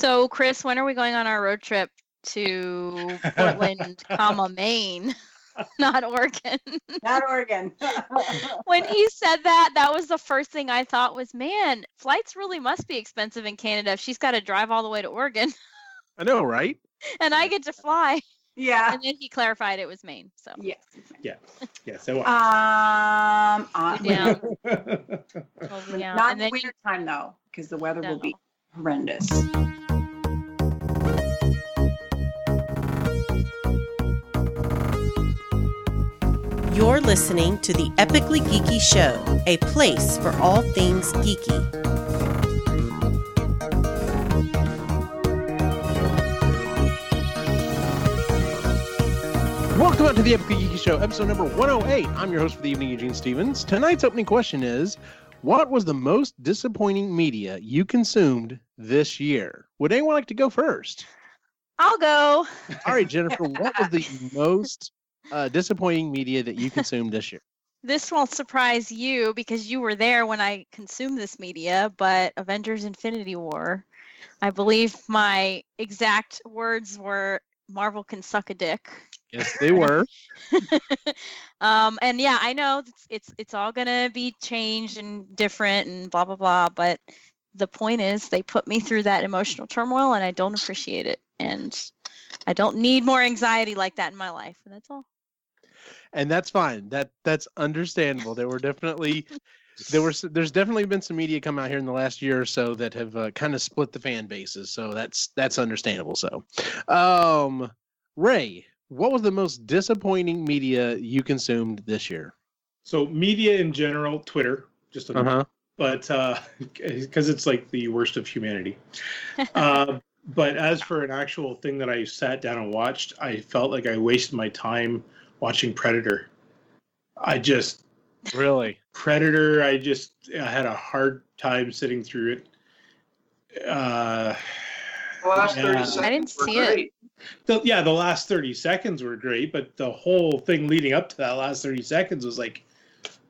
So, Chris, when are we going on our road trip to Portland, comma Maine, not Oregon? Not Oregon. when he said that, that was the first thing I thought was, man, flights really must be expensive in Canada if she's got to drive all the way to Oregon I know, right? and I get to fly. yeah. And then he clarified it was Maine. So Yes. Yeah. Yeah. So. Um, uh, Yeah. totally not in then winter time though, because the weather will be No. horrendous. You're listening to the Epically Geeky Show, a place for all things geeky. Welcome out to the Epically Geeky Show, episode number 108. I'm your host for the evening, Eugene Stevens. Tonight's opening question is What was the most disappointing media you consumed this year? Would anyone like to go first? I'll go. All right, Jennifer, what was the most uh, disappointing media that you consumed this year? This won't surprise you because you were there when I consumed this media, but Avengers Infinity War. I believe my exact words were Marvel can suck a dick. Yes, they were. um, and yeah, I know it's, it's it's all gonna be changed and different and blah blah blah, but the point is they put me through that emotional turmoil and I don't appreciate it. And I don't need more anxiety like that in my life. And that's all. and that's fine. That that's understandable. There were definitely there were there's definitely been some media come out here in the last year or so that have uh, kind of split the fan bases. So that's that's understandable. So, um, Ray, what was the most disappointing media you consumed this year? So media in general, Twitter, just a Uh huh. but because it's like the worst of humanity. uh, but as for an actual thing that I sat down and watched, I felt like I wasted my time watching Predator. I just Really? Predator. I just I had a hard time sitting through it. Uh, The last Yeah. 30 I seconds didn't were see it. great. the, yeah, the last thirty seconds were great, but the whole thing leading up to that last thirty seconds was like,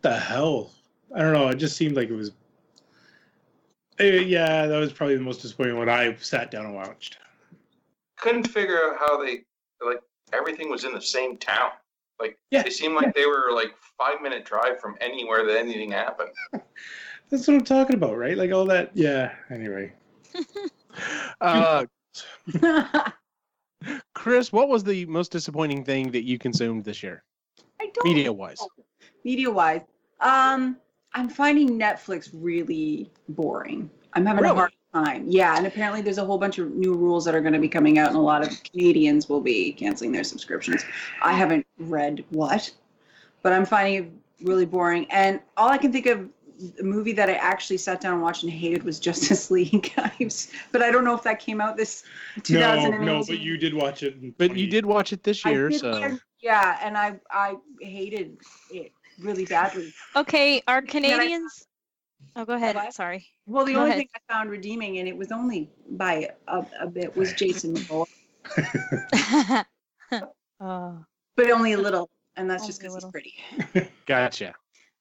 the hell. I don't know. It just seemed like it was. Eh, yeah, that was probably the most disappointing one I sat down and watched. Couldn't figure out how they like everything was in the same town. Like Yeah. they seemed like they were like five minute drive from anywhere that anything happened. That's what I'm talking about, right? Like all that. Yeah. Anyway, Uh, Chris, what was the most disappointing thing that you consumed this year, I don't media wise? media wise. Um, I'm finding Netflix really boring. I'm having Really? a hard time. Yeah, and apparently there's a whole bunch of new rules that are going to be coming out, and a lot of Canadians will be canceling their subscriptions. I haven't read what, but I'm finding it really boring. And all I can think of the movie that I actually sat down and watched and hated was Justice League, guys. But I don't know if that came out this no, 2018. no, but you did watch it. But you did watch it this I year, did so learn- yeah, and I I hated it really badly. Okay, are Canadians? Oh, go ahead. What? Sorry. Well, the Go only ahead. thing I found redeeming, and it was only by a, a bit, was Jason Momoa, oh. but only a little, and that's just Only a because he's pretty. gotcha.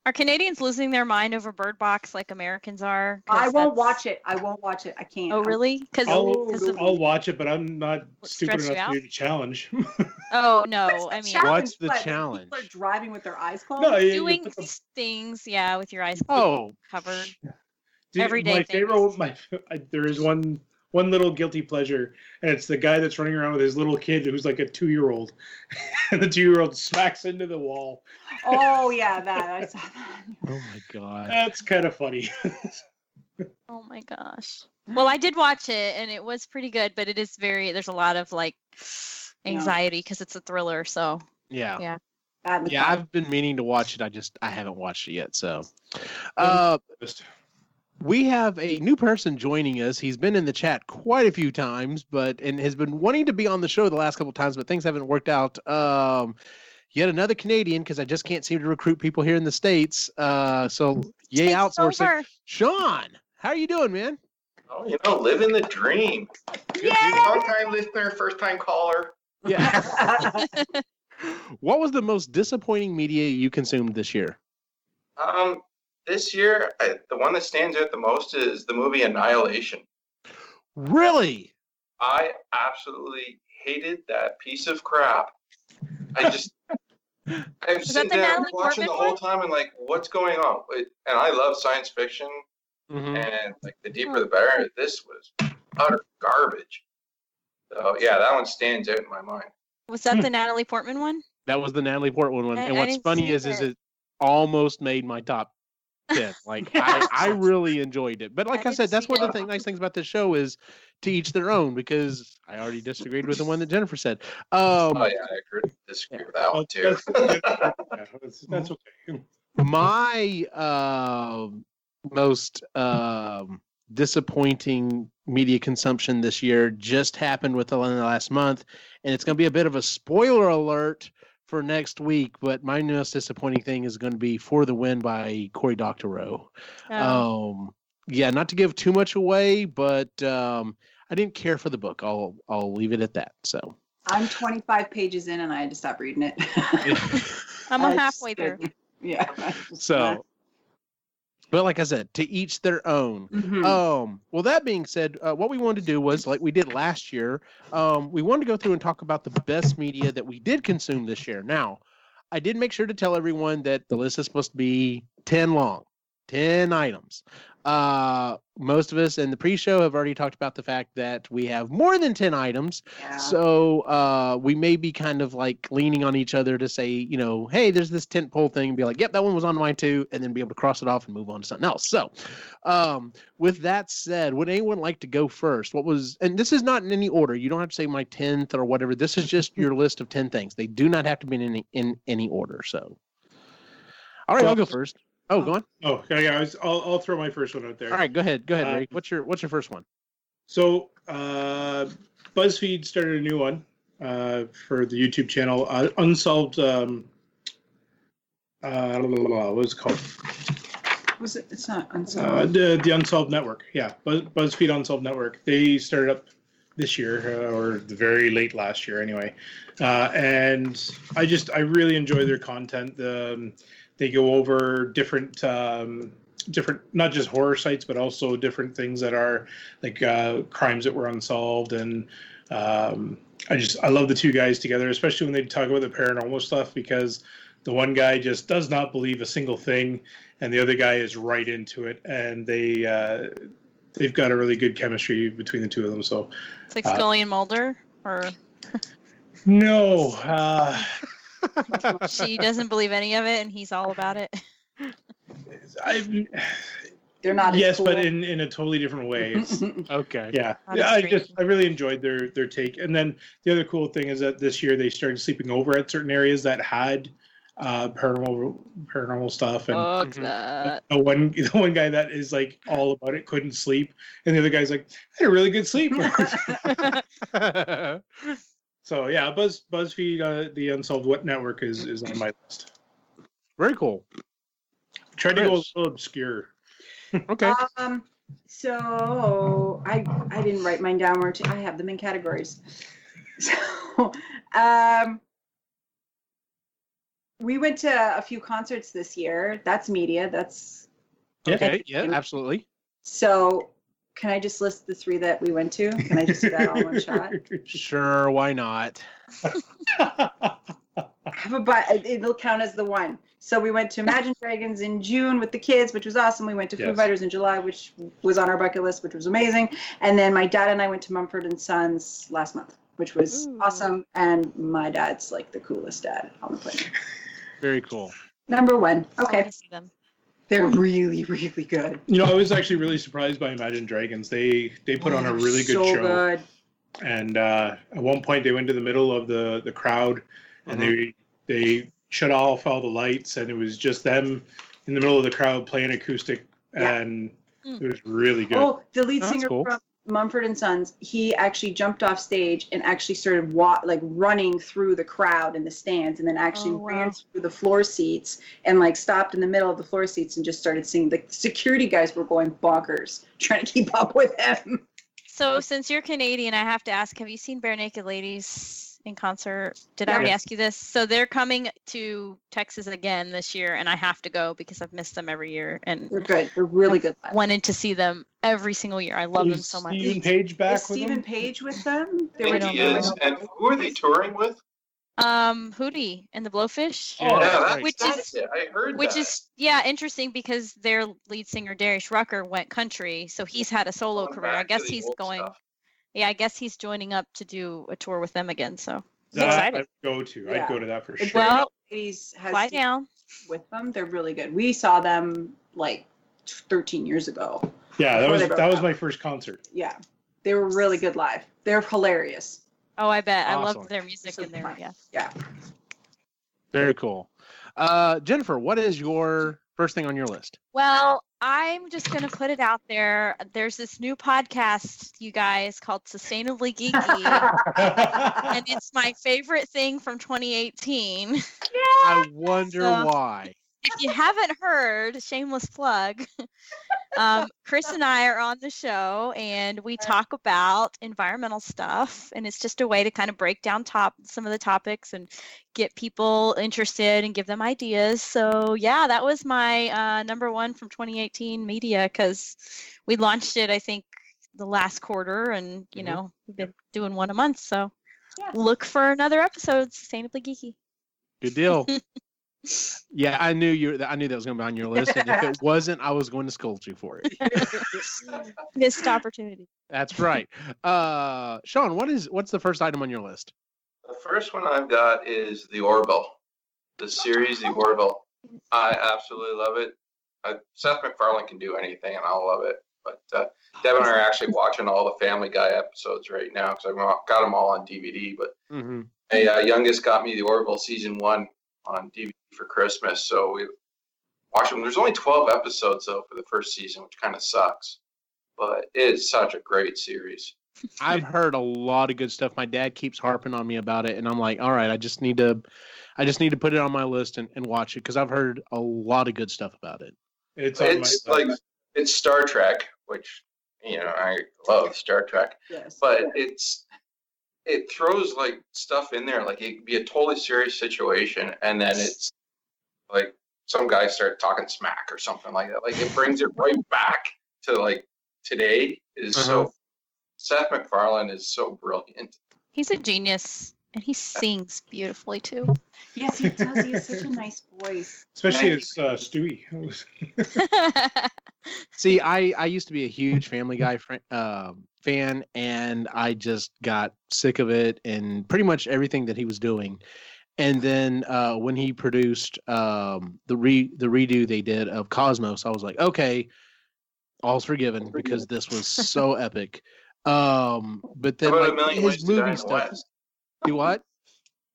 Are Canadians losing their mind over Bird Box like Americans are? I won't that's- watch it. I won't watch it. I can't. Oh, really? Because I'll, of I'll watch it, but I'm not stupid enough to do the challenge. oh no, I mean challenge? What's the What, challenge? People are driving with their eyes closed. no, you- you doing put things, yeah, with your eyes Oh, covered. Dude, everyday my things. favorite my I, there is one one little guilty pleasure and it's the guy that's running around with his little kid who's like a two-year-old and the two-year-old smacks into the wall Oh yeah, that I saw that. oh my god. that's kind of funny Oh my gosh. Well, I did watch it and it was pretty good, but it is very there's a lot of like anxiety because it's a thriller. So Yeah. Yeah. Bad in the Yeah. I've been meaning to watch it. I just I haven't watched it yet. So, uh, Just- we have a new person joining us. He's been in the chat quite a few times, but and has been wanting to be on the show the last couple times, but things haven't worked out. Um, yet another Canadian because I just can't seem to recruit people here in the states. Uh, so yay Takes outsourcing. over. Sean, how are you doing, man? Oh, you know, living the dream. Yay! Long time listener, first time caller. Yeah. what was the most disappointing media you consumed this year? Um, this year, I, the one that stands out the most is the movie Annihilation. Really? I absolutely hated that piece of crap. I just, I'm sitting there Natalie watching the whole one? time and like, what's going on? It- And I love science fiction, Mhm. and like the deeper the better. This was utter garbage. So yeah, that one stands out in my mind. Was that the Natalie Portman one? That was the Natalie Portman one. I- and what's funny is, is it. it almost made my top ten. Like I, I really enjoyed it. But like I, I said, that's one of the thing, nice things about this show is to each their own. Because I already disagreed with the one that Jennifer said. Um, Oh yeah, I agree, disagree with that one too. that's, that's, that's okay. my um most um, disappointing media consumption this year just happened within the last month, and it's going to be a bit of a spoiler alert for next week. But my most disappointing thing is going to be "For the Win" by Cory Doctorow. Oh. Um, yeah, not to give too much away, but um, I didn't care for the book. I'll I'll leave it at that. So I'm 25 pages in and I had to stop reading it. I'm I halfway just through. couldn't. Yeah. So, but like I said, to each their own. Mhm. Um, well, that being said, uh, what we wanted to do was like we did last year. Um, we wanted to go through and talk about the best media that we did consume this year. Now, I did make sure to tell everyone that the list is supposed to be 10 long, 10 items. Uh, most of us in the pre-show have already talked about the fact that we have more than 10 items. Yeah. So uh, we may be kind of like leaning on each other to say, you know, hey, there's this tent pole thing, and be like, yep, that one was on mine too, and then be able to cross it off and move on to something else. So, um, with that said, would anyone like to go first? What was, and this is not in any order. You don't have to say my tenth or whatever. This is just your list of ten things. They do not have to be in any in any order. So, all right, I'll go first. Oh, go on. Oh, yeah, yeah. I was, I'll, I'll throw my first one out there. All right, go ahead. Go ahead, Uh, Ray. What's your What's your first one? So, uh, BuzzFeed started a new one uh, for the YouTube channel, uh, Unsolved. Um, uh, what was it called? Was it? It's not Uh, unsolved. the, the Unsolved Network. Yeah, Buzz, BuzzFeed Unsolved Network. They started up this year, uh, or the very late last year, anyway. Uh, and I just, I really enjoy their content. Um, they go over different. Um, different not just horror sites but also different things that are like uh, crimes that were unsolved and um, i just i love the two guys together especially when they talk about the paranormal stuff because the one guy just does not believe a single thing and the other guy is right into it and they uh, they've got a really good chemistry between the two of them so It's like uh, Scully and Mulder, or no uh, she doesn't believe any of it, and he's all about it. I, They're not. yes cool. but in in a totally different way Okay. yeah, yeah i just i really enjoyed their their take and then the other cool thing is that this year they started sleeping over at certain areas that had uh paranormal paranormal stuff and Fuck Mhm. that. the one the one guy that is like all about it couldn't sleep and the other guy's like i had a really good sleep so yeah buzz buzzfeed uh, the unsolved what network is is on my list Very cool. tried to go a little obscure Okay. Um. So I I didn't write mine down. Where to, I have them in categories. So, um, we went to a few concerts this year. That's media. That's Okay. Yeah. Absolutely. so. Can I just list the three that we went to? Can I just do that all in one shot? Sure. Why not? I have a but it'll count as the one. So we went to Imagine Dragons in June with the kids, which was awesome. We went to Foo Yes. Fighters in July, which was on our bucket list, which was amazing. And then my dad and I went to Mumford and Sons last month, which was Ooh. awesome. And my dad's like the coolest dad on the planet. Very cool. Number one. I Okay, wanna see them. They're really, really good. You know, I was actually really surprised by Imagine Dragons. They they put on a really good so show, Good. and uh, at one point they went to the middle of the the crowd, and they they shut off all the lights, and it was just them in the middle of the crowd playing acoustic, Yeah. and Mm. it was really good. Oh, the lead Oh, singer cool. from Mumford and Sons, he actually jumped off stage and actually started wa- like running through the crowd in the stands, and then actually Oh, wow. ran through the floor seats and like stopped in the middle of the floor seats and just started singing. The security guys were going bonkers trying to keep up with him. So since you're Canadian, I have to ask: Have you seen Barenaked Ladies in concert. Did I already ask you this? So they're coming to Texas again this year, and I have to go because I've missed them every year and They're good. They're really good. live. wanted to see them every single year. I love them so much. Steven Page back Is with Steven them? Page with them? I think he is. And who are they touring with? Um, Hootie and the Blowfish. Oh, yeah, that's that's, right. Which that's is- it. I heard Which that. is yeah interesting because their lead singer Darius Rucker went country, so he's had a solo Going career. I guess he's going. stuff. Yeah, I guess he's joining up to do a tour with them again. So I'm That excited. I'd go to. Yeah. I'd go to that for sure. Well, Ladies has fly down. with them. They're really good. We saw them like 13 years ago. yeah, that was they broke that was up. my first concert. Yeah, they were really good live. They're hilarious. Oh, I bet. I love their music So and their fun. yeah. Yeah. Very cool. Uh, Jennifer, what is your first thing on your list? Well, I'm just gonna put it out there. There's this new podcast, you guys, called Sustainably Geeky, and it's my favorite thing from 2018. Yeah. I wonder So- why. If you haven't heard, shameless plug, um, Chris and I are on the show and we talk about environmental stuff. And it's just a way to kind of break down top some of the topics and get people interested and give them ideas. So yeah, that was my uh, number one from 2018 media because we launched it, I think, the last quarter, and you Mhm. know we've been doing one a month. So Yeah. look for another episode, sustainably geeky. Good deal. yeah, I knew you. I knew that was going to be on your list, and if it wasn't, I was going to scold you for it. Missed opportunity. That's right. Uh, Sean, what is what's the first item on your list? The first one I've got is The Orville, the series The Orville. I absolutely love it. Uh, Seth MacFarlane can do anything, and I'll love it. But uh, Devin and I are actually watching all the Family Guy episodes right now because I've got them all on DVD. But Mm-hmm. my uh, youngest got me The Orville season one on DVD for Christmas, so we watched them. There's only 12 episodes though for the first season, which kind of sucks. But it is such a great series. I've heard a lot of good stuff. My dad keeps harping on me about it, and I'm like, all right, I just need to, I just need to put it on my list and, and watch it because I've heard a lot of good stuff about it. It's It's like it's Star Trek, which you know I love Star Trek. Yes. but it's it throws like stuff in there like it could be a totally serious situation and then it's like some guy start talking smack or something like that like it brings it right back to like today is Uh-huh. so seth macfarlane is so brilliant He's a genius and he sings beautifully too. yes, he does. He has such a nice voice. especially Thank as uh, Stewie. See, I I used to be a huge Family Guy fr- uh, fan, and I just got sick of it and pretty much everything that he was doing. And then uh, when he produced um, the re the redo they did of Cosmos, I was like, okay, all's forgiven because this was so epic. Um, but then How about like, his ways to die movie in the stuff. West Do what?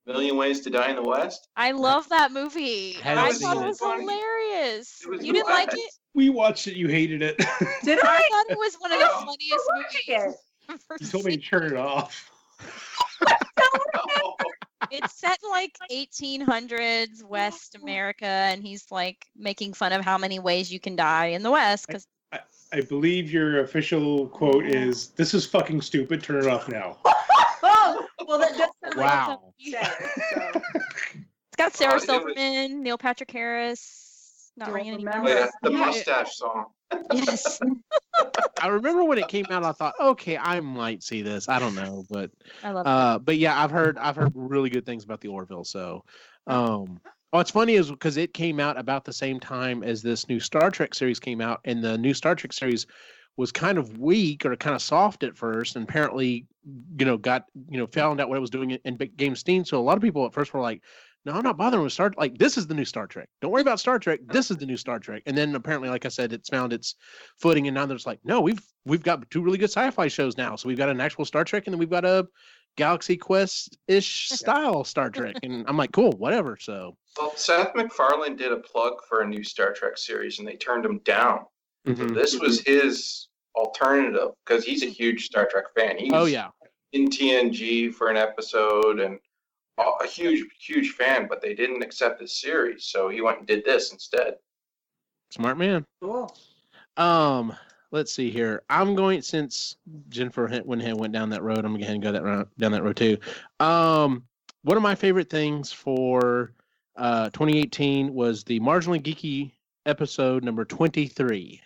million ways to die in the west I love that movie. Haven't I thought it it. was hilarious. It was You didn't like it? we watched it. You hated it. Did I I? thought it was one of the Oh, funniest movies. Yes. I've you told me to turn it off. It's set in like 1800s West America, and he's like making fun of how many ways you can die in the West. Because I believe your official quote is, "This is fucking stupid. Turn it off now." Oh, well, that does sound like Wow. something you so. it's got Sarah it was- Silverman, Neil Patrick Harris. Not ringing any bells. yeah, the mustache song Yes. I remember when it came out, I thought, okay, I might see this. I don't know, but I love uh, but yeah, I've heard I've heard really good things about the Orville. So, um, what's funny is because it came out about the same time as this new Star Trek series came out, and the new Star Trek series was kind of weak or kind of soft at first, and apparently, you know, got you know found out what it was doing and became steam. So a lot of people at first were like. No, I'm not bothering with Star. Like this is the new Star Trek. Don't worry about Star Trek. This is the new Star Trek. And then apparently, like I said, it's found its footing, and now there's like, no, we've we've got two really good sci-fi shows now. So we've got an actual Star Trek, and then we've got a Galaxy Quest ish style Star Trek. And I'm like, cool, whatever. So well seth macfarlane did a plug for a new star trek series and they turned him down So mhm. this was his alternative because he's a huge Star Trek fan. He was oh yeah, in TNG for an episode and a a huge, huge fan, but they didn't accept his series, so he went and did this instead. smart man. Cool. Um, let's see here. I'm going since Jennifer went went ahead and went down that road. I'm going to go go that route, down that road too. Um, one of my favorite things for uh, 2018 was the marginally geeky episode number 23.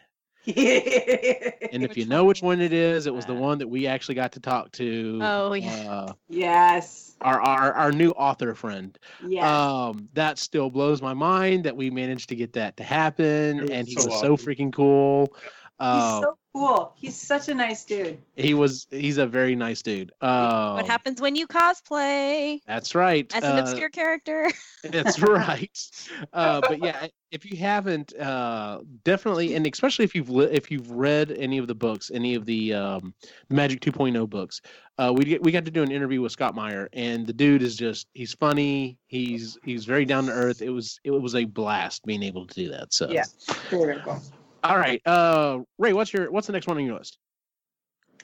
And if Which you know which one one it is, it was the one that we actually got to talk to. Oh, yeah. Uh, yes. our, our our new author friend. Yes. Um, that still blows my mind that we managed to get that to happen, and he so was so freaking cool. He's Uh, so cool. He's such a nice dude. he was he's a very nice dude. Um, what happens when you cosplay That's right. as an uh, obscure character? That's right. Uh, but yeah, if you haven't, uh, definitely, and especially if you've li- if you've read any of the books, any of the um, Magic 2.0 books, uh, we get, we got to do an interview with Scott Meyer, and the dude is just he's funny. He's he's very down to earth. It was it was a blast being able to do that. So Yeah. Very, very cool. All right, uh, Ray, what's your what's the next one on your list?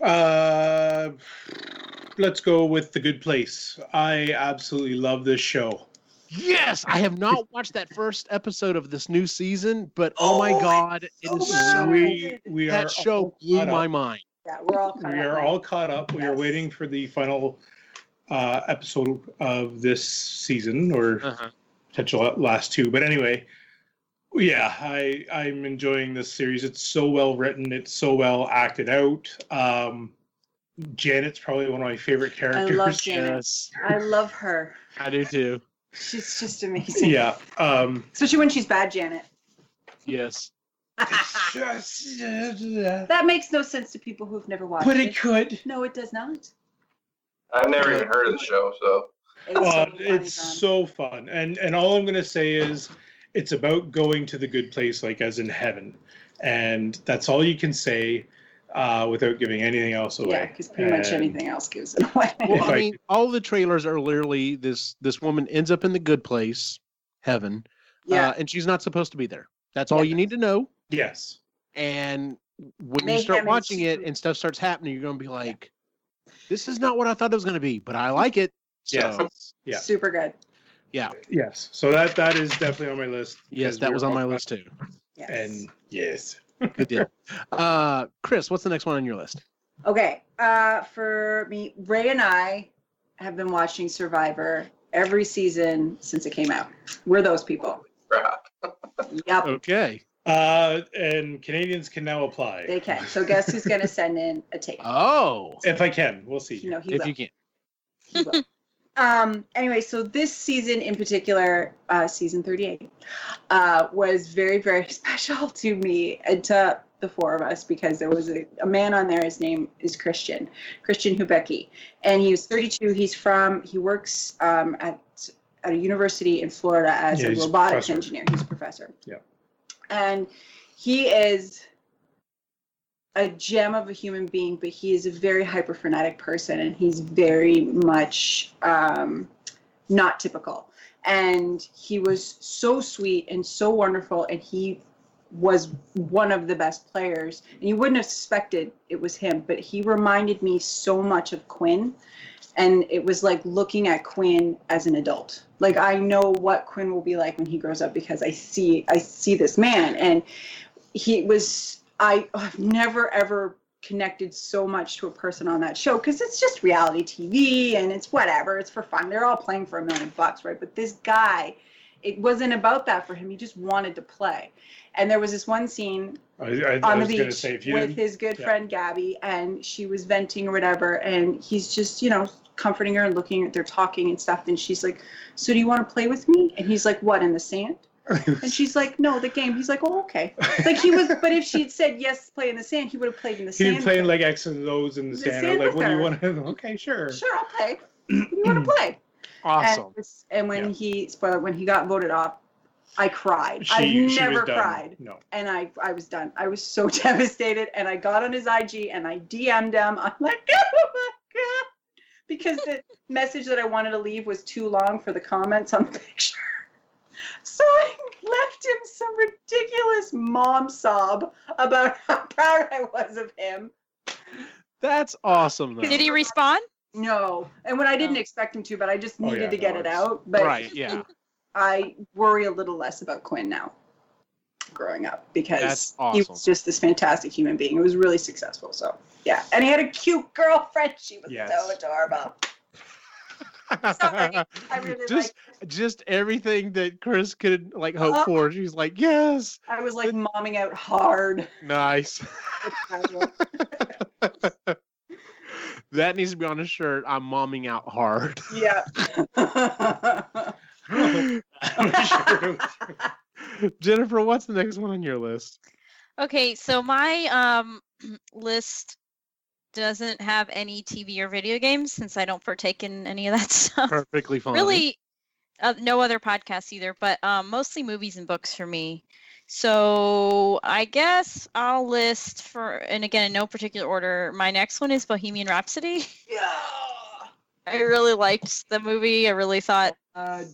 Uh, let's go with the Good Place. I absolutely love this show. Yes, I have not watched that first episode of this new season, but oh, my Oh, god, it so is so We we are that show all blew my up. mind. Yeah, we're all caught We up are all caught up. We are waiting for the final uh, episode of this season or Uh-huh. potential last two. But anyway, yeah, I I'm enjoying this series. It's so well written. It's so well acted out. Um, Janet's probably one of my favorite characters. I love Janet. Yes, I love her. I do too. She's just amazing. Yeah. Um, Especially when she's bad, Janet. Yes. but that makes no sense to people who've never watched it it. could. No, it does not. I've never even heard of the show, so It's Uh, so funny, it's John. so fun, and and all I'm gonna say is, it's about going to the good place, like as in heaven, and that's all you can say, uh, without giving anything else away. Yeah, because pretty much anything else gives it away. Well, I I mean, all the trailers are literally this this woman ends up in the good place, heaven, yeah. uh, and she's not supposed to be there. That's all Yeah. you need to know. Yes. And when you start watching it and stuff starts happening, you're going to be like, "This is not what I thought it was going to be," but I like it. So, Yes. Yeah. Super good. Yeah, Yes. So that that is definitely on my list. yes, that we're was on my list too. Yes. And yes. Good deal. Uh, Chris, what's the next one on your list? Okay. Uh, for me, Ray and I have been watching Survivor every season since it came out. We're those people. crap. Yep, Okay. Uh, and Canadians can now apply. they can. So guess who's going to send in a tape? Oh, If I can, we'll see. You know, he if will. you can. He will. Um. Anyway, so this season in particular, uh, season thirty-eight, uh, was very very special to me and to the four of us because there was a, a man on there. His name is Christian, Christian Hubicki, and he was thirty-two. He's from. He works um, at at a university in Florida as Yeah, a robotics engineer. He's a professor. Yeah. And he is a gem of a human being, but he is a very hyper frenetic person and he's very much um, not typical. And he was so sweet and so wonderful, and he was one of the best players. And you wouldn't have suspected it was him, but he reminded me so much of Quinn. And it was like looking at Quinn as an adult. Like I know what Quinn will be like when he grows up because I see I see this man and he was I, I've never ever connected so much to a person on that show because it's just reality TV and it's whatever. It's for fun. They're all playing for a million bucks, right? But this guy, it wasn't about that for him. He just wanted to play. And there was this one scene I, I, on the beach say with his good yeah. friend Gabby, and she was venting or whatever, and he's just, you know, comforting her and looking at, they're talking and stuff, and she's like, "So do you want to play with me?" And he's like, "What in the sand?" And she's like, "No, the game." He's like, "Oh, okay." Like he was, but if she'd said yes, play in the sand, he would have played in the he sand. did playing like X and O's in the The sand. Sand like, with what do you want to? Do? Okay, sure. Sure, I'll play. You want to play? Awesome. And, and when Yeah. he spoiler, when he got voted off, I cried. She, I've never cried. No. and I I was done. I was so devastated, and I got on his IG and I DM'd him. I'm like, oh my god, because the message that I wanted to leave was too long for the comments on the picture. So I left him some ridiculous mom sob about how proud I was of him. That's awesome. Though. Did he respond? No, and when I didn't Oh. expect him to, but I just Oh, needed yeah, to get no, it out. But right? Yeah. I worry a little less about Quinn now. growing up because That's he was just this fantastic human being. It was really successful. So yeah, and he had a cute girlfriend. She was Yes. so adorable. Sorry, I really just just everything that Chris could like hope Uh-huh. for. She's like, yes, I was like momming out hard. nice. that needs to be on a shirt. I'm momming out hard. yeah. Jennifer, what's the next one on your list? Okay, so my um list doesn't have any TV or video games since I don't partake in any of that stuff. Perfectly fine. Really, uh, no other podcasts either, but um, mostly movies and books for me. So I guess I'll list for, and again in no particular order. My next one is Bohemian Rhapsody. yeah. I really liked the movie. I really thought Uh,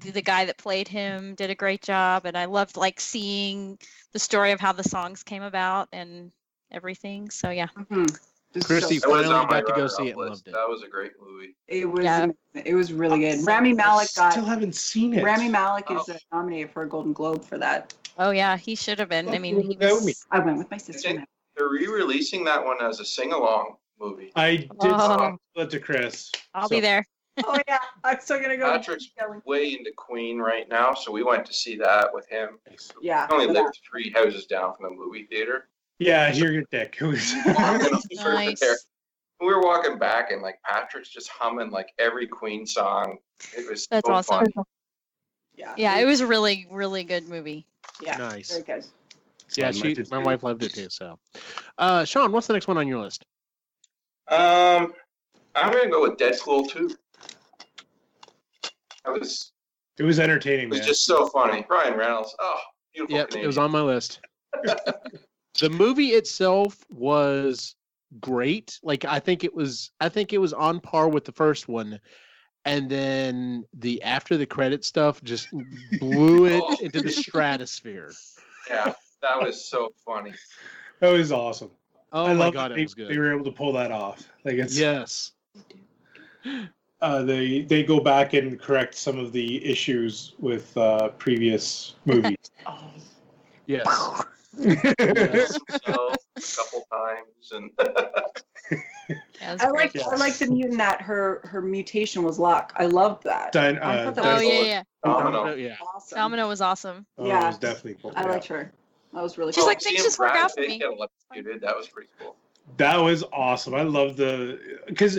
the the guy that played him did a great job, and I loved like seeing the story of how the songs came about and everything. So yeah. mhm. Just Christy, so- Finally got to go see it and list. loved it. That was a great movie. it was Yeah. it was really good. Rami Malek got. Still haven't seen it. Rami Malek is Oh. uh, nominated for a Golden Globe for that. Oh yeah, he should have been. I mean, he was, me. I went with my sister. think- They're re-releasing that one as a sing-along movie. I did Oh. split to Chris. I'll so- be there. oh yeah, I'm still gonna go. Patrick's way into Queen right now, so we went to see that with him. Yeah. I only for lived three houses down from the movie theater. Yeah, here you're your dick. It was- Walking over Nice. there. We were walking back, and like Patrick's just humming like every Queen song. It was That's so awesome. funny. that. Yeah. Yeah, it was a really, really good movie. Yeah. Nice. Very good. Yeah, she, my wife loved it too. So, uh, Sean, what's the next one on your list? Um, I'm gonna go with Deadpool too. That was It was entertaining, it was man. just so funny. Ryan Reynolds. Oh, beautiful. Yep, Canadian. it was on my list. the movie itself was great. Like I think it was I think it was on par with the first one. And then the after the credit stuff just blew it Oh. into the stratosphere. Yeah, that was so funny. that was awesome. Oh I my love god, that it they, was They were able to pull that off. Like it's Yes. uh, they they go back and correct some of the issues with uh, previous movies. Oh. Yes. Himself a couple times, and Yeah, it was I great. like I like the mutant that her her mutation was luck. I loved that. Din- uh, thought that Oh was yeah, yeah. Domino. Oh, yeah. awesome. Domino was awesome. oh, Yeah. it was definitely cool. I yeah. liked her. That was really She's cool. like, things just work out for me. that was pretty cool. That was awesome. I love the because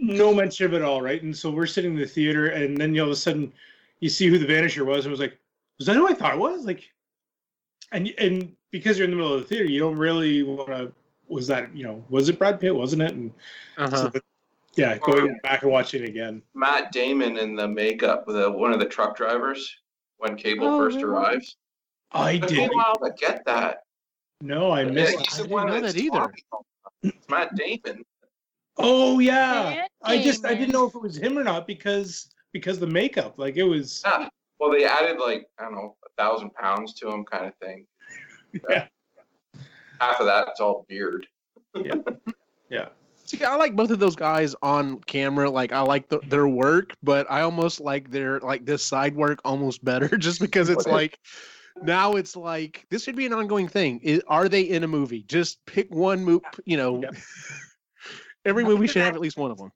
no mention of it all, right? And so we're sitting in the theater, and then all of a sudden you see who the Vanisher was, and it was like, was that who I thought it was? Like, and and because you're in the middle of the theater, you don't really want to. Was that you know? Was it Brad Pitt? Wasn't it? And Uh-huh. so, yeah, going back and watching it again. Matt Damon in the makeup with one of the truck drivers when Cable Oh, first really? arrives. I took did a to get that. no, I Yeah, missed. he's I the didn't one know that either. talking all the time. It's Matt Damon. Oh yeah, Matt I just I didn't know if it was him or not because because the makeup, like it was. Yeah. Well, they added like I don't know a thousand pounds to him, kind of thing. Yeah. Half of that it's all beard. Yeah. Yeah. See, I like both of those guys on camera. Like I like the, their work, but I almost like their like this side work almost better, just because it's like now it's like this should be an ongoing thing. I are they in a movie? Just pick one move. You know, Yep. every movie should have at least one of them.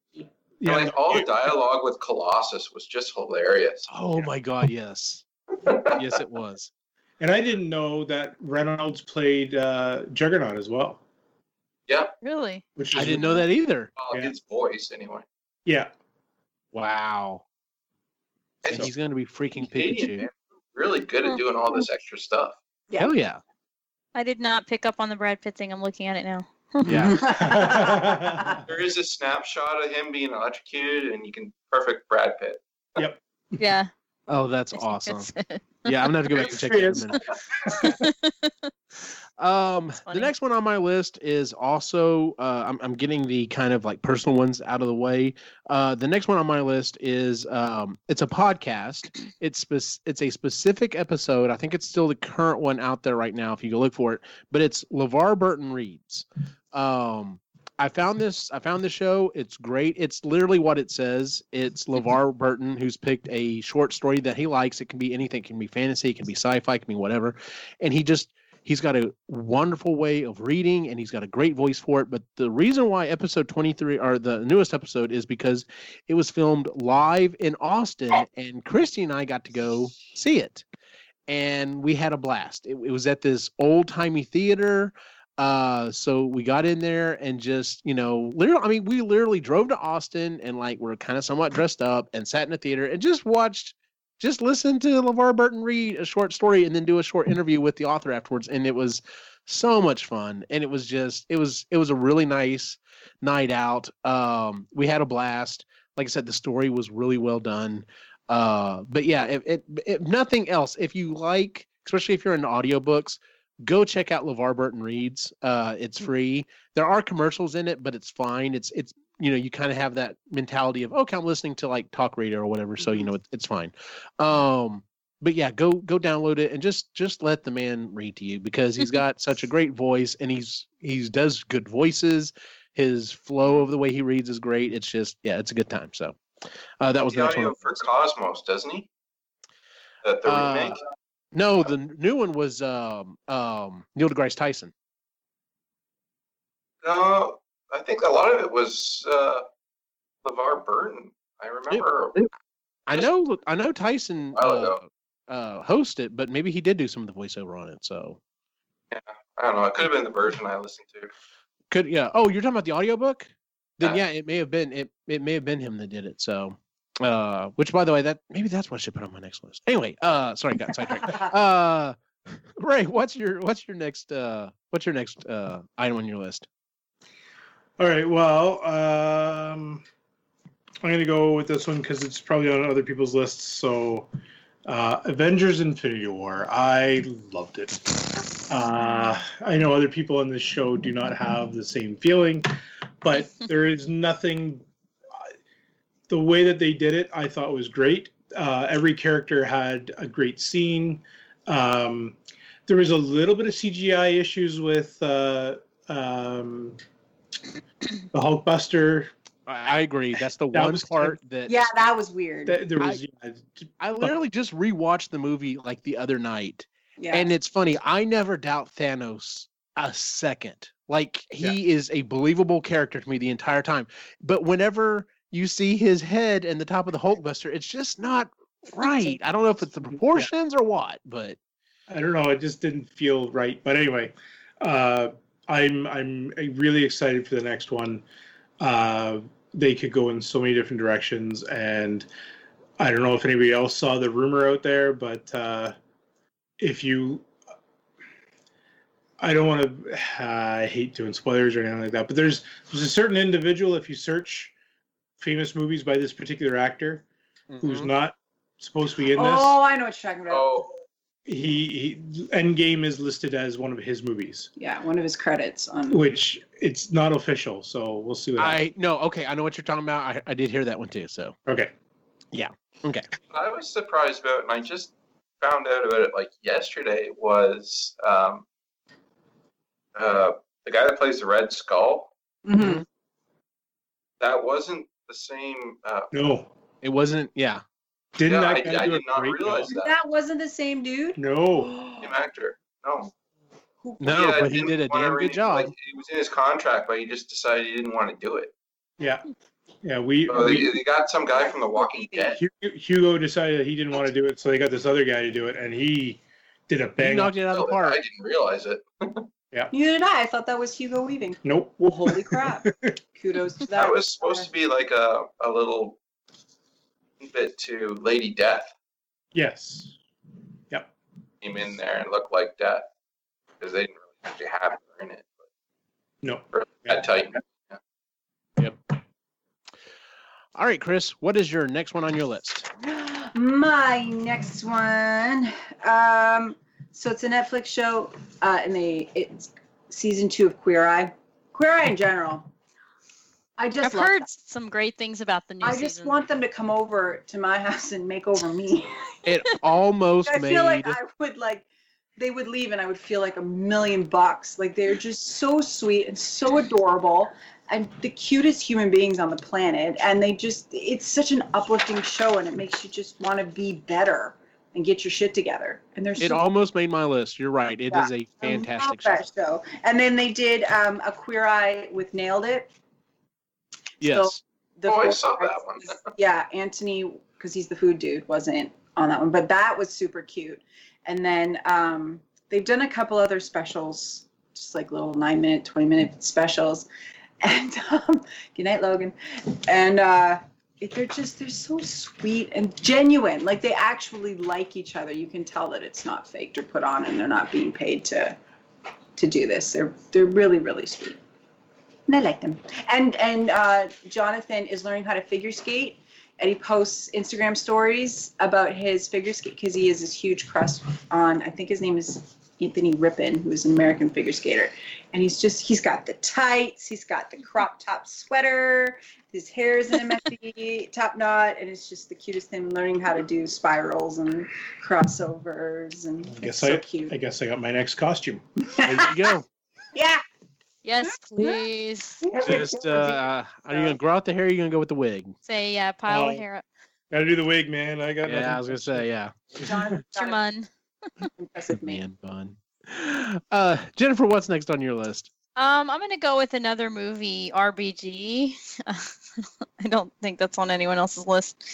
Yeah, like all the dialogue with Colossus was just hilarious. Oh Yeah. my god, yes, yes, it was. and I didn't know that Reynolds played uh, Juggernaut as well. Yeah, Really? Which I didn't know that either. well, Yeah. his voice anyway. Yeah, Wow, and It's he's gonna be freaking Canadian, Pikachu. man. Really good at doing all this extra stuff. Yeah. Hell yeah, I did not pick up on the Brad Pitt thing. I'm looking at it now. yeah. There is a snapshot of him being electrocuted, and you can perfect Brad Pitt. Yep. Yeah. Oh, that's awesome. Yeah, I'm gonna have to go back and check that in. Um, the next one on my list is also uh, I'm, I'm getting the kind of like personal ones out of the way. Uh, the next one on my list is um, it's a podcast. It's spec- it's a specific episode. I think it's still the current one out there right now if you go look for it. But it's LeVar Burton reads. Um, I found this. I found the show. It's great. It's literally what it says. It's mm-hmm. LeVar Burton who's picked a short story that he likes. It can be anything. It can be fantasy. It can be sci-fi. It can be whatever. And he just he's got a wonderful way of reading, and he's got a great voice for it. But the reason why episode twenty three or the newest episode is because it was filmed live in Austin, and Christy and I got to go see it, and we had a blast. It, it was at this old timey theater. Uh, so we got in there and just, you know, literally, I mean, we literally drove to Austin and like we're kind of somewhat dressed up and sat in a theater and just watched, just listened to LeVar Burton read a short story and then do a short interview with the author afterwards. And it was so much fun. And it was just, it was, it was a really nice night out. Um, we had a blast. Like I said, the story was really well done. Uh, but yeah, if, if, if nothing else, if you like, especially if you're in audiobooks, go check out LeVar Burton Reads. Uh, it's free. There are commercials in it, but it's fine. It's it's you know you kind of have that mentality of okay, I'm listening to like talk radio or whatever, so you know it, it's fine. Um, but yeah, go go download it and just just let the man read to you because he's got such a great voice and he's he's does good voices. His flow of the way he reads is great. It's just yeah, it's a good time. So uh, that was the the next audio one. for Cosmos, doesn't he? The, the Uh, remake. No, the new one was um um Neil deGrasse Tyson. No, I think a lot of it was uh, LeVar Burton. I remember. I know I know Tyson uh, uh host it, but maybe he did do some of the voiceover on it. So Yeah, I don't know. It could have been the version I listened to. could yeah. Oh, you're talking about the audiobook? Then yeah, it may have been it it may have been him that did it. So uh which by the way, that maybe that's what I should put on my next list. Anyway, uh sorry, got sidetracked. uh Ray, what's your what's your next uh what's your next uh item on your list? All right. Well, um, I'm gonna go with this one because it's probably on other people's lists. So, uh, Avengers: Infinity War. I loved it. Uh, I know other people on this show do not have the same feeling, but there is nothing. The way that they did it, I thought was great. Uh, every character had a great scene. Um, there was a little bit of CGI issues with uh, um, the Hulkbuster. I, I agree. That's the That one was part that yeah, that was weird. Th- There was yeah, I literally just rewatched the movie like the other night. yeah. And it's funny, I never doubt Thanos a second. Like he is a believable character to me the entire time. But whenever you see his head and the top of the Hulkbuster, it's just not right. I don't know if it's the proportions or what, but I don't know. It just didn't feel right. But anyway, uh, I'm I'm really excited for the next one. Uh, they could go in so many different directions, and I don't know if anybody else saw the rumor out there, but uh, if you, I don't want to. I hate doing spoilers or anything like that. But there's there's a certain individual if you search famous movies by this particular actor who's Mhm. not supposed to be in this oh, I know what you're talking about. Oh, he, he Endgame is listed as one of his movies, Yeah, one of his credits on. which it's not official, so we'll see what happens. I no, okay, I know what you're talking about. I, I did hear that one too. So Okay. Yeah. Okay. I was surprised about, and I just found out about it like yesterday. Was um, uh, the guy that plays the Red Skull? Mm-hmm. That wasn't the same. Uh, No. It wasn't yeah. Didn't yeah, that I, guy I do did not realize that. That wasn't the same dude. No. Same actor. No. No, Yeah, but he didn't a damn renew- good job. Like, it was in his contract, but he just decided he didn't want to do it. Yeah. Yeah, we, So we they got some guy from The Walking Dead. Hugo decided that he didn't want to do it, so they got this other guy to do it, and he did a bang. He bang. knocked it out of the park. I didn't realize it. Neither did I. I thought that was Hugo Weaving. Nope. Well, holy crap! Kudos to that. That was supposed to be like a, a little bit to Lady Death. Yes. Yep. Came in there and looked like Death because they didn't really actually have her in it. No. But that Titan. All right, Chris, what is your next one on your list? My next one. Um, so it's a Netflix show, uh, and they it's season two of Queer Eye. Queer Eye in general. I just I've heard that. some great things about the new I season. just want them to come over to my house and make over me. It almost I made feel like I would like they would leave and I would feel like a million bucks. Like they're just so sweet and so adorable. and the cutest human beings on the planet, and they just it's such an uplifting show, and it makes you just want to be better and get your shit together. And there's It almost made my list. You're right. It Yeah. is a fantastic show. that show. And then they did um, a Queer Eye with Nailed It. Yes. The Oh, I saw that one. was- yeah, Anthony, because he's the food dude, wasn't on that one, but that was super cute. And then um, they've done a couple other specials, just like little nine minute, 20 minute specials. And um, good night, Logan. And uh, it, they're just, they're so sweet and genuine. Like they actually like each other. You can tell that it's not faked or put on and they're not being paid to to do this. They're they're really, really sweet. And I like them. And and uh, Jonathan is learning how to figure skate, and he posts Instagram stories about his figure skate because he has this huge crush on. I think his name is Anthony Rippon, who is an American figure skater, and he's just he's got the tights, he's got the crop top sweater, his hair is in a messy top knot, and it's just the cutest thing. Learning how to do spirals and crossovers, and I it's guess so I, cute. I guess I got my next costume. There you go. yeah. Yes, please. Just uh, are you gonna grow out the hair? Or are you gonna go with the wig? Say yeah, pile Oh. of hair up. Gotta do the wig, man. I got. Yeah, nothing I was gonna say yeah. John, It's your mun. Impressive me. Man bun. Uh, Jennifer, what's next on your list? Um, I'm gonna go with another movie, RBG. I don't think that's on anyone else's list.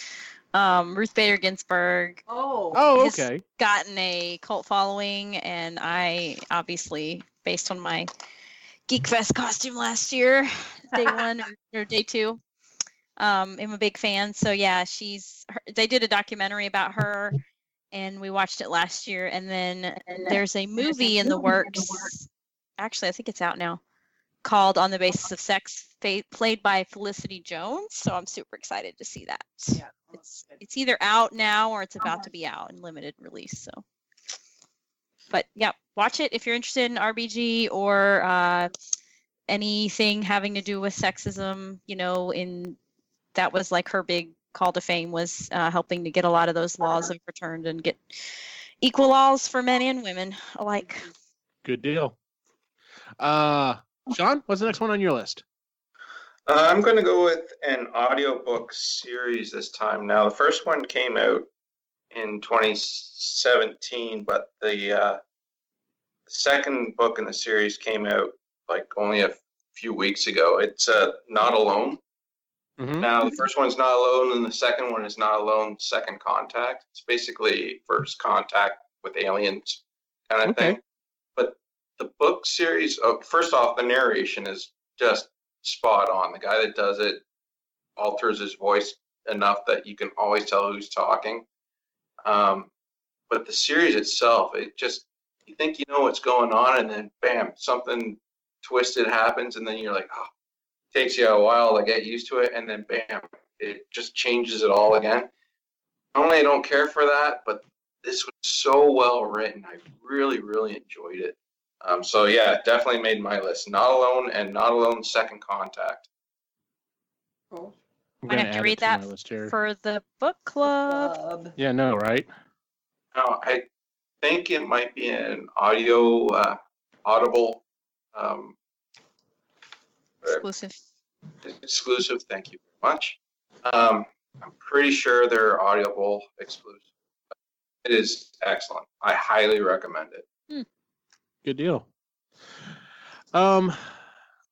Um, Ruth Bader Ginsburg Oh. Oh, His- okay. gotten a cult following, and I obviously, based on my Geek Fest costume last year, day one or, or day two, um, I'm a big fan. So yeah, she's. Her, they did a documentary about her, and we watched it last year. And then there's a movie in the works. Actually, I think it's out now, called "On the Basis of Sex," played by Felicity Jones. So I'm super excited to see that. Yeah. It's it's either out now or it's about to be out in limited release. So, but yeah, watch it if you're interested in RBG or uh, anything having to do with sexism. You know, in that was like her big call to fame was uh, helping to get a lot of those laws overturned and get equal laws for men and women alike. Good deal. Uh, Sean, what's the next one on your list? Uh, I'm going to go with an audiobook series this time. Now, the first one came out in 2017, but the uh, second book in the series came out like only a few weeks ago. It's uh, Not Alone. Mhm. Now, the first one's Not Alone, and the second one is Not Alone Second Contact. It's basically first contact with aliens kind of Okay. thing. But the book series, oh, first off, the narration is just spot on. The guy that does it alters his voice enough that you can always tell who's talking. Um, but the series itself, it just, you think you know what's going on, and then bam, something twisted happens, and then you're like, oh, takes you a while to get used to it, and then bam, it just changes it all again. Normally, I don't care for that, but this was so well written. I really, really enjoyed it. Um, so yeah, definitely made my list. Not alone and not alone. Second contact. Cool. I'm Might gonna have to read to that list. For the book club. Club. Yeah, no, right? Now, I think it might be an audio, uh, audible, um, Exclusive. Exclusive. Thank you very much. Um, I'm pretty sure they're audible exclusive. It is excellent. I highly recommend it. Good deal. Um,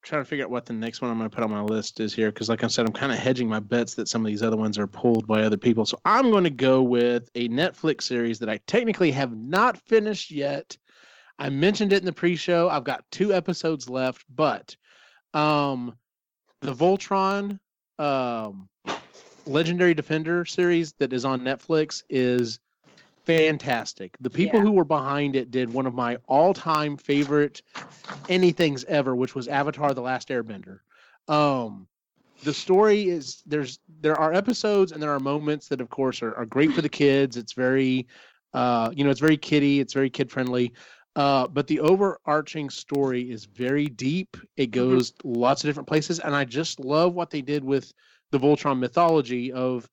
trying to figure out what the next one I'm going to put on my list is here because, like I said, I'm kind of hedging my bets that some of these other ones are pulled by other people. So I'm going to go with a Netflix series that I technically have not finished yet. I mentioned it in the pre-show. I've got two episodes left, but um, the Voltron um, Legendary Defender series that is on Netflix is fantastic. The people Yeah. who were behind it did one of my all-time favorite anythings ever, which was Avatar: The Last Airbender. Um, the story is there's there are episodes and there are moments that, of course, are, are great for the kids. It's very, uh, you know, it's very kiddie. It's very kid friendly. Uh, but the overarching story is very deep. It goes lots of different places, and I just love what they did with the Voltron mythology of,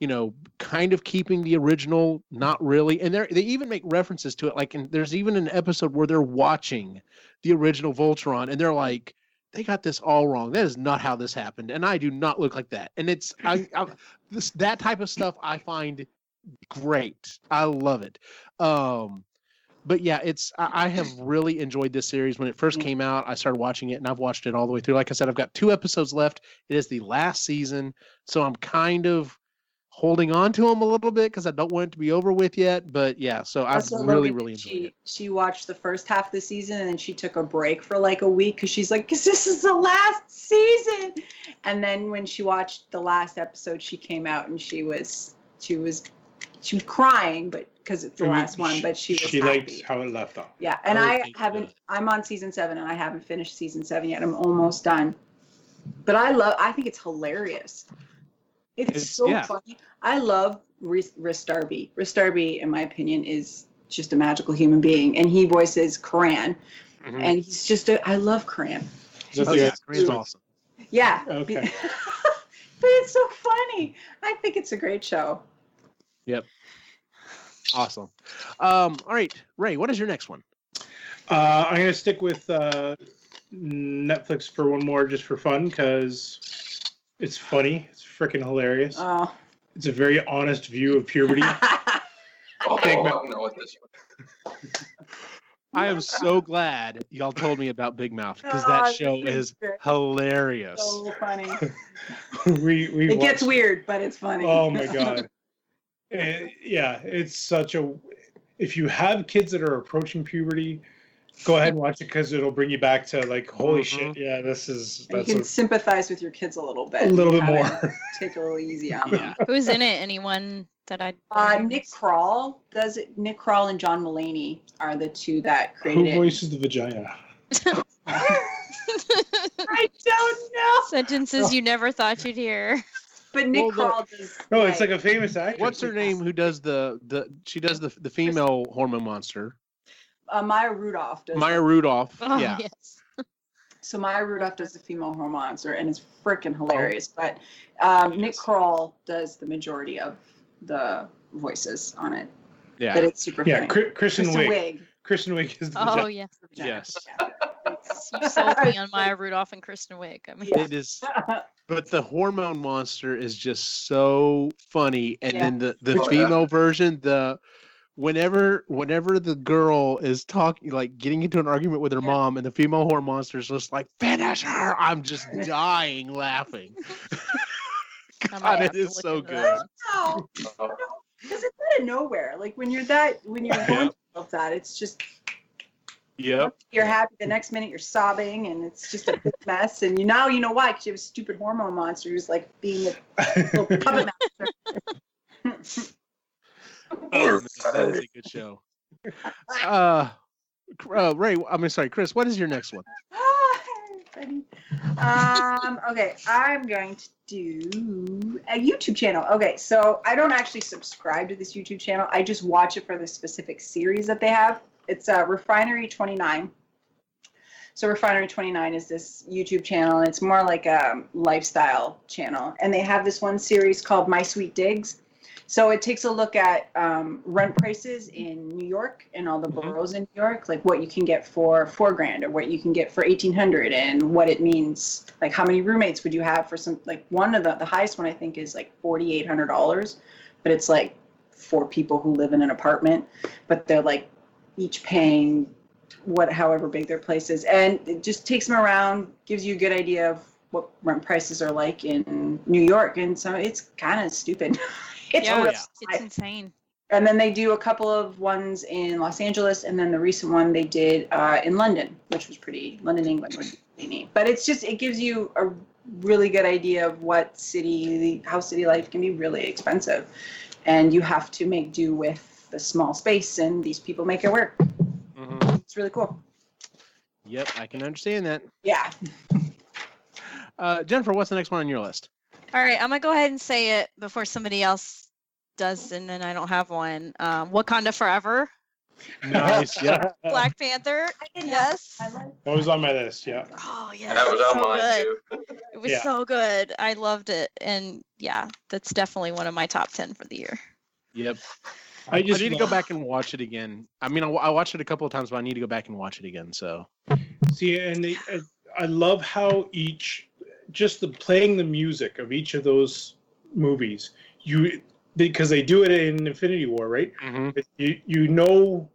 you know, kind of keeping the original, not really. And they they even make references to it. Like, in, there's even an episode where they're watching the original Voltron, and they're like, they got this all wrong. That is not how this happened, and I do not look like that. And it's I, I this that type of stuff I find great. I love it. Um, but yeah, it's I, I have really enjoyed this series. When it first came out, I started watching it, and I've watched it all the way through. Like I said, I've got two episodes left. It is the last season, so I'm kind of holding on to them a little bit because I don't want it to be over with yet. But yeah, so I've really, Logan really enjoyed she, it. She watched the first half of the season and then she took a break for like a week because she's like, 'Cause this is the last season. And then when she watched the last episode, she came out and she was she was she was crying, but because it's the Mhm. last one, but she was she happy. liked how it left off. Yeah, and Oh, I haven't. God. I'm on season seven, and I haven't finished season seven yet. I'm almost done. But I love. I think it's hilarious. It's, It's- so yeah. funny. I love Rhys Rhys Darby. Rhys Darby, in my opinion, is just a magical human being, and he voices Coran, Mhm. and he's just. A, I love Coran. Is that Oh, yeah, guy- Coran's awesome. Yeah. Okay. but it's so funny. I think it's a great show. Awesome. Um, all right, Ray, what is your next one? Uh, I'm gonna stick with uh, Netflix for one more, just for fun, because it's funny. It's freaking hilarious. Oh. It's a very honest view of puberty. Oh, Big I Mouth. don't know what this one. I am so glad y'all told me about Big Mouth because Oh, that show is is great. hilarious. so funny. we we It gets weird, but it's funny. Oh my god. Eh, yeah, it's such a. If you have kids that are approaching puberty, go ahead and watch it because it'll bring you back to like, holy Mhm. shit, yeah, this is And you can a, sympathize with your kids a little bit. a little bit more. Take a little easy on them. Who's in it? Anyone that I? Uh, Nick Kroll does it. Nick Kroll and John Mulaney are the two that Who created it. voices the vagina? I don't know. Sentences you never thought you'd hear. But Nick Well, the- Kroll does. No, it's like a famous actress. What's her name? Who does the the? She does the the female hormone monster. uh, Maya Rudolph does. Maya Rudolph. Oh, yeah. yes. So Maya Rudolph does the female hormone monster, and it's freaking Oh. hilarious. But um, Nick Kroll does the majority of the voices on it. Yeah. But Yeah. it's super Yeah, funny. Kri- Kristen Kristen Wiig. Wiig. Kristen Wiig is the Oh vagina. yes. Yes. You sold me on Maya Rudolph and Kristen Wiig. I mean, Yeah. It is. But the hormone monster is just so funny, and Yeah. then the the Oh, yeah. female version, the whenever whenever the girl is talking like getting into an argument with her Yeah. mom, and the female hormone monster is just like finish her, I'm just dying laughing. I God, have it to is look so good. that. No, because it's out of nowhere. Like when you're that, when you're going through that, it's just Yep. you're happy. The next minute you're sobbing, and it's just a big mess. And you now you know why? Because you have a stupid hormone monster who's like being a little puppet master. Oh, that is a good show. Uh, uh, Ray, I mean, sorry, Chris. What is your next one? Um, okay, I'm going to do a YouTube channel. Okay, so I don't actually subscribe to this YouTube channel. I just watch it for the specific series that they have. It's uh, Refinery 29. So Refinery 29 is this YouTube channel, and it's more like a lifestyle channel. And they have this one series called My Sweet Digs. So it takes a look at um, rent prices in New York and all the Mhm. boroughs in New York, like what you can get for four grand or what you can get for eighteen hundred, and what it means. Like how many roommates would you have for some? Like one of the the highest one I think is like forty eight hundred dollars, but it's like four people who live in an apartment, but they're like each paying what however big their place is, and it just takes them around, gives you a good idea of what rent prices are like in New York, and so it's kind of stupid. it's Yeah, real it's, insane. and then they do a couple of ones in Los Angeles, and then the recent one they did uh, in London, which was pretty London, England was pretty neat. But it's just it gives you a really good idea of what city, how city life can be really expensive, and you have to make do with the small space, and these people make it work. Mhm. It's really cool. Yep, I can understand that. Yeah. Uh, Jennifer, what's the next one on your list? All right, I'm gonna go ahead and say it before somebody else does, and then I don't have one. Um, Wakanda Forever, Nice. Yep. Black Panther. Yes. That was on my list, yeah. Oh yeah. that was it's on so mine good. too. It was Yeah. so good. I loved it, and yeah, that's definitely one of my top ten for the year. Yep. I I just need to go back and watch it again. I mean, I, I watched it a couple of times, but I need to go back and watch it again. So see, and they, uh, I love how each just the playing the music of each of those movies you because they do it in Infinity War, right? Mhm. You you know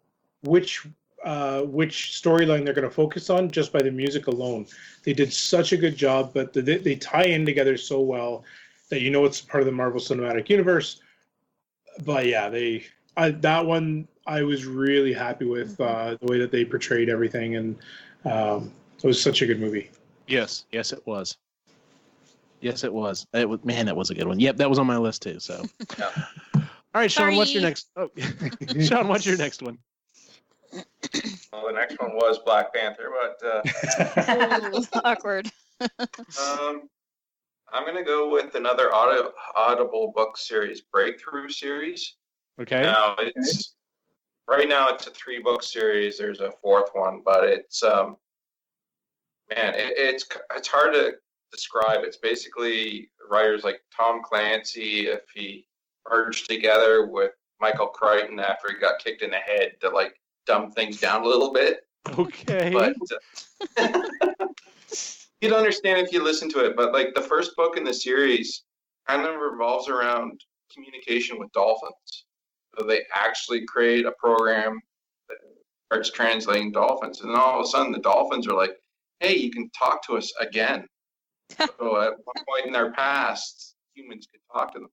which uh, which storyline they're going to focus on just by the music alone. They did such a good job, but they, they tie in together so well that you know it's part of the Marvel Cinematic Universe. But yeah, they I, that one I was really happy with uh, the way that they portrayed everything, and um, it was such a good movie. Yes, yes, it was. Yes, it was. It was. Man, that was a good one. Yep, that was on my list too. So, Yeah. all right, Sean, what's your next? Oh, Sean, what's your next one? Well, the next one was Black Panther, but uh, Awkward. um, I'm gonna go with another audio, Audible book series, Breakthrough series. Okay. Now it's right now it's a three book series. There's a fourth one, but it's um man, it, it's it's hard to describe. It's basically writers like Tom Clancy if he merged together with Michael Crichton after he got kicked in the head to like dumb things down a little bit. Okay. But uh, you'd understand if you listen to it. But like the first book in the series kind of revolves around communication with dolphins. So they actually create a program that starts translating dolphins, and then all of a sudden the dolphins are like, "Hey, you can talk to us again." So at one point in their past, humans could talk to them,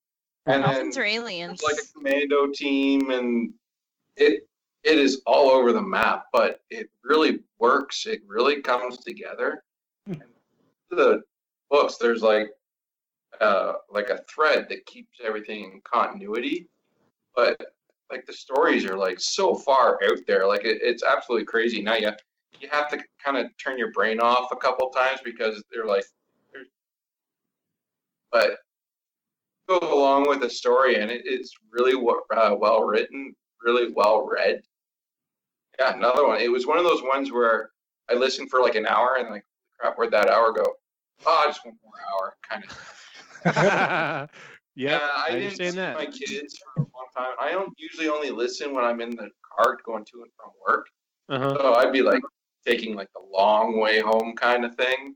and then are aliens. it's like a commando team and it it is all over the map but it really works. It really comes together. Hmm. and the books there's like uh like a thread that keeps everything in continuity but like the stories are like so far out there. Like it, it's absolutely crazy. Now you you have to kind of turn your brain off a couple times because they're like but go along with the story and it, it's really uh, well written really well read. Yeah another one. It was one of those ones where i listened for like an hour and like crap where'd that hour go? Oh i just want more hour kind of yeah, yeah I, i, didn't see that. my kids for a long time. I don't usually only listen when i'm in the car going to and from work. Uh-huh. so i'd be like taking like the long way home kind of thing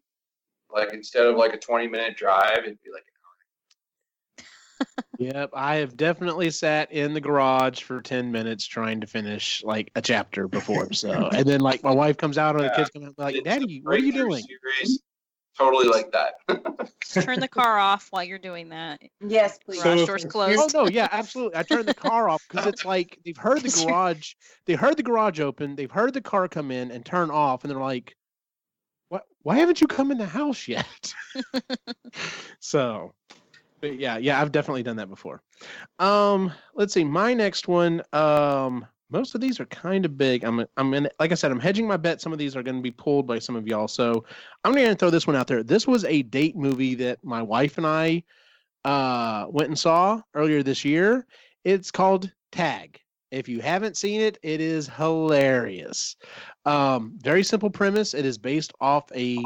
like instead of like a 20 minute drive it'd be like an hour. Yep, I have definitely sat in the garage for ten minutes trying to finish like a chapter before. So, and then like my wife comes out or the kids come out like, It's "Daddy, what are you doing?" series, totally like that Turn the car off while you're doing that. Yes, please. So- Garage door's closed. Oh no, yeah, absolutely. I turned the car off because it's like they've heard the garage, they heard the garage open, they've heard the car come in and turn off, and they're like, "What? Why haven't you come in the house yet?" so, but yeah, yeah, I've definitely done that before. Um, let's see, my next one. Um, most of these are kind of big. I'm, I'm in, like I said, I'm hedging my bet. Some of these are going to be pulled by some of y'all. So I'm going to throw this one out there. This was a date movie that my wife and I uh, went and saw earlier this year. It's called Tag. If you haven't seen it, it is hilarious. Um, very simple premise. It is based off a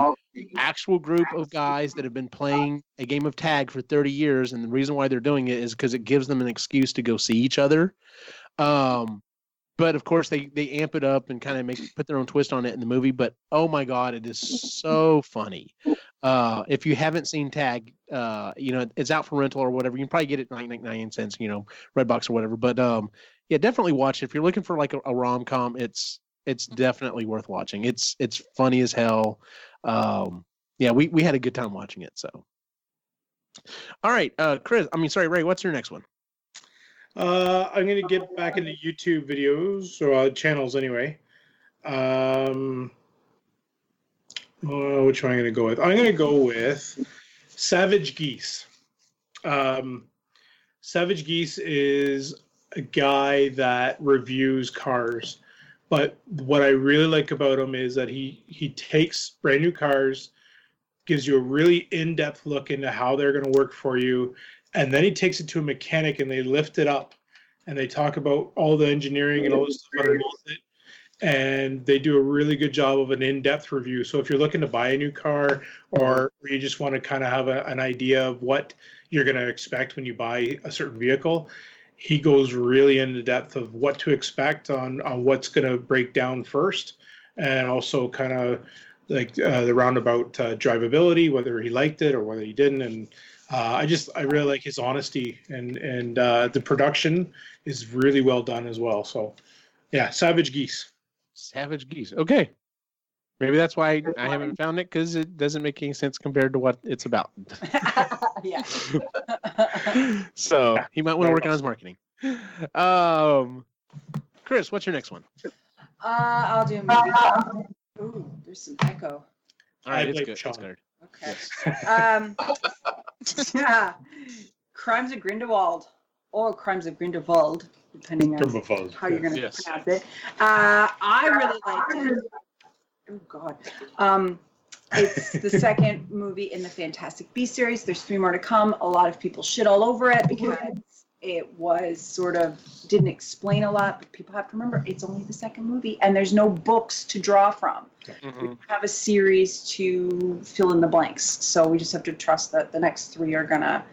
actual group of guys that have been playing a game of tag for 30 years, and the reason why they're doing it is because it gives them an excuse to go see each other. Um, but of course, they they amp it up and kind of make put their own twist on it in the movie. But oh my god, it is so funny. Uh, if you haven't seen Tag, uh, you know it's out for rental or whatever. You can probably get it 99 cents, you know, Redbox or whatever. But um, yeah, definitely watch it if you're looking for like a, a rom com. It's it's definitely worth watching. It's it's funny as hell. Um, yeah, we we had a good time watching it. So, all right, uh, Chris. I mean, sorry, Ray. What's your next one? Uh, I'm gonna get back into YouTube videos or uh, channels anyway. Um, uh, which one am I gonna go with? I'm gonna go with Savage Geese. Um, Savage Geese is a guy that reviews cars, but what I really like about him is that he he takes brand new cars, gives you a really in-depth look into how they're going to work for you, and then he takes it to a mechanic and they lift it up and they talk about all the engineering and all this stuff underneath it and they do a really good job of an in-depth review. So if you're looking to buy a new car or you just want to kind of have a, an idea of what you're going to expect when you buy a certain vehicle he goes really into depth of what to expect on, on what's going to break down first and also kind of like uh, the roundabout uh, drivability, whether he liked it or whether he didn't, and uh, I just I really like his honesty and and uh, the production is really well done as well. So yeah, Savage Geese. Savage Geese. Okay. Maybe that's why I haven't found it because it doesn't make any sense compared to what it's about. yeah. so he might want to work on his marketing. Um, Chris, what's your next one? Uh, I'll do movie. Ooh, there's some echo. All right, I it's blame good. It's good. Okay. Um, yeah. Crimes of Grindelwald or Crimes of Grindelwald, depending on Grimmelfeld, how you're going to Yes. pronounce it. Uh, I really liked it. Oh God. Um, it's the second movie in the Fantastic Beast series. There's three more to come. A lot of people shit all over it because it was sort of didn't explain a lot. But people have to remember it's only the second movie, and there's no books to draw from. We Mhm. have a series to fill in the blanks. So we just have to trust that the next three are gonna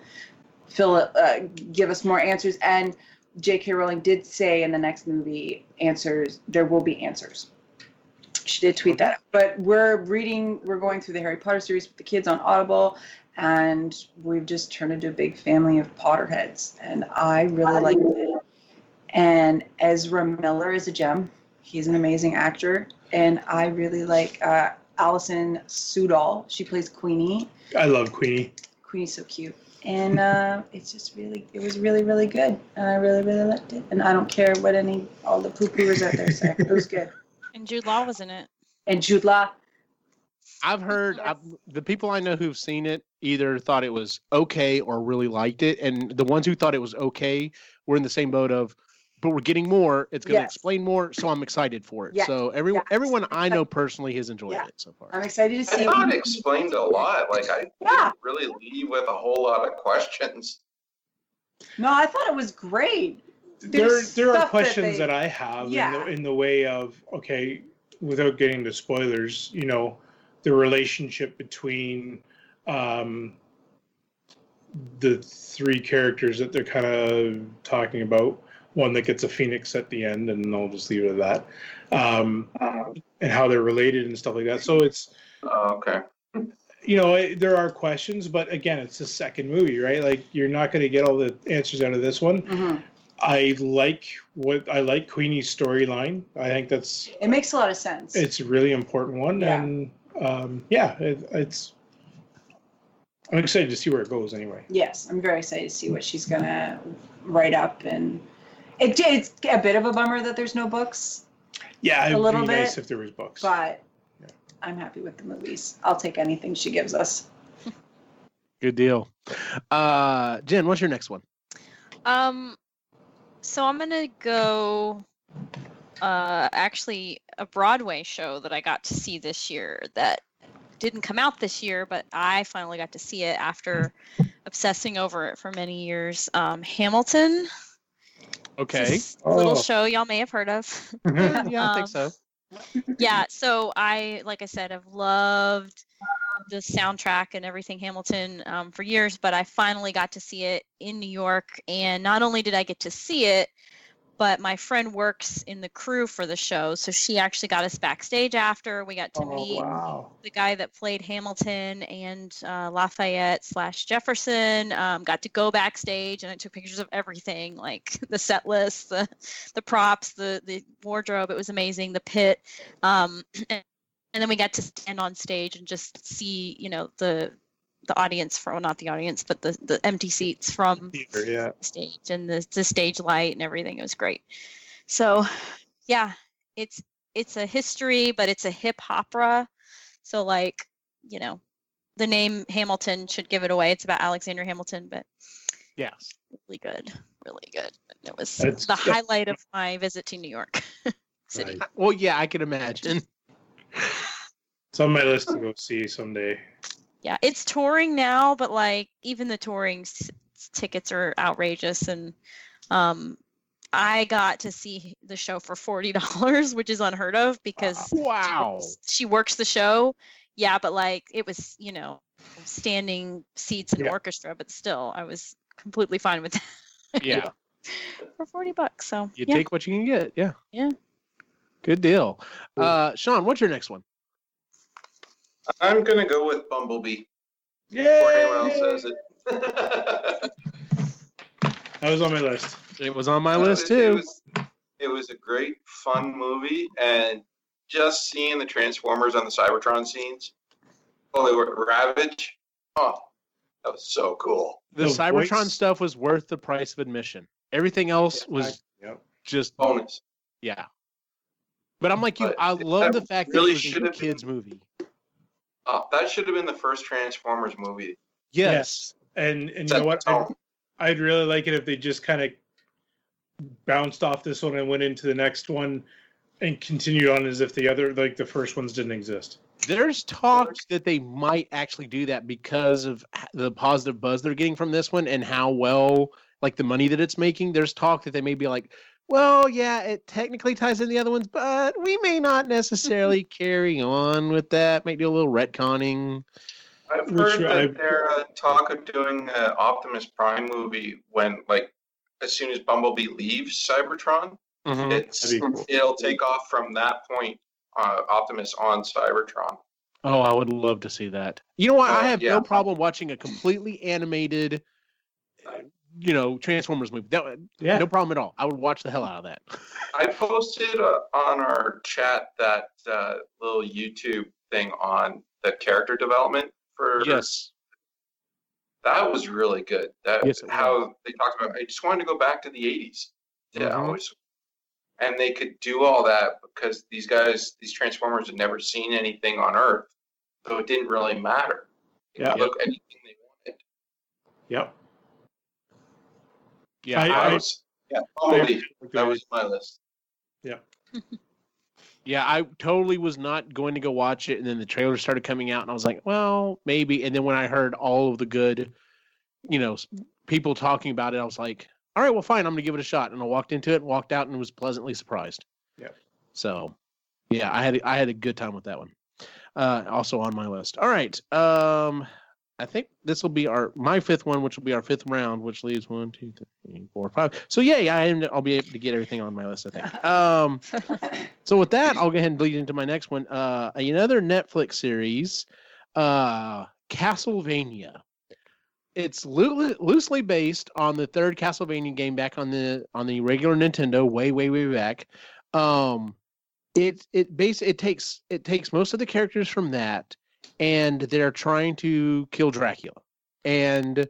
fill it, uh, give us more answers. And J.K. Rowling did say in the next movie, answers there will be answers. She did tweet that. But we're reading, we're going through the Harry Potter series with the kids on Audible, and we've just turned into a big family of Potterheads, and I really liked it. And Ezra Miller is a gem. He's an amazing actor, and I really like uh, Alison Sudol. She plays Queenie. I love Queenie. Queenie's so cute, and uh, it's just really, it was really, really good, and I really, really liked it. And I don't care what any all the poo poos out there say. It was good. And Jude Law was in it. And Jude Law, I've heard I've, the people I know who've seen it either thought it was okay or really liked it, and the ones who thought it was okay were in the same boat of, but we're getting more. It's going to Yes. explain more, so I'm excited for it. Yes, So everyone, yes. everyone I know personally has enjoyed Yeah. it so far. I'm excited to I see. thought it explained a lot. Like I Yeah. didn't really leave with a whole lot of questions. No, I thought it was great. There there are stuff that questions they- that, I have Yeah. in, the, in the way of okay, without getting to spoilers, you know, the relationship between um, the three characters that they're kind of talking about. One that gets a phoenix at the end, and I'll just leave it at that. Um, and how they're related and stuff like that. So it's Oh, okay. you know, it, there are questions, but again, it's the second movie, right? Like you're not going to get all the answers out of this one. Mhm. I like what I like Queenie's storyline. I think that's It makes a lot of sense. it's a really important one, Yeah. and um, yeah, it, it's. I'm excited to see where it goes. Anyway, yes, I'm very excited to see what she's gonna write up, and it, it's a bit of a bummer that there's no books, yeah, it'd little be nice bit, if there was books. but Yeah. I'm happy with the movies. I'll take anything she gives us. Good deal. Uh, Jen, what's your next one? Um, so I'm gonna go. Uh, actually, a Broadway show that I got to see this year that didn't come out this year, but I finally got to see it after obsessing over it for many years. Um, Hamilton. It's Okay. this little Oh. show y'all may have heard of. yeah, I Um, think so. yeah so i like i said i've loved the soundtrack and everything hamilton um, for years but i finally got to see it in new york and not only did i get to see it but my friend works in the crew for the show so she actually got us backstage after we got to oh meet wow! the guy that played Hamilton and uh, Lafayette slash Jefferson. Um, got to go backstage and I took pictures of everything, like the set list, the the props, the the wardrobe. It was amazing. The pit, um, and, and then we got to stand on stage and just see, you know, the the audience from well, not the audience, but the the empty seats from Theater, yeah. the stage and the, the stage light and everything. It was great. So, yeah, it's it's a history, but it's a hip opera. So, like, you know, the name Hamilton should give it away. It's about Alexander Hamilton, but Yes. really good, really good. And It was That's- the highlight of my visit to New York City. Right. Well, yeah, I can imagine. It's on my list to go see someday. Yeah, it's touring now, but like even the touring s- tickets are outrageous and um I got to see the show for $40, which is unheard of because she Wow. works- she works the show. Yeah, but like it was, you know, standing seats and Yeah. orchestra, but still I was completely fine with that Yeah. for 40 bucks. So, You yeah. take what you can get. Yeah. Yeah. Good deal. Uh, Sean, what's your next one? I'm gonna go with Bumblebee before anyone else Yeah, says it. that was on my list. It was on my list it- It too. was, it was a great, fun movie, and just seeing the Transformers on the Cybertron scenes, oh, they were Ravage. Oh, that was so cool. The the Cybertron voice- stuff was worth the price of admission. Everything else was Yep. just Bonus. yeah. But I'm like you. But I love the fact really that it was a have been- kids movie. Oh, that should have been the first Transformers movie. Yes. And and you know what? I'd. I'd really like it if they just kind of bounced off this one and went into the next one and continued on as if the other like the first ones didn't exist. There's talk that they might actually do that because of the positive buzz they're getting from this one and how well, like the money that it's making. There's talk that they may be like, well, yeah, it technically ties in the other ones, but we may not necessarily carry on with that. Might do a little retconning. I've Which heard that I've- they're uh, talk of doing an Optimus Prime movie when, like, as soon as Bumblebee leaves Cybertron, Mhm. it's cool. it'll take off from that point. Uh, Optimus on Cybertron. Oh, I would love to see that. You know what? I Oh, have yeah. no problem watching a completely animated, uh, you know, Transformers movie. That, Yeah. No problem at all. I would watch the hell out of that. I posted uh, on our chat that uh, little YouTube thing on the character development for yes. that was really good. That Yes, it how they talked about. I just wanted to go back to the '80s. Yeah, Mhm. always. And they could do all that because these guys, these Transformers, had never seen anything on Earth, so it didn't really matter. They could Yeah. look anything they wanted. Yep. Yeah. I- I I, was, yeah, Bumblebee. That was my list. yeah, yeah, I totally was not going to go watch it, and then the trailer started coming out, and I was like, well, maybe. And then when I heard all of the good, you know, people talking about it, I was like, all right, well, fine, I'm gonna give it a shot. And I walked into it, walked out, and was pleasantly surprised. Yeah. So, yeah, I had I had a good time with that one. Uh, also on my list. All right. Um, I think this will be our my fifth one, which will be our fifth round, which leaves one, two, three, four, five. So yeah, yeah, I, I'll be able to get everything on my list. I think. Um, so with that, I'll go ahead and lead into my next one. Uh, another Netflix series, uh, Castlevania. It's loo- loosely based on the third Castlevania game back on the on the regular Nintendo, way way way back. Um, it it base it takes it takes most of the characters from that, and they're trying to kill Dracula, and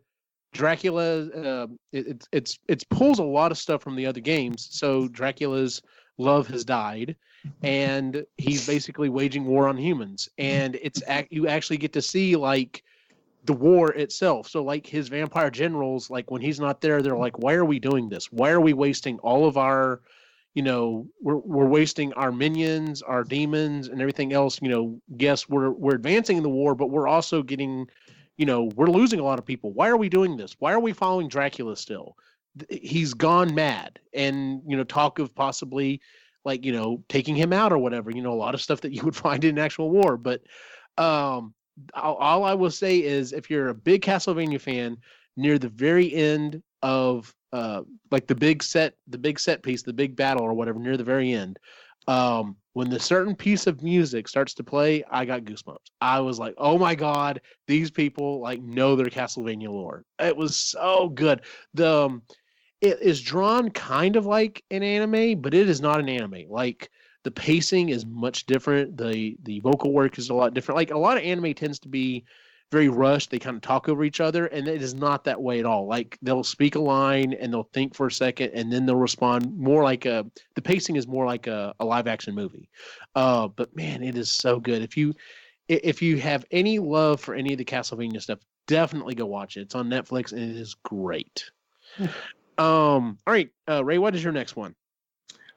Dracula uh, it, it's it's it's pulls a lot of stuff from the other games. So Dracula's love has died, and he's basically waging war on humans, and it's you actually get to see like the war itself. So like his vampire generals, like when he's not there, they're like, why are we doing this? Why are we wasting all of our, you know, we're we're wasting our minions, our demons, and everything else. You know, yes, we're we're advancing in the war, but we're also getting, you know, we're losing a lot of people. Why are we doing this? Why are we following Dracula still? He's gone mad, and you know, talk of possibly like you know taking him out or whatever. You know, a lot of stuff that you would find in actual war, but um all, all I will say is if you're a big Castlevania fan, near the very end of uh like the big set the big set piece, the big battle or whatever, near the very end, um, when the certain piece of music starts to play, I got goosebumps. I was like, oh my god, these people like know their Castlevania lore. It was so good. The um, it is drawn kind of like an anime, but it is not an anime. Like the pacing is much different. The the vocal work is a lot different. Like a lot of anime tends to be very rushed. They kind of talk over each other, and it is not that way at all. Like they'll speak a line and they'll think for a second, and then they'll respond more like a. The pacing is more like a, a live action movie. Uh, but man, it is so good. If you if you have any love for any of the Castlevania stuff, definitely go watch it. It's on Netflix and it is great. um. All right, uh, Ray. What is your next one?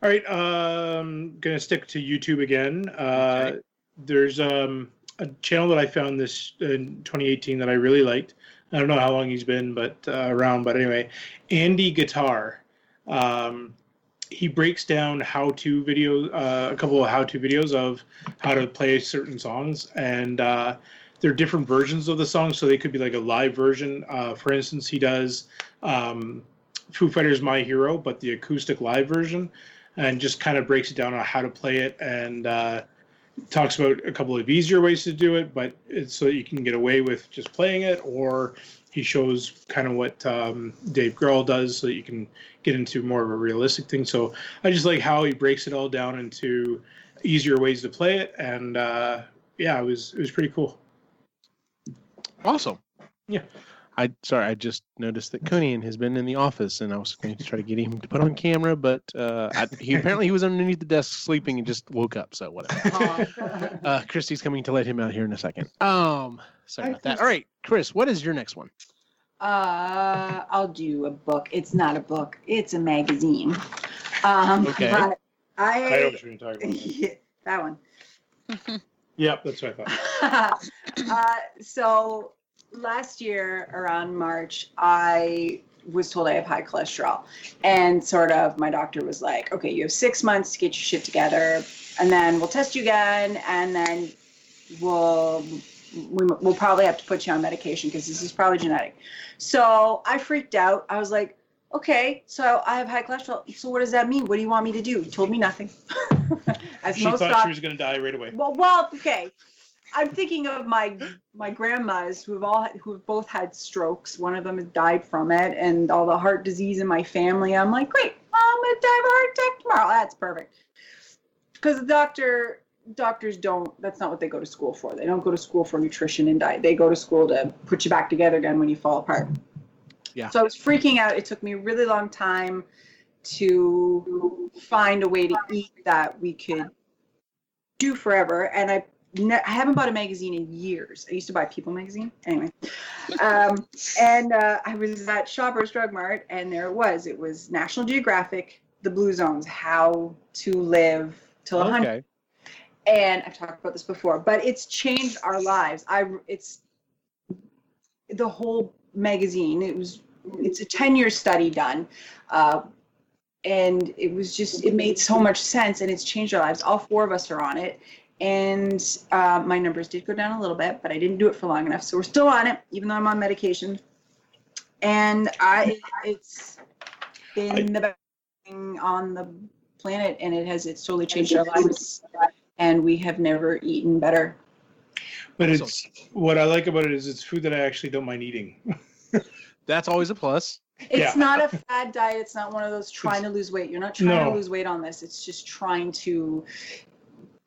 All right, um, gonna stick to YouTube again. Uh, Okay. There's um, a channel that I found this in 2018 that I really liked. I don't know how long he's been, but uh, around. But anyway, Andy Guitar. Um, he breaks down how-to videos, uh, a couple of how-to videos of how to play certain songs, and uh, there are different versions of the song. So they could be like a live version. Uh, for instance, he does um, Foo Fighters' "My Hero," but the acoustic live version and just kind of breaks it down on how to play it and uh, talks about a couple of easier ways to do it, but it's so that you can get away with just playing it, or he shows kind of what um, Dave Grohl does so that you can get into more of a realistic thing. So I just like how he breaks it all down into easier ways to play it, and uh, yeah, it was it was pretty cool. Awesome. Yeah. I sorry, I just noticed that Kunian has been in the office, and I was going to try to get him to put on camera, but uh, I, he apparently he was underneath the desk sleeping and just woke up. So whatever. Uh, Christy's coming to let him out here in a second. Um, sorry about that. All right, Chris, what is your next one? Uh, I'll do a book. It's not a book. It's a magazine. Um, Okay. but I know I, what you're talking about. that one. Yep, that's what I thought. uh, so last year around March, I was told I have high cholesterol, and sort of my doctor was like, "Okay, you have six months to get your shit together, and then we'll test you again, and then we'll we, we'll probably have to put you on medication because this is probably genetic." So I freaked out. I was like. Okay, so I have high cholesterol. So what does that mean? What do you want me to do? He told me nothing. As She most thought doc- she was going to die right away. well, well, okay. I'm thinking of my my grandmas who have all who have both had strokes. One of them has died from it, and all the heart disease in my family. I'm like, great, I'm gonna die of a heart attack tomorrow. That's perfect. Because the doctor doctors don't. That's not what they go to school for. They don't go to school for nutrition and diet. They go to school to put you back together again when you fall apart. Yeah. So I was freaking out. It took me a really long time to find a way to eat that we could do forever. And I, ne- I haven't bought a magazine in years. I used to buy People magazine. Anyway, um, and uh, I was at Shoppers Drug Mart, and there it was. It was National Geographic, The Blue Zones, How to Live Till 100 Okay. and I've talked about this before, but it's changed our lives. I it's the whole magazine. It was it's a ten year study done, uh, and it was just it made so much sense, and it's changed our lives. All four of us are on it, and uh, my numbers did go down a little bit, but I didn't do it for long enough, so we're still on it, even though I'm on medication. And I it's been the best thing on the planet, and it has it's totally changed our lives and we have never eaten better. But Awesome. it's what I like about it is it's food that I actually don't mind eating. That's always a plus. It's Yeah. not a fad diet. It's not one of those trying to lose weight. You're not trying No. to lose weight on this. It's just trying to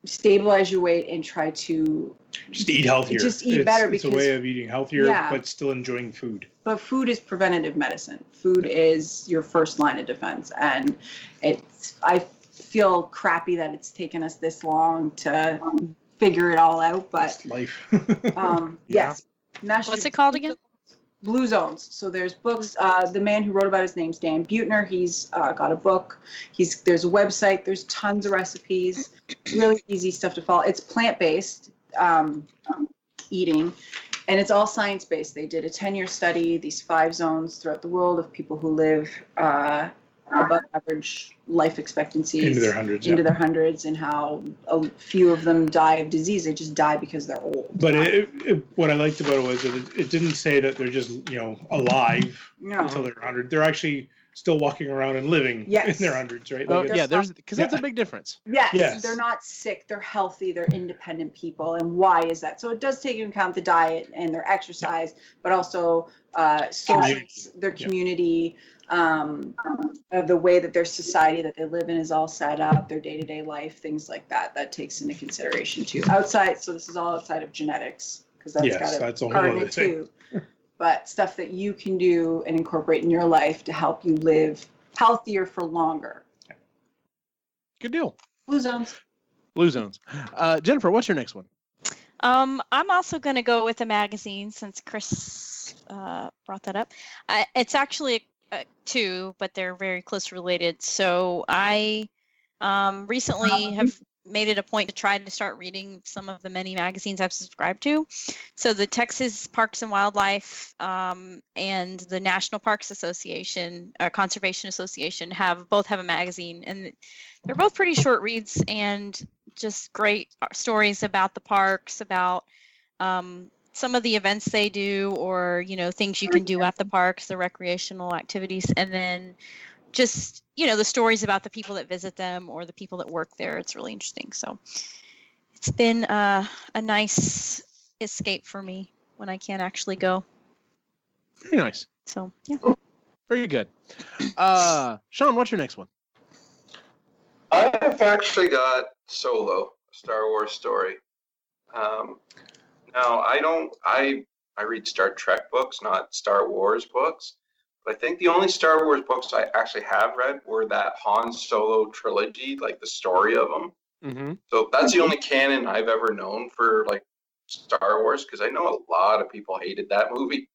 stabilize your weight and try to. Just eat healthier. Just eat it's, better It's a way of eating healthier, Yeah. but still enjoying food. But food is preventative medicine. Food is your first line of defense, and it's. I feel crappy that it's taken us this long to figure it all out, but It's life. um, Yeah. yes. National What's it called again? Blue Zones. So there's books. Uh, the man who wrote about his name's Dan Buettner. He's uh, got a book. He's there's a website. There's tons of recipes. Really easy stuff to follow. It's plant based um, eating, and it's all science based. They did a 10 year study. These five zones throughout the world of people who live uh, above average life expectancies Into their hundreds. into yeah. their hundreds, and how a few of them die of disease. They just die because they're old. But it, it, what I liked about it was that it, it didn't say that they're just you know alive no. until they're 100. They're actually still walking around and living Yes. in their hundreds, right? Oh, Like, it's- yeah, there's because that's a big difference. Yes, Yes. they're not sick. They're healthy. They're independent people. And why is that? So it does take into account the diet and their exercise, but also uh, social, Community. their Yeah. Community, um, uh, the way that their society that they live in is all set up, their day to day life, things like that. That takes into consideration too. Outside, so this is all outside of genetics because that's Yes, got a that's a whole part of other it thing. too. But stuff that you can do and incorporate in your life to help you live healthier for longer. Good deal. Blue zones. Blue zones. Uh, Jennifer, what's your next one? Um, I'm also going to go with a magazine since Chris uh, brought that up. I, it's actually uh, two, but they're very close related. So I um, recently have made it a point to try to start reading some of the many magazines I've subscribed to. So the Texas Parks and Wildlife um, and the National Parks Association, uh, Conservation Association, have both have a magazine, and they're both pretty short reads and just great uh, stories about the parks, about um, some of the events they do, or you know things you can do at the parks, the recreational activities, and then just you know the stories about the people that visit them or the people that work there. It's really interesting. So it's been uh, a nice escape for me when I can't actually go. Very nice. So yeah. Very good. Uh, Sean, what's your next one? I've actually got Solo, Star Wars story. Um, now I don't. I I read Star Trek books, not Star Wars books. But I think the only Star Wars books I actually have read were that Han Solo trilogy, like the story of them. Mm-hmm. So that's the only canon I've ever known for like Star Wars, because I know a lot of people hated that movie.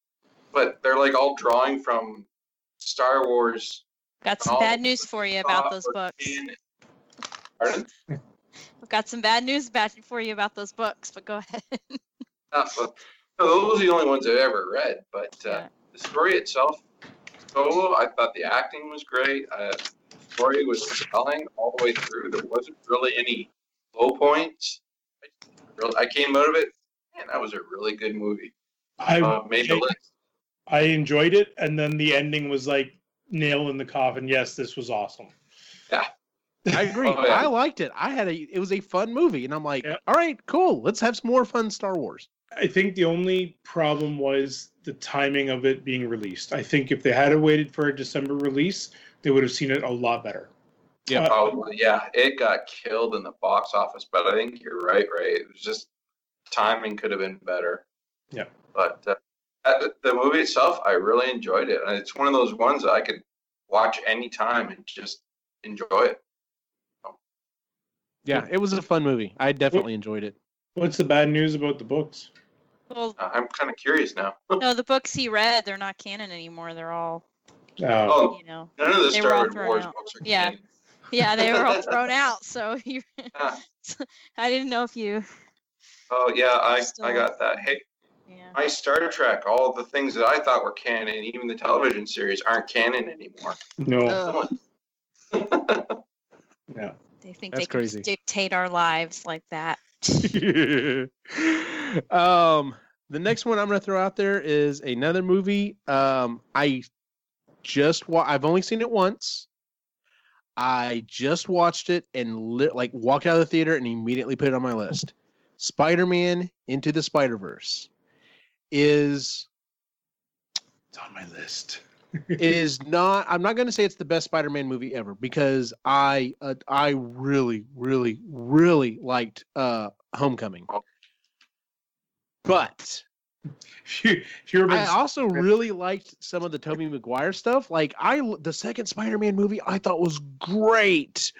But they're like all drawing from Star Wars. Got some bad news for you about those books. canon. Pardon? I've got some bad news about for you about those books, but go ahead. Well, no, those are the only ones I've ever read. But uh, Yeah. the story itself, Solo, I thought the acting was great. Uh, the story was compelling all the way through. There wasn't really any low points. I, really, I came out of it, man, that was a really good movie. I Uh, made the list. I enjoyed it, and then the ending was like nail in the coffin. Yes, this was awesome. Yeah. I agree. Oh, yeah. I liked it. I had a. It was a fun movie, and I'm like, Yeah. all right, cool. Let's have some more fun Star Wars. I think the only problem was the timing of it being released. I think if they had waited for a December release, they would have seen it a lot better. Yeah. Uh, Oh yeah, it got killed in the box office, but I think you're right, Right, It was just timing could have been better. Yeah. But uh, the movie itself, I really enjoyed it, and it's one of those ones that I could watch anytime and just enjoy it. Yeah, it was a fun movie. I definitely enjoyed it. What's the bad news about the books? well, Uh, I'm kind of curious now. no, the books he read, they're not canon anymore. They're all, Uh, Oh, you know, none of the They were all Star thrown Wars out. books are Yeah. canon. yeah, they were all thrown out. So you, Ah. I didn't know if you, Oh yeah, I, I got that. Hey, yeah. my Star Trek, all the things that I thought were canon, even the television series, aren't canon anymore. no, yeah. they think That's they can crazy. dictate our lives like that. um, the next one I'm going to throw out there is another movie. Um, I just wa- I've only seen it once. I just watched it and lit, like walked out of the theater and immediately put it on my list. Spider-Man Into the Spider-Verse is It's on my list. It is not i'm not going to say it's the best spider-man movie ever because i uh, i really really really liked uh homecoming. But If you, if big i also really liked some of the toby maguire stuff. Like i the second spider-man movie i thought was great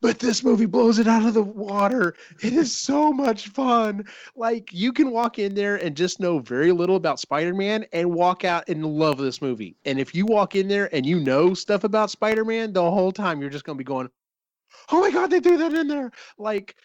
but this movie blows it out of the water. It is so much fun. Like you can walk in there and just know very little about spider-man and walk out and love this movie. And if you walk in there and you know stuff about spider-man the whole time you're just going to be going oh my god they threw that in there! Like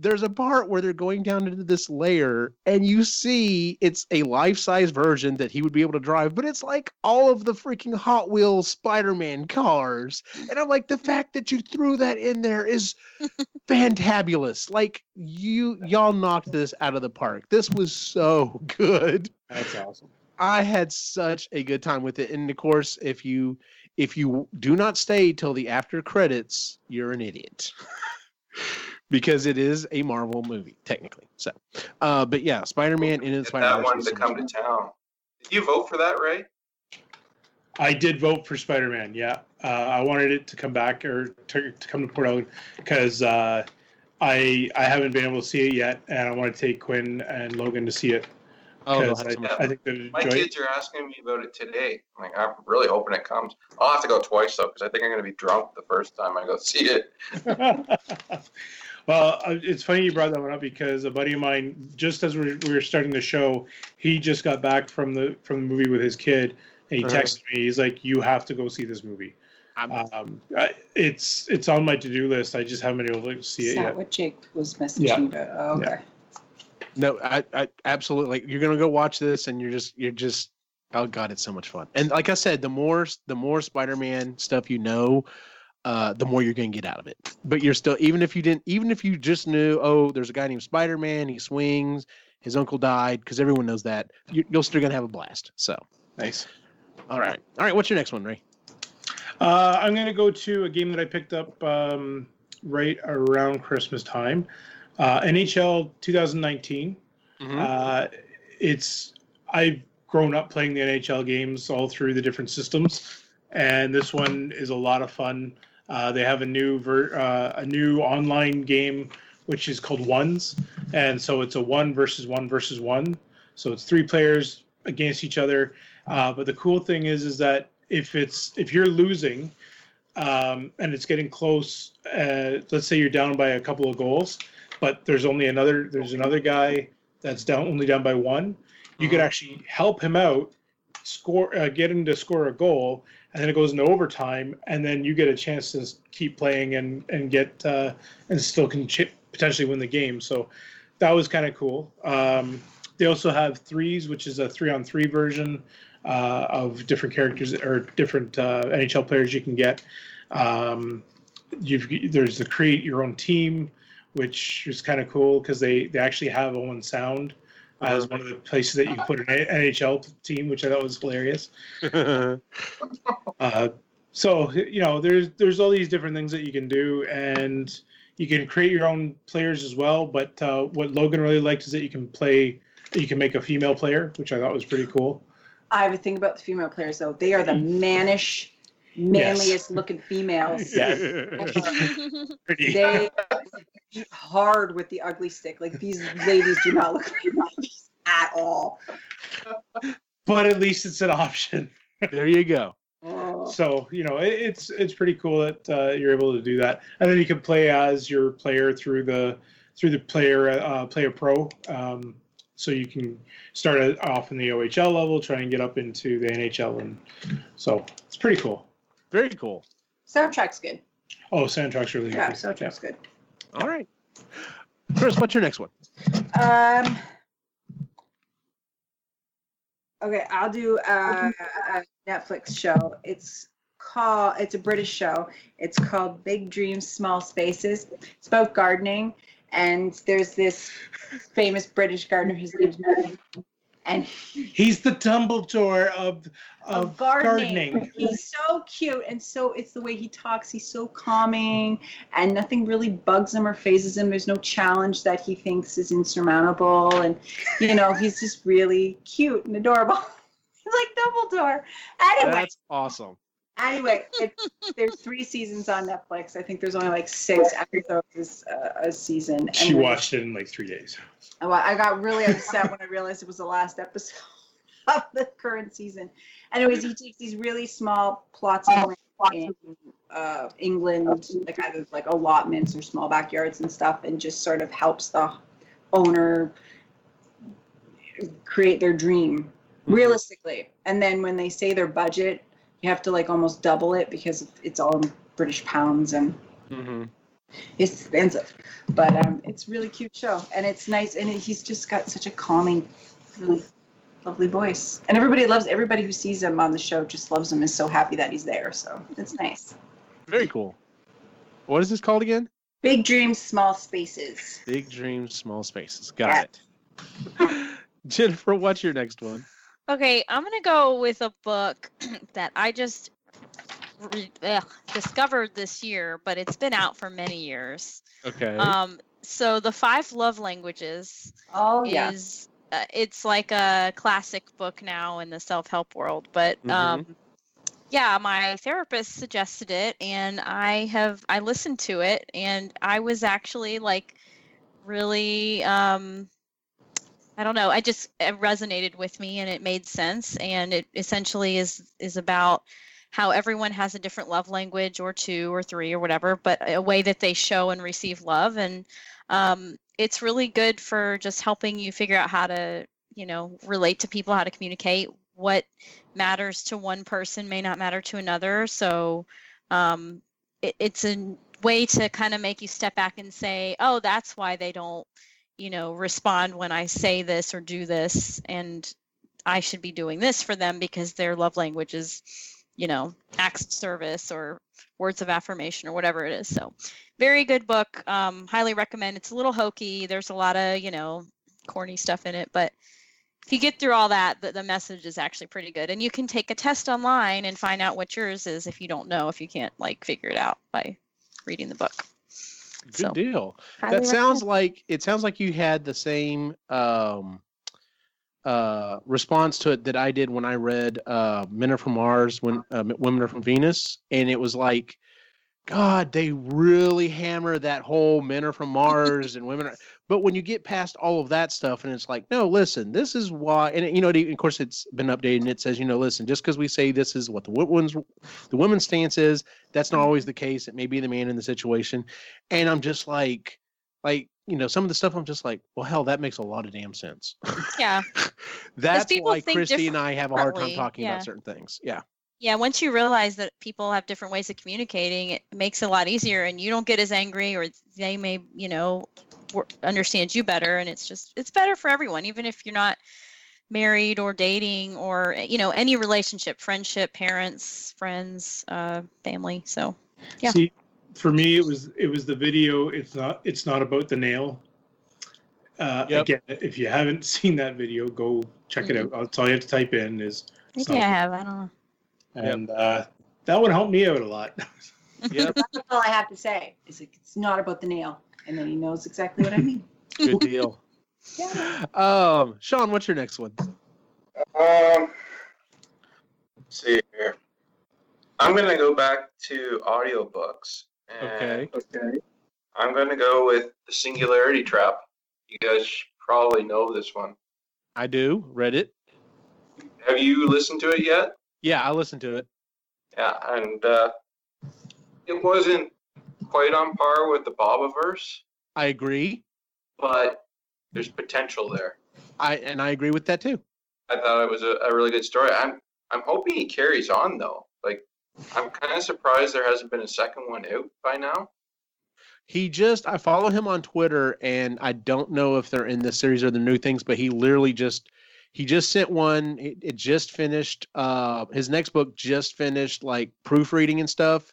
there's a part where they're going down into this layer and you see it's a life-size version that he would be able to drive but it's like all of the freaking hot wheels spider-man cars and i'm like the fact that you threw that in there is fantabulous like you y'all knocked this out of the park this was so good That's awesome. I had such a good time with it. And of course, if you if you do not stay till the after credits, you're an idiot. because it is a Marvel movie, technically. So uh but yeah, Spider-Man into the Get Spider that one to come to town. Did you vote for that, Ray? I did vote for Spider Man. Yeah, uh, I wanted it to come back or to, to come to Port Elgin because uh, I I haven't been able to see it yet, and I want to take Quinn and Logan to see it. Oh, they'll 'cause have so much I, fun. I think My enjoy it. kids are asking me about it today. I'm like, I'm really hoping it comes. I'll have to go twice though, because I think I'm going to be drunk the first time I go see it. well, uh, it's funny you brought that one up because a buddy of mine, just as we we were starting the show, he just got back from the from the movie with his kid, and he Uh-huh. texted me. He's like, "You have to go see this movie." Um, it's it's on my to do list. I just haven't been able to see Is it that yet. what Jake was messaging Yeah. about? Oh, okay. No, I, I absolutely like you're gonna go watch this and you're just you're just oh god, it's so much fun. And like I said, the more the more Spider-Man stuff you know, uh, the more you're gonna get out of it. But you're still even if you didn't even if you just knew, oh, there's a guy named Spider-Man, he swings, his uncle died, because everyone knows that, you, you're still gonna have a blast. So Nice. all right. All right, what's your next one, Ray? Uh, I'm going to go to a game that I picked up um, right around Christmas time. Uh, NHL 2019. Mhm. Uh, it's I've grown up playing the NHL games all through the different systems, and this one is a lot of fun. Uh, they have a new ver- uh, a new online game which is called Ones, and so it's a one versus one versus one. So it's three players against each other. Uh, but the cool thing is, is that if it's if you're losing, um, and it's getting close, uh, let's say you're down by a couple of goals, but there's only another there's another guy that's down only down by one. You could Mhm. actually help him out, score, uh, get him to score a goal, and then it goes into overtime, and then you get a chance to keep playing and and get uh, and still can ch- potentially win the game. So that was kind of cool. Um, they also have threes, which is a three on three version uh, of different characters or different uh, NHL players you can get. Um, you've there's the create your own team, which is kind of cool because they they actually have Owen Sound as one of the places that you put an NHL team, which I thought was hilarious. Uh, so you know, there's there's all these different things that you can do, and you can create your own players as well. But uh, what Logan really liked is that you can play, you can make a female player, which I thought was pretty cool. I have a thing about the female players though. They are the mannish, manliest looking females. Pretty. They beat hard with the ugly stick. Like these ladies do not look like ladies at all. but at least it's an option. there you go. Oh. So you know, it, it's it's pretty cool that uh, you're able to do that, and then you can play as your player through the through the player uh, player pro. Um, so you can start off in the OHL level, try and get up into the NHL, and so it's pretty cool. Very cool. Soundtrack's good. Oh, soundtrack's really Yeah, good. soundtrack's good. All right. Chris, what's your next one? Um. Okay, I'll do uh, a Netflix show. It's called. It's a British show. It's called Big Dreams, Small Spaces. It's about gardening, and there's this famous British gardener. His name's Matthew, and He's the Dumbledore of of, of gardening. gardening. He's so cute, and so it's the way he talks. He's so calming, and nothing really bugs him or phases him. There's no challenge that he thinks is insurmountable, and you know he's just really cute and adorable. he's like Dumbledore. Anyway, That's awesome. Anyway, it, there's three seasons on Netflix. I think there's only like six episodes uh, a season. and She watched it in like three days. well, I got really upset when I realized it was the last episode of the current season. Anyways, he takes these really small plots of land in uh, England, like kind of like allotments or small backyards and stuff, and just sort of helps the owner create their dream realistically. And then when they say their budget, you have to like almost double it because it's all in British pounds and Mm-hmm. it's expensive, but um, it's a really cute show, and it's nice, and he's just got such a calming, really lovely voice, and everybody loves everybody who sees him on the show just loves him, is so happy that he's there, so it's nice. Very cool. What is this called again? Big dreams, small spaces. Big dreams, small spaces. Got it. Jennifer, what's your next one? Okay, I'm gonna go with a book that I just re- ugh, discovered this year, but it's been out for many years. Okay. Um, so the Five Love Languages Oh is uh, it's like a classic book now in the self-help world, but Mhm. um, yeah, my therapist suggested it, and I have I listened to it, and I was actually like really um, I don't know. I just it resonated with me, and it made sense. And it essentially is is about how everyone has a different love language, or two, or three, or whatever, but a way that they show and receive love. And um, it's really good for just helping you figure out how to, you know, relate to people, how to communicate. What matters to one person may not matter to another. So um, it, it's a way to kind of make you step back and say, oh, that's why they don't you know respond when i say this or do this and i should be doing this for them because their love language is you know acts of service or words of affirmation or whatever it is. So very good book. Um, highly recommend. It's a little hokey. There's a lot of you know corny stuff in it but if you get through all that the, the message is actually pretty good. And you can take a test online and find out what yours is if you don't know if you can't like figure it out by reading the book Good So, deal. that sounds recommend. like it sounds like you had the same um uh response to it that I did when I read uh Men Are From Mars when uh, Women Are From Venus and it was like god they really hammer that whole men are from Mars and women are but when you get past all of that stuff and it's like no listen this is why and it- you know it- of course it's been updated and it says you know listen just because we say this is what the women's the women's stance is that's not always mm-hmm. the case. It may be the man in the situation. And I'm just like like you know some of the stuff i'm just like well hell that makes a lot of damn sense. Yeah. that's why christy and i have a hard time talking yeah. about certain things. Yeah. Yeah, once you realize that people have different ways of communicating, it makes it a lot easier, and you don't get as angry, or they may, you know, wor- understand you better, and it's just it's better for everyone, even if you're not married or dating or you know any relationship, friendship, parents, friends, uh, family. So Yeah. See, for me, it was it was the video. It's not it's not about the nail. Uh, Yep. Again, if you haven't seen that video, go check it out. That's all you have to type in is, i So- I have. I don't know. and uh, that would help me out a lot. yep That's all I have to say. Is like, it's not about the nail, and then he knows exactly what I mean. good deal Yeah. um sean what's your next one Um, let's see here. I'm gonna go back to audiobooks. And Okay. Okay. I'm gonna go with the Singularity Trap. You guys probably know this one. i do read it Have you listened to it yet? yeah i listened to it Yeah, and uh, it wasn't quite on par with the Bobiverse, i agree but there's potential there. i and i agree with that too I thought it was a, a really good story. I'm I'm hoping he carries on though. Like I'm kind of surprised there hasn't been a second one out by now. he just i follow him on twitter and i don't know if they're in this series or the new things but he literally just he just sent one it, it just finished uh his next book just finished like proofreading and stuff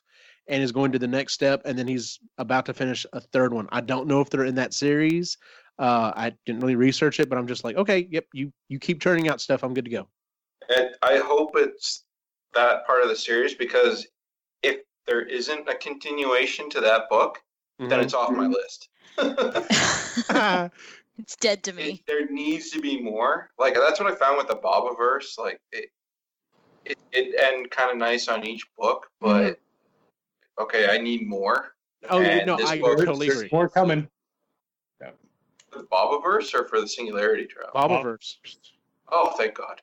and is going to the next step and then he's about to finish a third one i don't know if they're in that series uh i didn't really research it but i'm just like okay yep you you keep turning out stuff i'm good to go And I hope it's that part of the series because if there isn't a continuation to that book, then it's off my list. Mhm. it's dead to It- me. there needs to be more. Like that's what I found with the Bobiverse. Like it, it, it end kind of nice on each book, but okay, I need more. oh yeah, And no this i book- totally There's agree more coming. For the Bobiverse or for the Singularity Trap? Bobiverse. Oh, thank God.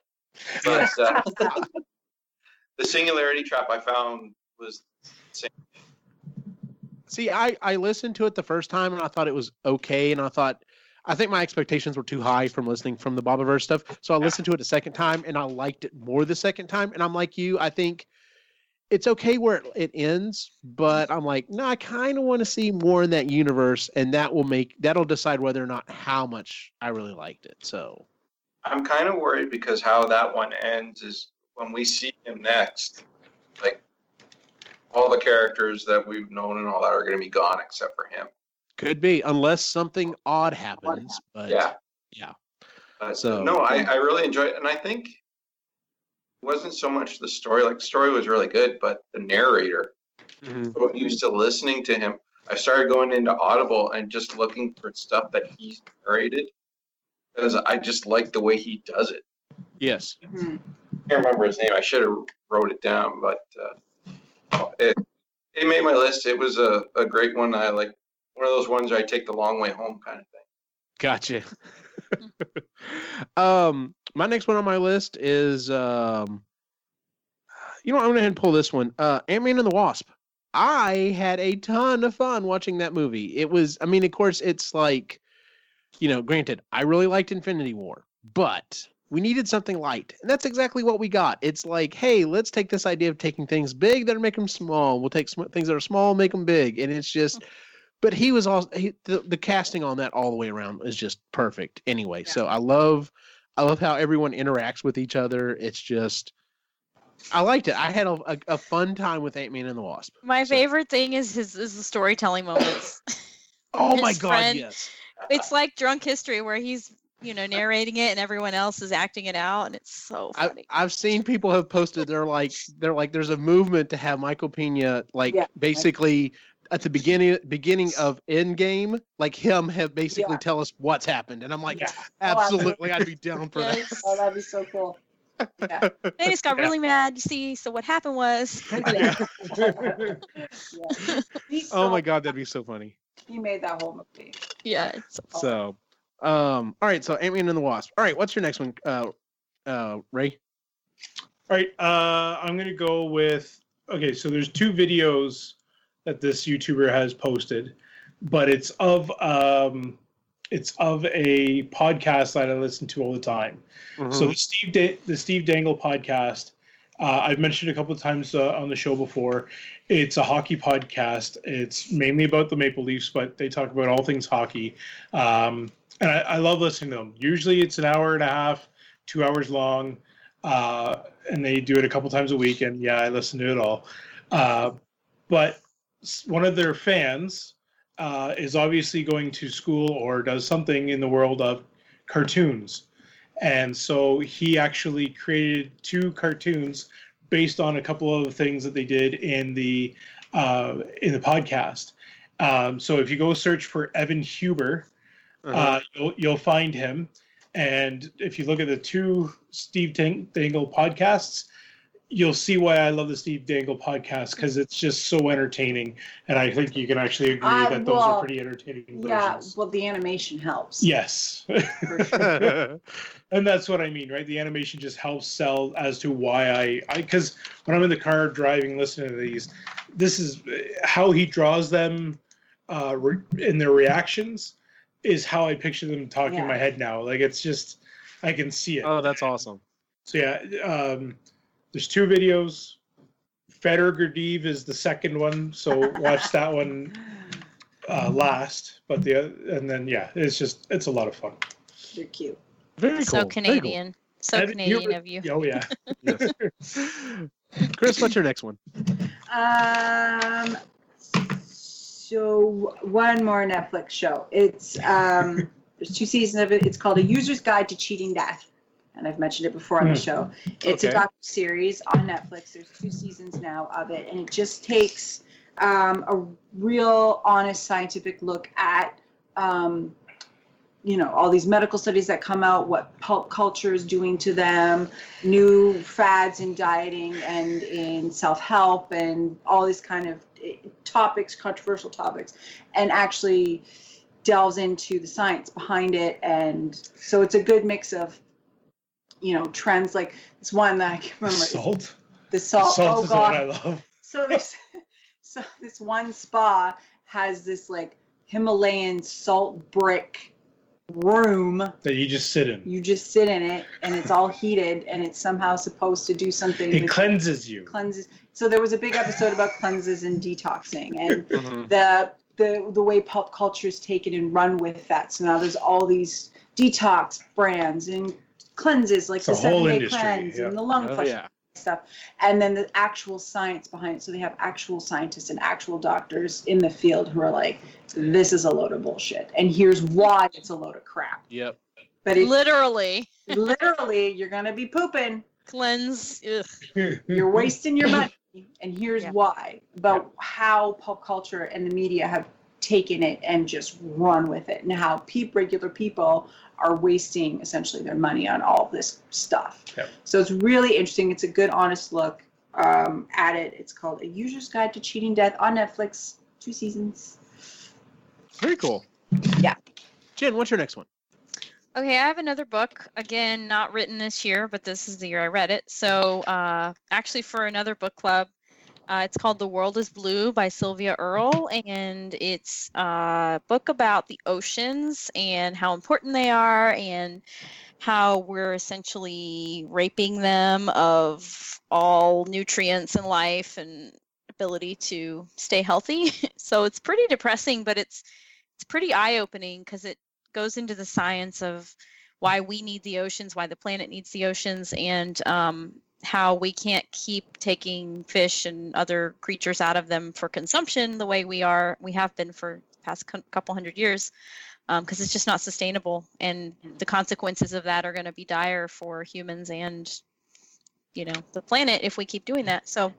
But uh, the Singularity Trap I found was See, I I listened to it the first time and I thought it was okay, and I thought I think my expectations were too high from listening from the Bobiverse stuff. So I listened to it a second time and I liked it more the second time. And I'm like you, I think it's okay where it, it ends, but I'm like, no, I kind of want to see more in that universe, and that will make that'll decide whether or not how much I really liked it. So I'm kind of worried because how that one ends is when we see him next, like all the characters that we've known and all that are going to be gone except for him. could be unless something odd happens. But yeah. yeah. But So- no, I, I really enjoy it. And I think wasn't so much the story, like the story was really good, but the narrator, Mhm. so I'm used to listening to him. I started going into Audible and just looking for stuff that he's narrated because I just like the way he does it. yes, Mhm. I can't remember his name. I should have wrote it down, but uh, it it made my list. It was a, a great one. I like one of those ones I take the long way home kind of thing. Gotcha. um, my next one on my list is um, you know, I'm gonna go ahead and pull this one. Uh, Ant Man and the Wasp. I had a ton of fun watching that movie. It was, I mean, of course, it's like, you know, granted, I really liked Infinity War, but we needed something light, and that's exactly what we got. It's like, hey, let's take this idea of taking things big that make them small. We'll take sm- things that are small, make them big, and it's just. But he was all he, the the casting on that all the way around is just perfect. Anyway, Yeah. so I love, I love how everyone interacts with each other. It's just, I liked it. I had a, a, a fun time with Ant Man and the Wasp. My So- favorite thing is his is the storytelling moments. Oh my god, friend- yes. it's like drunk history where he's you know narrating it and everyone else is acting it out and it's so I, funny. I've seen people have posted. They're like, they're like, there's a movement to have Michael Pena like Yeah. basically at the beginning beginning of Endgame, like him have basically Yeah. tell us what's happened, and I'm like, Yeah. absolutely, I'd be down for that. Oh, that'd be so cool. Yeah. They just got really mad, you see. So what happened was Yeah. Oh my god, that'd be so funny. He made that whole movie. Yeah, it's So, um, all right. So Ant Man and the Wasp. All right, what's your next one, uh, uh, Ray? All right, uh, I'm gonna go with okay. So there's two videos that this YouTuber has posted, but it's of um, it's of a podcast that I listen to all the time. Mm-hmm. So the Steve da- the Steve Dangle podcast, uh, I've mentioned a couple of times uh, on the show before. It's a hockey podcast. It's mainly about the Maple Leafs, but they talk about all things hockey. Um, and I, I love listening to them. Usually it's an hour and a half, two hours long, uh, and they do it a couple times a week. And yeah, I listen to it all. Uh, but one of their fans uh, is obviously going to school or does something in the world of cartoons. And so he actually created two cartoons based on a couple of things that they did in the uh, in the podcast. Um, so if you go search for Evan Huber, Uh-huh. uh, you'll you'll find him. And if you look at the two Steve Dang- Dangle podcasts, you'll see why I love the Steve Dangle podcast because it's just so entertaining. And I think you can actually agree Uh, that those well, are pretty entertaining Yeah, versions. well, the animation helps. Yes. sure. and that's what I mean, right? The animation just helps sell as to why I, I, because when I'm in the car driving, listening to these, this is how he draws them, uh, re- in their reactions, is how I picture them talking in my head now. Like it's just, I can see it. oh, that's awesome. So yeah, um, there's two videos. Federer Gurdiev is the second one, so watch that one uh, last. But the oth- and then yeah, it's just it's a lot of fun. They're cute. Very cool. so very cool. Canadian. So Evan Canadian Huber- of you. Oh yeah. Yes. Chris, what's your next one? Um, so one more Netflix show. It's um, there's two seasons of it. It's called A User's Guide to Cheating Death, and I've mentioned it before on the Hmm. show. It's a Okay. docu series on Netflix. There's two seasons now of it, and it just takes um, a real, honest, scientific look at. Um, you know all these medical studies that come out what pulp culture is doing to them new fads in dieting and in self-help and all these kind of eh, topics controversial topics and actually delves into the science behind it and so it's a good mix of you know trends like this one that i can remember Salt. the salt, Salt oh is the one god I love. so this so this one spa has this like himalayan salt brick room That you just sit in. you just sit in it and it's all heated and it's somehow supposed to do something It cleanses you. cleanses so there was a big episode about cleanses and detoxing and Mhm. the the the way pulp culture is taken and run with that so now there's all these detox brands and cleanses like It's the seven day industry, cleanse yeah. and the lung Oh, flush yeah. stuff and then the actual science behind it so they have actual scientists and actual doctors in the field who are like this is a load of bullshit and here's why it's a load of crap Yep. but it, Literally literally you're gonna be pooping cleanse. Ugh. you're wasting your money and here's Yeah. why about how pop culture and the media have taken it and just run with it and how peop regular people are wasting essentially their money on all of this stuff Yep. so it's really interesting it's a good honest look um, at it it's called a user's guide to cheating death on netflix two seasons Very cool. Yeah. Jen, what's your next one? Okay, I have another book. Again, not written this year, but this is the year I read it. So, uh, actually, for another book club, uh, it's called The World is Blue by Sylvia Earle. And it's a book about the oceans and how important they are and how we're essentially raping them of all nutrients and life and ability to stay healthy. so, it's pretty depressing, but it's it's pretty eye-opening because it goes into the science of why we need the oceans, why the planet needs the oceans, and um, how we can't keep taking fish and other creatures out of them for consumption the way we are, we have been for the past cou- couple hundred years, um, because it's just not sustainable, and the consequences of that are going to be dire for humans and, you know, the planet if we keep doing that. So,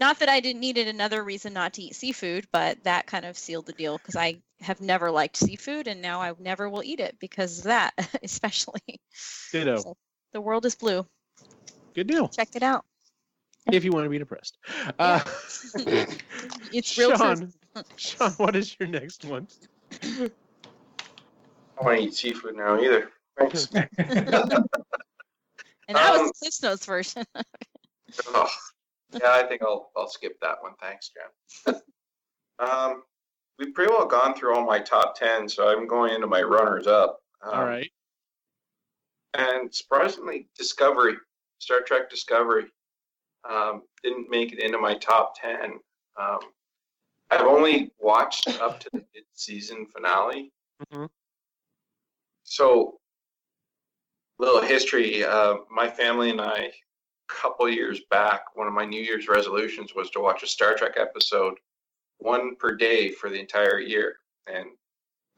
Not that I didn't needed another reason not to eat seafood, but that kind of sealed the deal because I have never liked seafood and now I never will eat it because of that, especially. Ditto. So the world is blue. Good deal. Check it out. If you want to be depressed. Uh, It's real. Sean, Sean, what is your next one? I don't want to eat seafood now either. Thanks. And that was Um, the Cliff Notes version. Ugh. Yeah, I think I'll I'll skip that one. Thanks, Jen. um, we've pretty well gone through all my top ten, so I'm going into my runners up. Um, All right. And surprisingly, Discovery, Star Trek Discovery, um, didn't make it into my top ten. Um, I've only watched up to the mid-season finale. Mhm. So, little history. Uh, my family and I, a couple years back, one of my New Year's resolutions was to watch a Star Trek episode, one per day for the entire year, and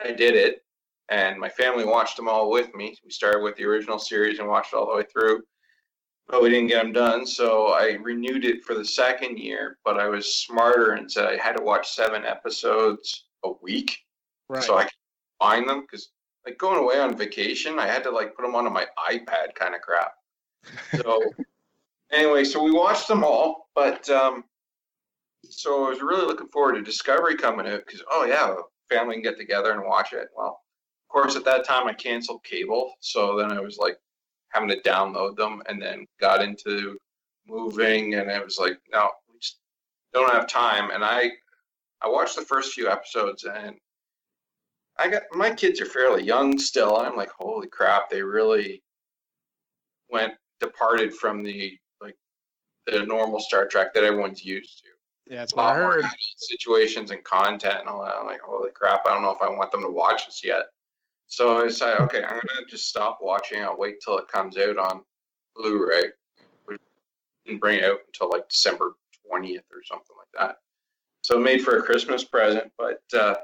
I did it. And my family watched them all with me. We started with the original series and watched all the way through, but we didn't get them done. So I renewed it for the second year, but I was smarter and said I had to watch seven episodes a week Right. so I could find them because like going away on vacation, I had to like put them onto my iPad kind of crap. So anyway, so we watched them all, but um, so I was really looking forward to Discovery coming out because oh yeah, family can get together and watch it. Well, of course at that time I canceled cable, so then I was like having to download them and then got into moving and it was like no, we just don't have time. And I I watched the first few episodes and I got my kids are fairly young still. I'm like, holy crap, they really went departed from the like the normal Star Trek that everyone's used to. Yeah, that's A I lot more situations and content and all that. I'm like, holy crap, I don't know if I want them to watch this yet. So I decided, okay, I'm gonna just stop watching. I'll wait till it comes out on Blu-ray. We didn't bring it out until like December 20th or something like that. So made for a Christmas present, but uh,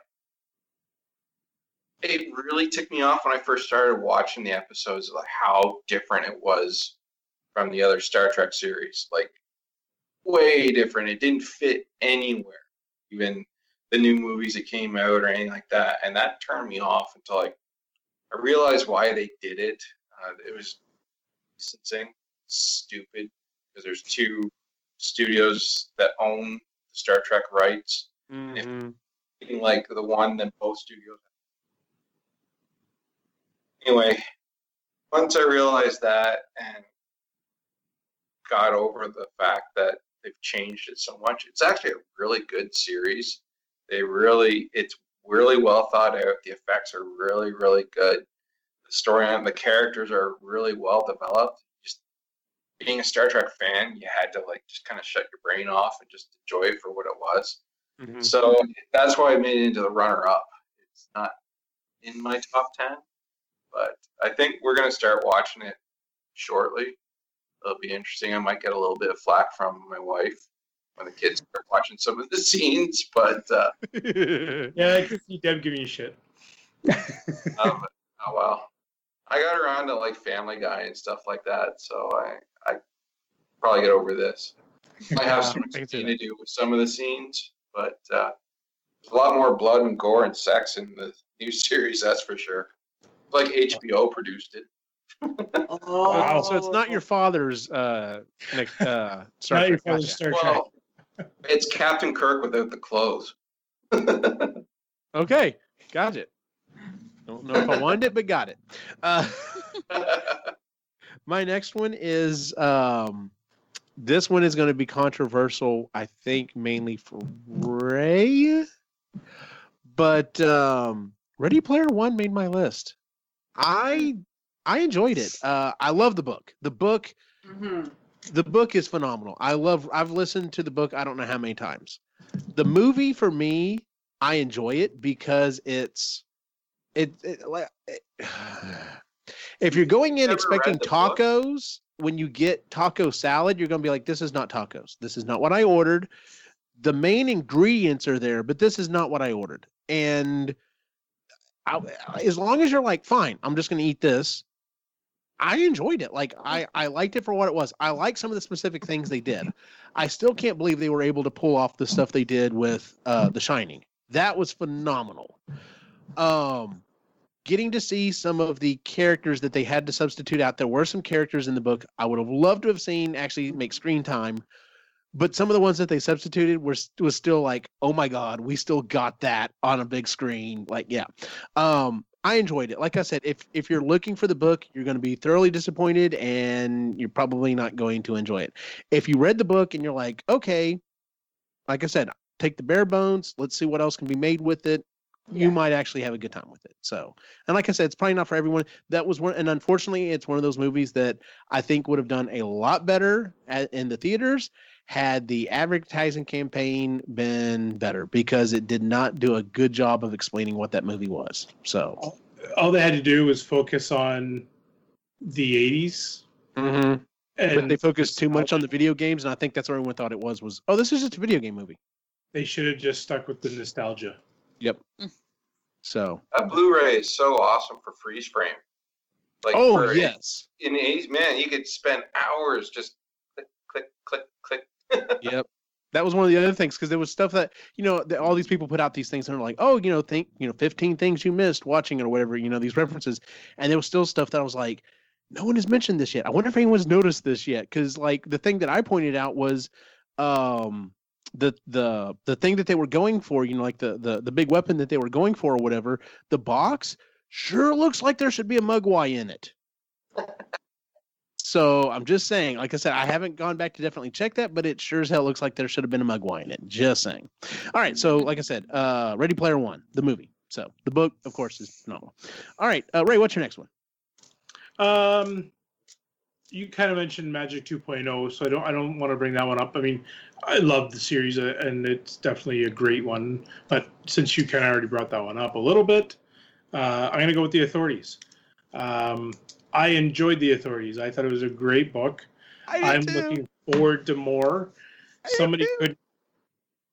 it really ticked me off when I first started watching the episodes, like how different it was from the other Star Trek series. Like way different. It didn't fit anywhere, even the new movies that came out or anything like that. And that turned me off until like I realized why they did it. Uh, it was licensing, stupid, because there's two studios that own the Star Trek rights. Mhm. Being like the one that both studios. Anyway, once I realized that and got over the fact that they've changed it so much, it's actually a really good series. They really, it's really well thought out. The effects are really, really good. The story and the characters are really well developed. Just being a Star Trek fan, you had to like just kind of shut your brain off and just enjoy it for what it was. Mhm. So that's why I made it into the runner up. It's not in my top 10, but I think we're going to start watching it shortly. It'll be interesting. I might get a little bit of flack from my wife when the kids start watching some of the scenes, but uh, Yeah, I can see Deb giving you shit. um, oh well. I got around to like Family Guy and stuff like that, so I I probably get over this. I have some I explaining to do with some of the scenes, but uh, there's a lot more blood and gore and sex in the new series, that's for sure. Like HBO produced it. Oh, Wow. So it's not your father's uh, next, uh, Star Not your father's Gotcha. Star Trek. Well, it's Captain Kirk without the clothes. Okay, got it. Don't know if I wanted it, but got it. Uh, my next one is um, this one is going to be controversial. I think mainly for Ray, but um, Ready Player One made my list. I I enjoyed it. Uh, I love the book. The book Mhm. The book is phenomenal. I love I've listened to the book I don't know how many times. The movie for me, I enjoy it because it's it, it like it- if you're going in Never expecting the book? tacos, when you get taco salad, you're going to be like this is not tacos. This is not what I ordered. The main ingredients are there, but this is not what I ordered. And I, as long as you're like fine, I'm just going to eat this. I enjoyed it. Like I, I liked it for what it was. I like some of the specific things they did. I still can't believe they were able to pull off the stuff they did with uh, The Shining. That was phenomenal. Um, getting to see some of the characters that they had to substitute out. There were some characters in the book I would have loved to have seen actually make screen time, but some of the ones that they substituted were was still like, oh my god, we still got that on a big screen. Like, yeah, um, I enjoyed it. Like I said, if if you're looking for the book, you're going to be thoroughly disappointed, and you're probably not going to enjoy it. If you read the book and you're like, okay, like I said, take the bare bones. Let's see what else can be made with it you might actually have a good time with it. So, and like I said, it's probably not for everyone. That was one, and unfortunately, it's one of those movies that I think would have done a lot better at, in the theaters had the advertising campaign been better because it did not do a good job of explaining what that movie was. So, All they had to do was focus on the 80s. Mm-hmm. but And they focused too much on the video games, and I think that's what everyone thought it was. Was oh, this is just a video game movie. they should have just stuck with the nostalgia. Yep. Mm. So, That Blu-ray is so awesome for freeze frame. Like oh for, yes, in the 80s, man, you could spend hours just click, click, click, click. Yep. That was one of the other things because there was stuff that you know that all these people put out these things and they're like, oh, you know, think you know, fifteen things you missed watching it or whatever, you know, these references, and there was still stuff that I was like, no one has mentioned this yet. I wonder if anyone's noticed this yet because like the thing that I pointed out was, um, the the the thing that they were going for, you know, like the the the big weapon that they were going for or whatever, the box sure looks like there should be a mogwai in it. So I'm just saying, like I said, I haven't gone back to definitely check that, but it sure as hell looks like there should have been a Mogwai in it. Just saying. All right, so like I said, uh, Ready Player One, the movie. So the book, of course, is phenomenal. All right, uh, Ray, what's your next one? Um, you kind of mentioned Magic 2.0, so I don't I don't want to bring that one up. I mean, I love the series uh, and it's definitely a great one. But since you kind of already brought that one up a little bit, uh, I'm gonna go with the Authorities. Um, I enjoyed the Authorities. I thought it was a great book. I'm looking forward to more. I Somebody could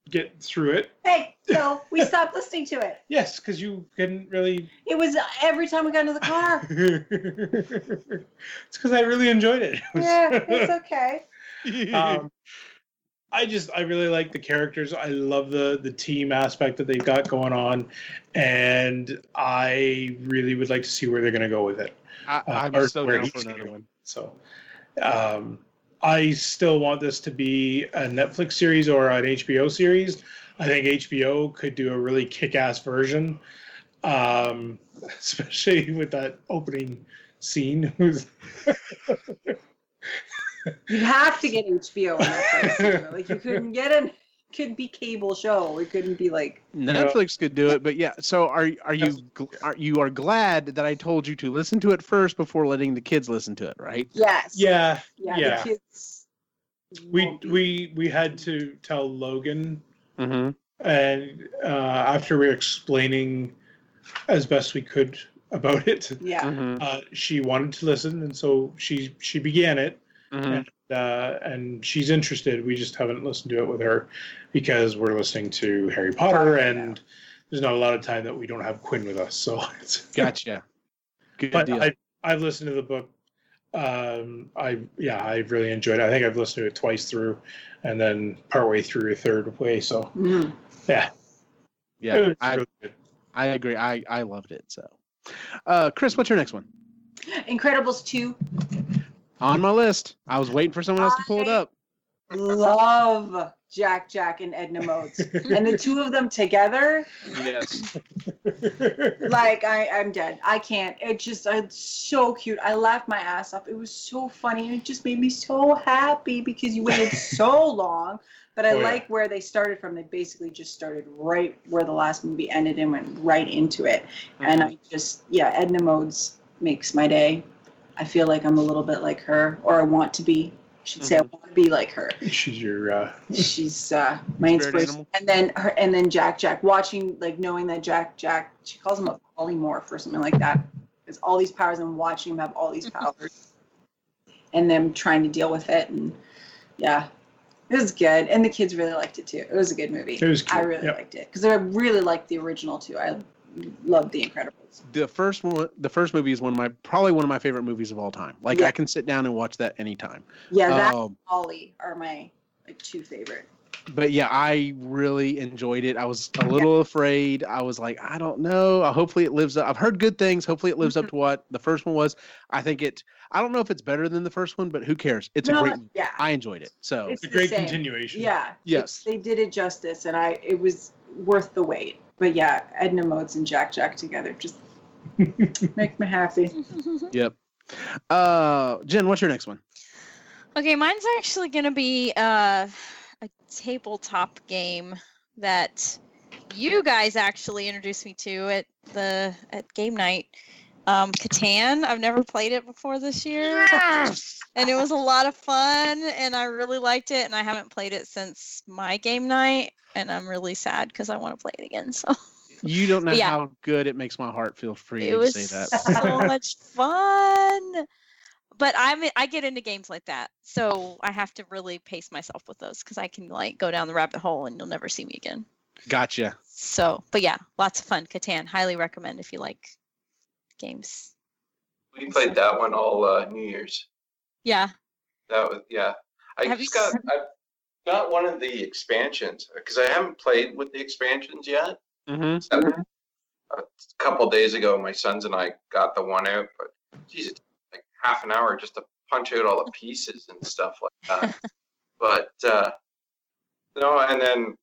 get through it. Hey, no, we stopped listening to it. Yes, because you couldn't really. It was every time we got into the car. it's because I really enjoyed it. It was- yeah, it's okay. um, I just I really like the characters. I love the the team aspect that they've got going on, and I really would like to see where they're going to go with it. I, uh, I'm or so where down for another going. one. So, um, I still want this to be a Netflix series or an HBO series. I think HBO could do a really kick-ass version, um, especially with that opening scene. You'd have to get HBO on Netflix. like you couldn't get it. Could be cable show. It couldn't be like Netflix could do it, but yeah. So are are you are you are glad that I told you to listen to it first before letting the kids listen to it, right? yes. yeah, Yeah. yeah. The kids we we we had to tell Logan, Mm-hmm. and uh, after we were explaining as best we could about it, Yeah. Mm-hmm. uh, she wanted to listen, and so she she began it, Mm-hmm. and uh, and she's interested. We just haven't listened to it with her because we're listening to Harry Potter, Yeah. and there's not a lot of time that we don't have Quinn with us. So, it's, Gotcha. Good but deal. I I've listened to the book. Um, I yeah, I've really enjoyed it. I think I've listened to it twice through, and then partway through a third way. So Mhm. yeah, yeah, I really. I agree. I I loved it. So, uh, Chris, what's your next one? Incredibles 2. On my list. I was waiting for someone else to pull it up. Love Jack Jack and Edna Modes. and the two of them together, Yes. like I, I'm dead. I can't. It just it's so cute. I laughed my ass off. It was so funny. and It just made me so happy because you waited so long. But I Oh, yeah. like where they started from. They basically just started right where the last movie ended and went right into it. And uh-huh. I just yeah, Edna Modes makes my day. I feel like I'm a little bit like her, or I want to be. I should say I want to be like her. She's your uh, She's uh, my Spirit inspiration. animal? And then her, and then Jack Jack watching like knowing that Jack Jack she calls him a polymorph or something like that. There's all these powers and watching him have all these powers, and them trying to deal with it. And yeah, it was good. And the kids really liked it too. It was a good movie. It was I really yep. liked it because I really liked the original too. I love The Incredibles. the first one the first movie is one of my probably one of my favorite movies of all time like i can sit down and watch that anytime Yeah, that um, and Ollie are my like two favorite. but yeah i really enjoyed it i was a little afraid i was like i don't know hopefully it lives up i've heard good things hopefully it lives up to what the first one was i think it i don't know if it's better than the first one but who cares it's No, a great yeah. i enjoyed it so It's It's a great same. continuation. Yeah. Yes. They did it justice and I it was worth the wait. But yeah, Edna Modes and Jack Jack together just makes me happy. yep uh jen what's your next one Okay, mine's actually gonna be uh, a tabletop game that you guys actually introduced me to at the at game night. Um, Catan. I've never played it before this year, and it was a lot of fun, and I really liked it. And I haven't played it since my game night, and I'm really sad because I want to play it again. So you don't know Yeah. how good it makes my heart feel free it to was say that so much fun. But I'm I get into games like that, so I have to really pace myself with those because I can like go down the rabbit hole and you'll never see me again. gotcha So, but yeah, lots of fun. Catan, highly recommend if you like games. We played that one all uh, New Year's. Yeah, That was yeah. I Have just got s- I've got one of the expansions because I haven't played with the expansions yet. mm-hmm. So, a couple days ago, my sons and I got the one out, but geez, it took like half an hour just to punch out all the pieces and stuff like that. but uh, no, and then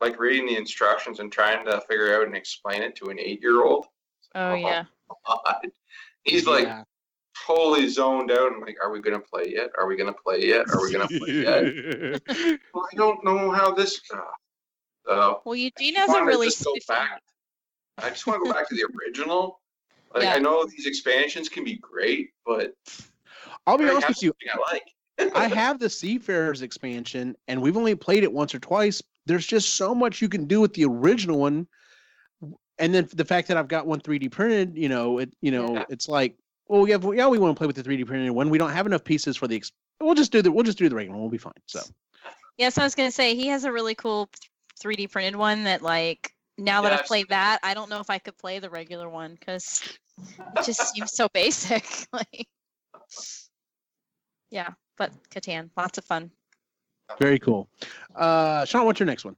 like reading the instructions and trying to figure out and explain it to an eight-year-old. Oh yeah. He's like Yeah. totally zoned out. I'm like, are we gonna play yet? Are we gonna play yet? Are we gonna play yet? well, I don't know how this. Uh, so Well, Eugene I has a wanna really just go back. I just want to go back to the original. Like Yeah. I know these expansions can be great, but I'll be I honest with you. I like. I have the Seafarers expansion, and we've only played it once or twice. There's just so much you can do with the original one, and then the fact that I've got one 3D printed, you know, it, you know, Yeah. it's like, well, we have, yeah, we want to play with the 3D printed one. We don't have enough pieces for the. Ex- we'll just do the, we'll just do the regular one. We'll be fine. So Yeah, so I was gonna say he has a really cool 3D printed one that like now that I've I've played that, I don't know if I could play the regular one because it just seems so basic. like, yeah, but Catan, lots of fun. very cool. Uh, Sean, what's your next one?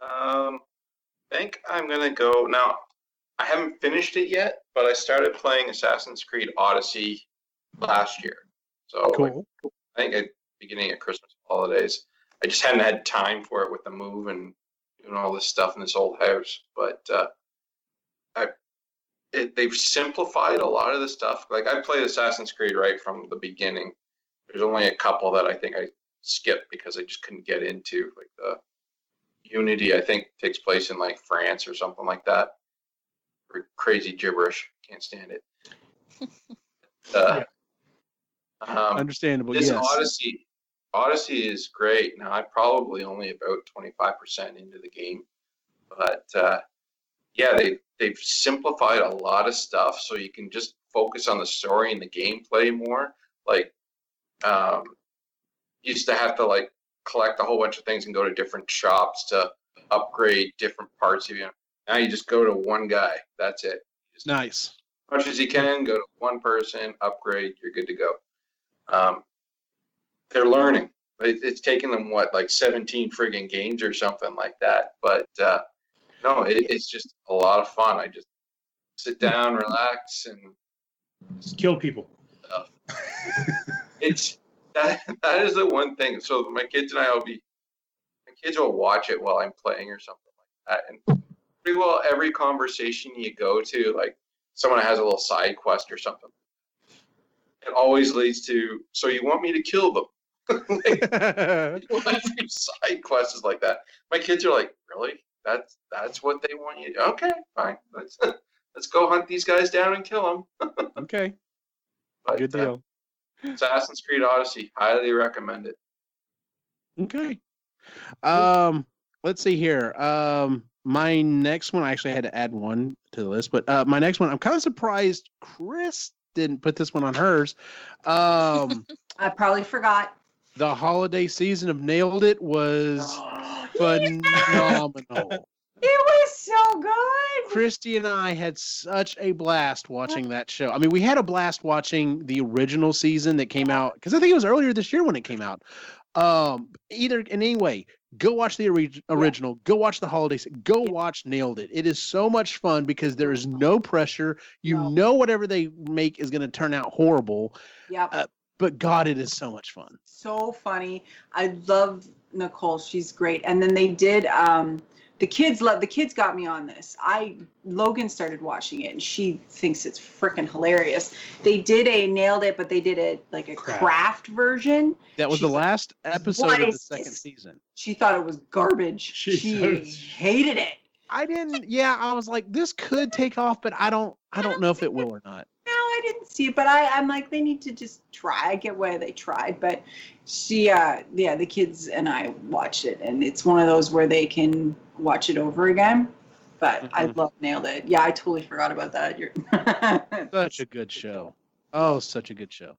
Um, I think I'm gonna go now. I haven't finished it yet, but I started playing Assassin's Creed Odyssey last year. So like, Cool. I think at beginning of Christmas holidays. I just hadn't had time for it with the move and doing all this stuff in this old house. But uh, I, it, they've simplified a lot of the stuff. Like I played Assassin's Creed right from the beginning. There's only a couple that I think I skipped because I just couldn't get into. Like the Unity, I think takes place in like France or something like that. Or crazy gibberish. Can't stand it. uh, um, Understandable. this yes. Odyssey, Odyssey is great. Now I'm probably only about 25% into the game, but uh, yeah, they they've simplified a lot of stuff so you can just focus on the story and the gameplay more. Like, um, used to have to like collect a whole bunch of things and go to different shops to upgrade different parts of you. Now you just go to one guy. That's it. Just Nice. As much as you can, go to one person, upgrade, you're good to go. Um, they're learning. It, it's taken them what, like 17 friggin' games or something like that. But uh, no, it, it's just a lot of fun. I just sit down, relax, and Just kill people. it's that that is the one thing. So my kids and I will be, my kids will watch it while I'm playing or something like that, and pretty well every conversation you go to, like someone has a little side quest or something, it always leads to. So you want me to kill them? like, every side quest is like that. My kids are like, really? That's that's what they want you? To? Okay, fine. Let's let's go hunt these guys down and kill them. okay. But, Good deal. Assassin's Creed Odyssey, highly recommend it. Okay. Um, let's see here. Um, my next one, I actually had to add one to the list, but uh, my next one, I'm kind of surprised Chris didn't put this one on hers. Um, I probably forgot. the holiday season of Nailed It was phenomenal. It was so good. Christy and I had such a blast watching that show. I mean, we had a blast watching the original season that came out because I think it was earlier this year when it came out. Um, either in any way, go watch the ori- original, go watch the holidays, go watch Nailed It. It is so much fun because there is no pressure. You No. know whatever they make is going to turn out horrible, Yep. Uh, but God, it is so much fun. so funny. I love Nicole. She's great. And then they did um the kids love the kids got me on this. I Logan started watching it and she thinks it's freaking hilarious. They did a nailed it, but they did it like a Craft. craft version. That was the She's like, last episode of the second this?" season. She thought it was garbage. She She, thought it was- hated it. I didn't. Yeah, I was like, this could take off, but I don't. I don't know if it will or not. No, I didn't see it, but I, I'm like, they need to just try. I get why they tried, but she, uh, yeah, the kids and I watched it, and it's one of those where they can watch it over again. But I Mhm. love nailed it. Yeah, I totally forgot about that. You're Such a good show. Oh, such a good show.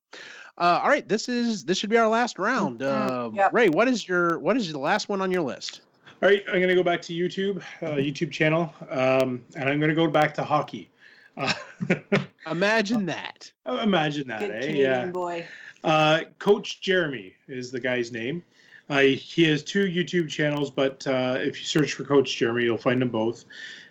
Uh, all right, this is this should be our last round. Uh, Yep. Ray, what is your what is the last one on your list? All right, I'm gonna go back to YouTube, uh, YouTube channel, um, and I'm gonna go back to hockey. Uh, Imagine that. imagine that, good eh? Canadian Yeah. boy. Uh, Coach Jeremy is the guy's name. Uh, he has two YouTube channels, but uh, if you search for Coach Jeremy, you'll find them both.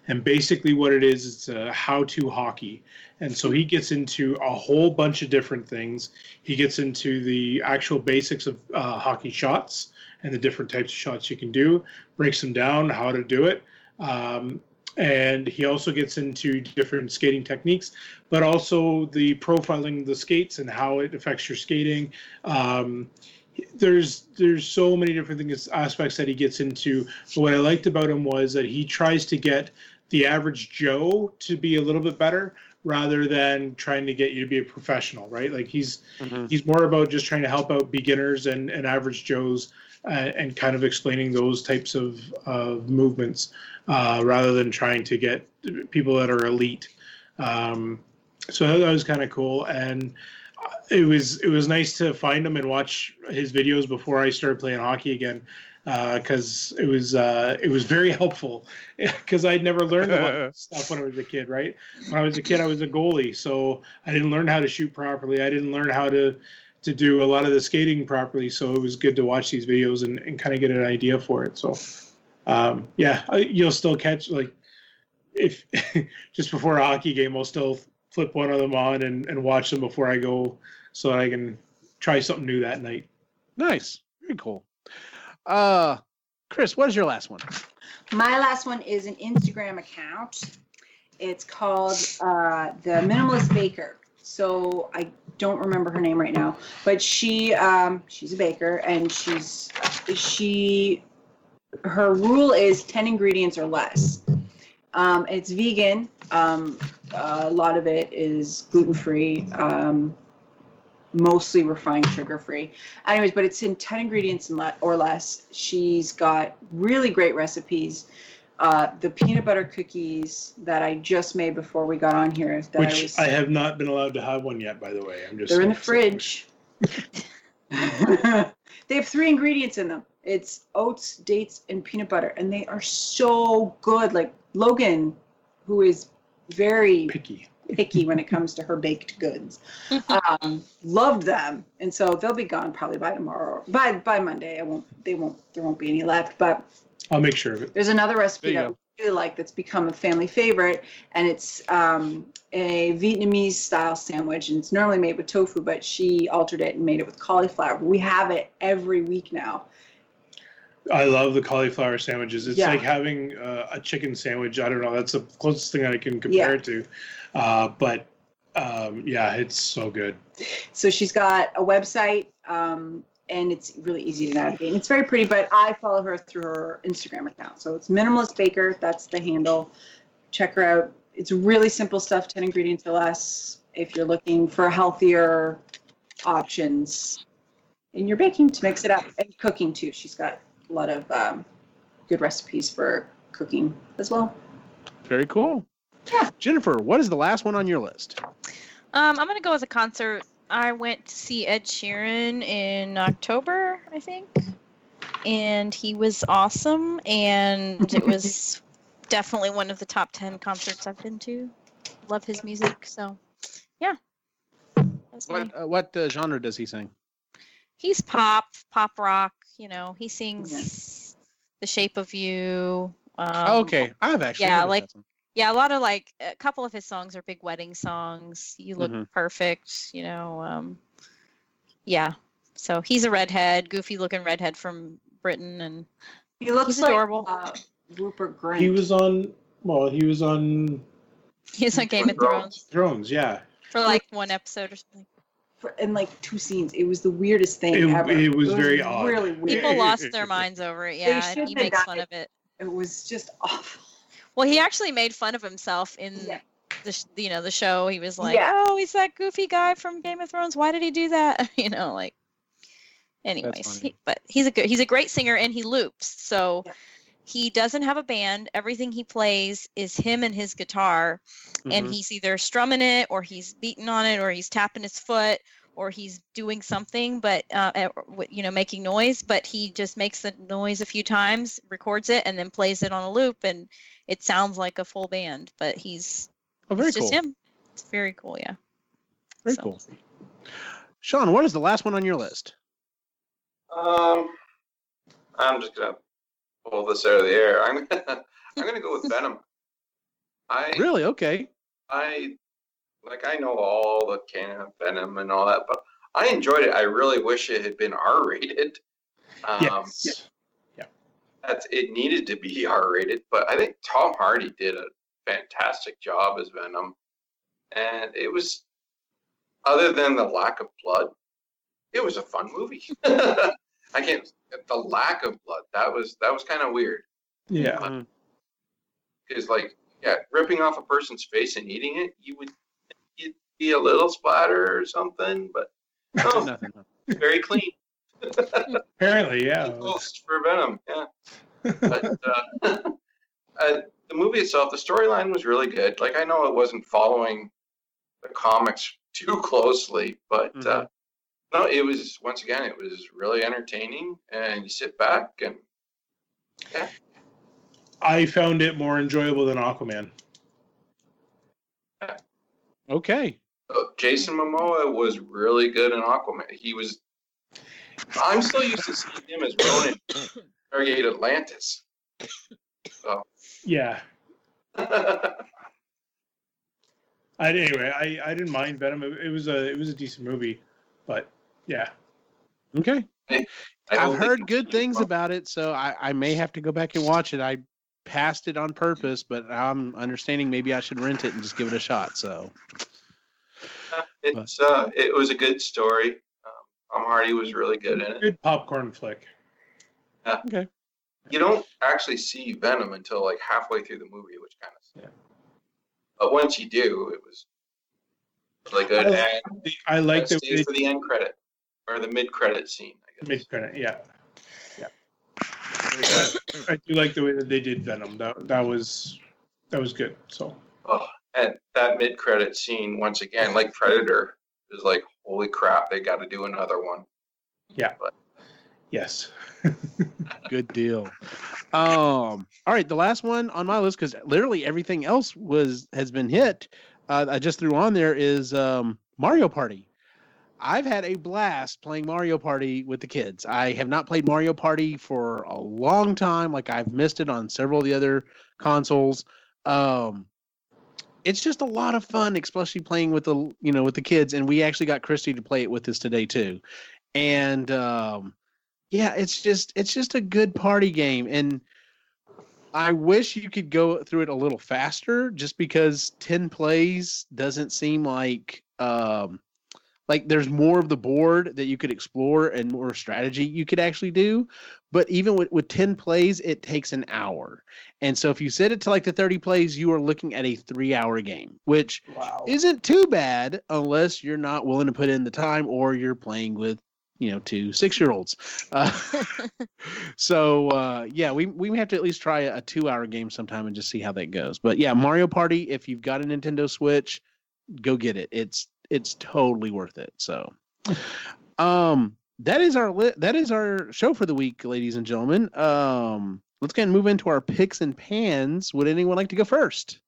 And basically, what it is, it's a how-to hockey. And so he gets into a whole bunch of different things. He gets into the actual basics of uh, hockey shots and the different types of shots you can do, breaks them down, how to do it. Um, and he also gets into different skating techniques, but also the profiling the skates and how it affects your skating. Um, there's there's so many different things aspects that he gets into. But what I liked about him was that he tries to get the average Joe to be a little bit better rather than trying to get you to be a professional, right? Like he's he's more about just trying to help out beginners and, and average Joes and kind of explaining those types of, of movements uh, rather than trying to get people that are elite. Um, so that, was kind of cool. And uh, it was it was nice to find him and watch his videos before I started playing hockey again because it was uh, it was very helpful because I'd never learned about stuff when I was a kid. Right, when I was a kid, I was a goalie, so I didn't learn how to shoot properly. I didn't learn how to to do a lot of the skating properly. So it was good to watch these videos and, and kind of get an idea for it. So um, yeah, you'll still catch like if just before a hockey game, I'll still flip one of them on and, and watch them before I go so that I can try something new that night. Nice. Very cool. Uh, Chris, what is your last one? My last one is an Instagram account. It's called uh, the Minimalist Baker. So I don't remember her name right now, but she um, she's a baker and she's she her rule is ten ingredients or less. Um, it's vegan. Um, a lot of it is gluten free. Um, mostly refined sugar free anyways but it's in 10 ingredients or less she's got really great recipes uh, the peanut butter cookies that i just made before we got on here that Which I, was, I have not been allowed to have one yet, by the way. I'm just they're in the fridge they have three ingredients in them it's oats dates and peanut butter and they are so good like logan who is very picky. picky when it comes to her baked goods. Um, loved them, and so they'll be gone probably by tomorrow. By by Monday, I won't. They won't. There won't be any left. But I'll make sure of it. there's another recipe that I really like that's become a family favorite, and it's um, a Vietnamese style sandwich, and it's normally made with tofu, but she altered it and made it with cauliflower. We have it every week now. I love the cauliflower sandwiches. It's Yeah. like having uh, a chicken sandwich. I don't know. That's the closest thing I can compare Yeah. it to. Uh, but um, yeah, it's so good. So she's got a website, um, and it's really easy to navigate. And it's very pretty, but I follow her through her Instagram account. So it's Minimalist Baker. That's the handle. Check her out. It's really simple stuff, 10 ingredients or less. If you're looking for healthier options in your baking to mix it up and cooking too. She's got a lot of um, good recipes for cooking as well. Very cool. Yeah. Jennifer, what is the last one on your list? Um, I'm gonna go with a concert. I went to see Ed Sheeran in October, I think, and he was awesome. And it was definitely one of the top 10 concerts I've been to. Love his music. So, yeah. What uh, what uh, genre does he sing? He's pop, pop rock. You know, he sings "The Shape of You." Um, Oh, okay, I've actually yeah, like- that song. Yeah, a lot of like a couple of his songs are big wedding songs. You look Mhm. perfect. You know. Um, yeah. So he's a redhead, goofy looking redhead from Britain, and He looks He's like adorable. uh, Rupert Grint. He was on. Well, he was on he's on Game of Thrones. Thrones Thrones. Yeah, for like one episode or something. for, in like two scenes. It was the weirdest thing It- ever. it was very odd. Really weird. People lost their minds over it. Yeah, and he makes done fun it. of it. It was just awful. Well, he actually made fun of himself in Yeah. the you know the show. He was like, Yeah. "Oh, he's that goofy guy from Game of Thrones. Why did he do that?" You know, like. Anyways, he, but he's a good he's a great singer and he loops. So Yeah. he doesn't have a band. Everything he plays is him and his guitar, and Mhm. he's either strumming it or he's beating on it or he's tapping his foot or he's doing something but uh, uh, you know making noise but he just makes the noise a few times records it and then plays it on a loop and it sounds like a full band but he's oh, very it's cool. just him it's very cool yeah Very So- cool. Sean, what is the last one on your list? Um, I'm just gonna pull this out of the air. I'm gonna, I'm gonna go with Venom. I Really? Okay. I like I know all the canon of Venom and all that, but I enjoyed it. I really wish it had been R rated. Um, yes. That's it needed to be R rated, but I think Tom Hardy did a fantastic job as Venom, and it was other than the lack of blood, it was a fun movie. I can't the lack of blood that was that was kind of weird Yeah. Because mm. like yeah, ripping off a person's face and eating it, you would you'd be a little splatter or something, but no, Nothing. very clean. Apparently, yeah. Ghost for Venom, yeah. but uh, uh, the movie itself, the storyline was really good. Like I know it wasn't following the comics too closely, but uh, no, it was once again it was really entertaining, and you sit back and I found it more enjoyable than Aquaman. Okay. uh, Jason Momoa was really good in Aquaman. He was. I'm still used to seeing him as Ronon, in Stargate Atlantis. Yeah. I, anyway, I, I didn't mind Venom. It, it was a it was a decent movie, but yeah. Okay. I I've heard good things on. about it, so I, I may have to go back and watch it. I passed it on purpose, but I'm understanding maybe I should rent it and just give it a shot. So It's uh, it was a good story. Tom Hardy was really good in it. Good popcorn flick. okay. You don't actually see Venom until like halfway through the movie, which kind of. Yeah. But once you do, it was really good. I and I like that the stays for the end credit or the mid credit scene. I guess. mid credit. Yeah, yeah. I do like the way that they did Venom. That that was that was good. So Oh, and that mid credit scene once again, like Predator, is like holy crap, they got to do another one. Yeah. But. Yes, Good deal. Um. All right, the last one on my list because literally everything else was has been hit. Uh, I just threw on there is um, Mario Party. I've had a blast playing Mario Party with the kids. I have not played Mario Party for a long time. Like I've missed it on several of the other consoles. Um, it's just a lot of fun, especially playing with the you know with the kids. And we actually got Christy to play it with us today too. And um, yeah, it's just it's just a good party game. And I wish you could go through it a little faster, just because ten plays doesn't seem like um, like there's more of the board that you could explore and more strategy you could actually do but even with, with 10 plays it takes an hour. And so if you set it to like the 30 plays you are looking at a three hour game which wow. isn't too bad unless you're not willing to put in the time or you're playing with you know two six year olds uh, so uh, yeah we, we have to at least try a two hour game sometime and just see how that goes. But yeah mario party if you've got a nintendo switch go get it. It's it's totally worth it. So um that is our li- that is our show for the week ladies and gentlemen um let's go and move into our picks and pans. Would anyone like to go first?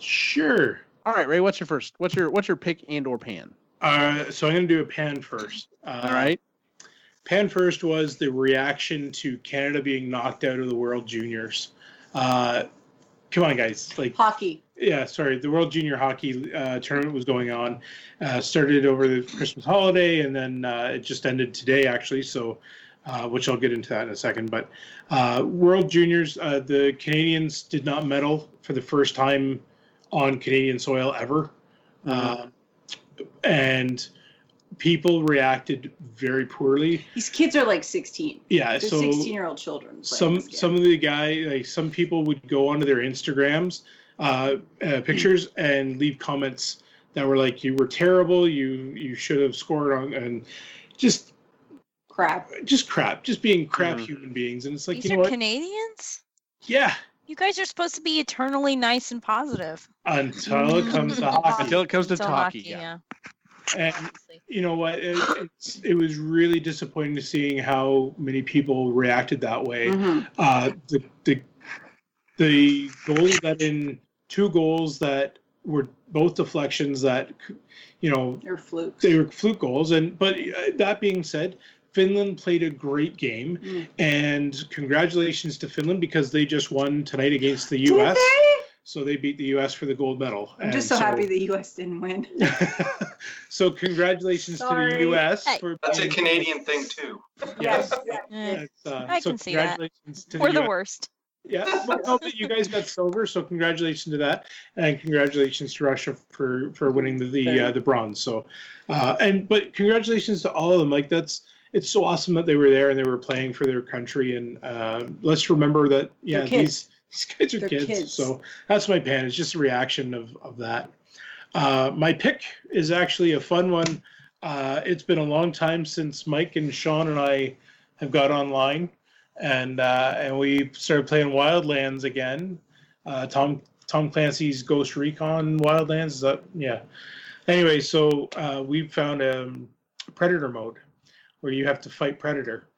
Sure. All right, Ray. What's your first? What's your what's your pick and or pan? Uh, so I'm going to do a pan first. Uh, All right. Pan first was the reaction to Canada being knocked out of the World Juniors. Uh, come on, guys! Like, Hockey. Yeah, sorry, the World Junior Hockey uh, tournament was going on. Uh, started over the Christmas holiday, and then uh, it just ended today, actually. So, uh, which I'll get into that in a second. But uh, World Juniors, uh, the Canadians did not medal for the first time on Canadian soil ever, Mhm. Um and people reacted very poorly. These kids are like 16. Yeah, They're so 16 year old children. some some of the guy like some people would go onto their Instagrams uh, uh, pictures and leave comments that were like you were terrible you you should have scored on and just crap. just crap just being crap Mhm. human beings and it's like These you are know what Canadians. yeah You guys are supposed to be eternally nice and positive. until it comes to hockey Until it comes to Until hockey, hockey, yeah. and you know what it, it's, it was really disappointing to seeing how many people reacted that way Mhm. uh, the the the goals that in two goals that were both deflections that you know They're flukes. they were fluke goals and but uh, that being said Finland played a great game Mm. and congratulations to Finland because they just won tonight against the Did US they? so they beat the US for the gold medal I'm just And so, happy the U.S. didn't win. so congratulations to the US Hey. for That's a being- Canadian thing too. Yes. Eh, Yes, uh, I so can see that. congratulations to we're the US. worst. Yeah, no, but you guys got silver, so congratulations to that, and congratulations to Russia for for winning the the, uh, the bronze. So, uh, and but congratulations to all of them. Like that's it's so awesome that they were there and they were playing for their country. And uh, let's remember that yeah, these these kids are They're kids. kids. So that's my pan. It's just a reaction of of that. Uh, my pick is actually a fun one. Uh, it's been a long time since Mike and Sean and I have got online, and uh, and we started playing Wildlands again. Uh, Tom Tom Clancy's Ghost Recon Wildlands. Is that yeah? Anyway, so uh, we found a Predator mode where you have to fight Predator.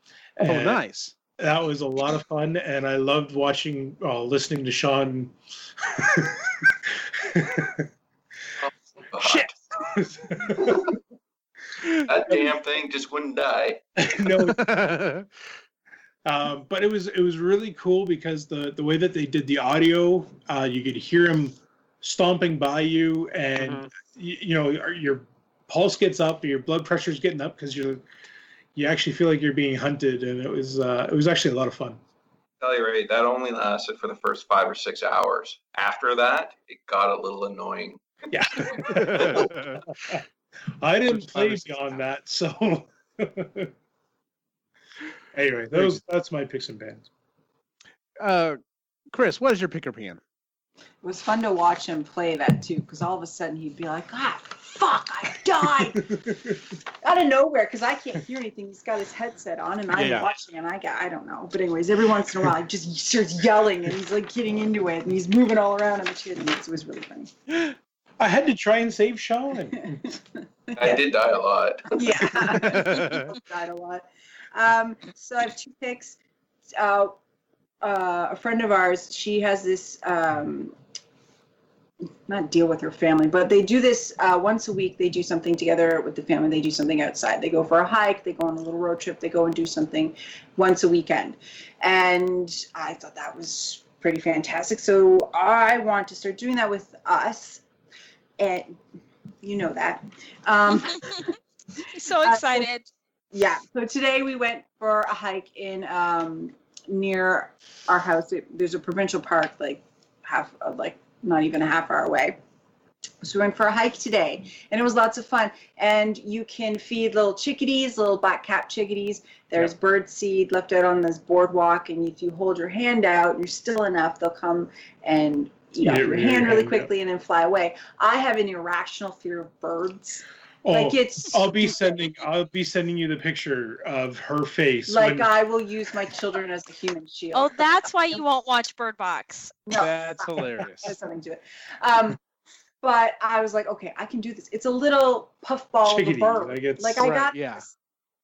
Oh, nice. That was a lot of fun, and I loved watching, uh, listening to Sean. Shit. That damn thing just wouldn't die. no, um, but it was it was really cool because the the way that they did the audio, uh, you could hear him stomping by you, and Mhm. you, you know your, your pulse gets up, your blood pressure's getting up because you're you actually feel like you're being hunted, and it was uh, it was actually a lot of fun. tell you right, that only lasted for the first five or six hours. After that, it got a little annoying. Yeah, I didn't play or six beyond that, so. anyway, those that's my picks and bands. uh, Chris, what is your pick or pan? It was fun to watch him play that too, because all of a sudden he'd be like, "Ah, fuck, I died!" out of nowhere, because I can't hear anything. He's got his headset on, and I'm Yeah. watching, and I got, I don't know. But anyways, every once in a while, he just starts yelling, and he's like getting into it, and he's moving all around and shit. And it was really funny. I had to try and save Sean. I did die a lot. yeah, died a lot. Um, so I have two picks. Uh, uh, a friend of ours, she has this. Um, not deal with her family, but they do this uh, once a week. They do something together with the family. They do something outside. They go for a hike. They go on a little road trip. They go and do something once a weekend. And I thought that was pretty fantastic. So I want to start doing that with us. And you know that. Um, so Uh, excited. Yeah. So today we went for a hike in um, near our house. It, there's a provincial park like half, uh, like not even a half hour away. So we went for a hike today, and it was lots of fun. And you can feed little chickadees, little black cap chickadees. There's bird seed left out on this boardwalk, and if you hold your hand out, you're still enough, they'll come and eat off your hand really quickly and then fly away. I have an irrational fear of birds. Oh, like it's I'll be sending I'll be sending you the picture of her face. like when- I will use my children as a human shield. Oh, that's why you won't watch Bird Box. no, That's hilarious. there's something to it. Um, but I was like, okay, I can do this. It's a little puffball of a bird. like it's- Like I Right, got yeah. this.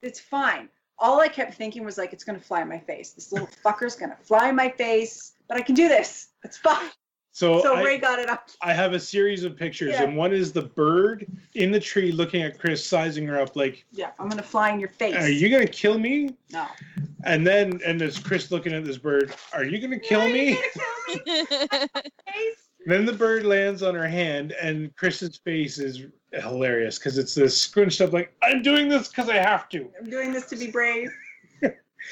It's fine. all I kept thinking was like, it's gonna fly in my face. This little fucker's gonna fly in my face, but I can do this. It's fine. So, So I, Ray got it up. I have a series of pictures, Yeah. and one is the bird in the tree looking at Chris, sizing her up like, Yeah, I'm gonna fly in your face. "Are you gonna kill me?" No. And then, and there's Chris looking at this bird. Are you gonna kill me? Face. Then the bird lands on her hand, and Chris's face is hilarious because it's this scrunched up, like I'm doing this because I have to. I'm doing this to be brave.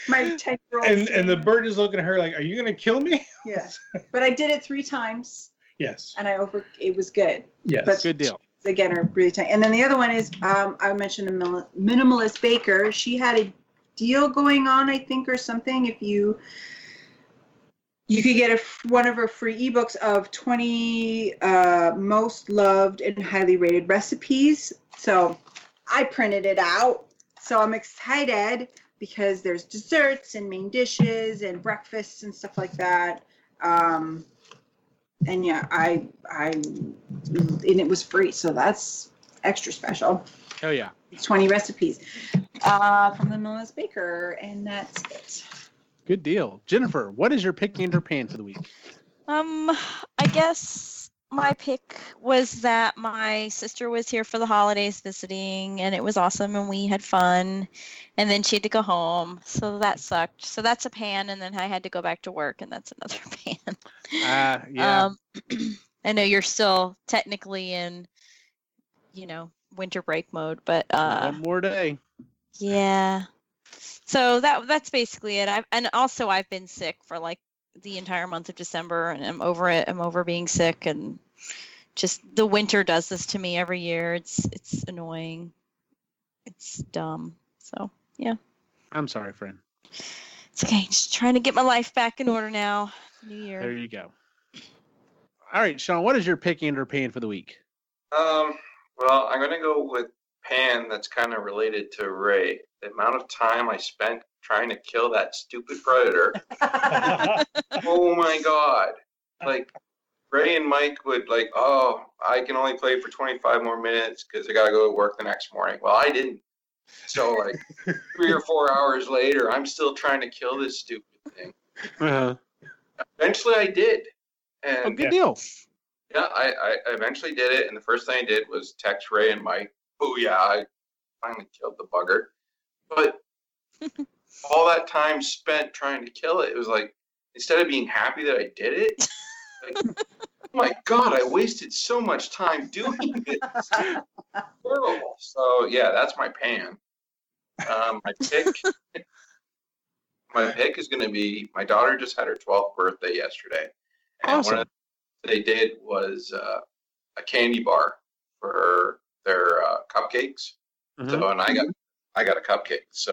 My ten year old. And and the bird is looking at her like, "Are you gonna kill me?" Yeah. But I did it three times Yes. and I over it was good. Yes. But- Good deal. Again, are really tight. And then the other one is um, I mentioned the mil- minimalist baker. She had a deal going on, I think, or something. If you you could get a, f- one of her free ebooks of 20 uh, most loved and highly rated recipes. So I printed it out. So I'm excited because there's desserts and main dishes and breakfasts and stuff like that. Um, and yeah, I I and it was free, so that's extra special. Oh yeah. 20 recipes uh, from the Minimalist Baker, and that's it. Good deal. Jennifer, what is your pick and your pan for the week? Um, I guess my pick was that my sister was here for the holidays visiting, and it was awesome, and we had fun. And then she had to go home, so that sucked. So that's a pan, and then I had to go back to work, and that's another pan. Uh, yeah. Um, I know you're still technically in, you know, winter break mode, but uh, One more day. yeah. So that that's basically it. I've and also I've been sick for like the entire month of December and I'm over it. I'm over being sick and just the winter does this to me every year. It's it's annoying. It's dumb. So yeah. I'm sorry, friend. it's okay. Just trying to get my life back in order now. New year. There you go. All right, Sean, what is your pick and your pan for the week? Um, well, I'm gonna go with Pan. That's kind of related to Ray. The amount of time I spent trying to kill that stupid predator. oh my god! Like Ray and Mike would like, oh, I can only play for 25 more minutes because I gotta go to work the next morning. Well, I didn't. So like three or four hours later, I'm still trying to kill this stupid thing. Uh, Eventually, I did. And oh, good deal. Yeah, I, I eventually did it, and the first thing I did was text Ray and Mike. Oh yeah, I finally killed the bugger. But all that time spent trying to kill it, it was like instead of being happy that I did it, like, oh my god, I wasted so much time doing this. Horrible. So yeah, that's my pan. Um, my pick. My pick is going to be my daughter just had her 12th birthday yesterday. And Awesome. one of the they did was uh, a candy bar for their uh, cupcakes. Mhm. So and I got I got a cupcake. So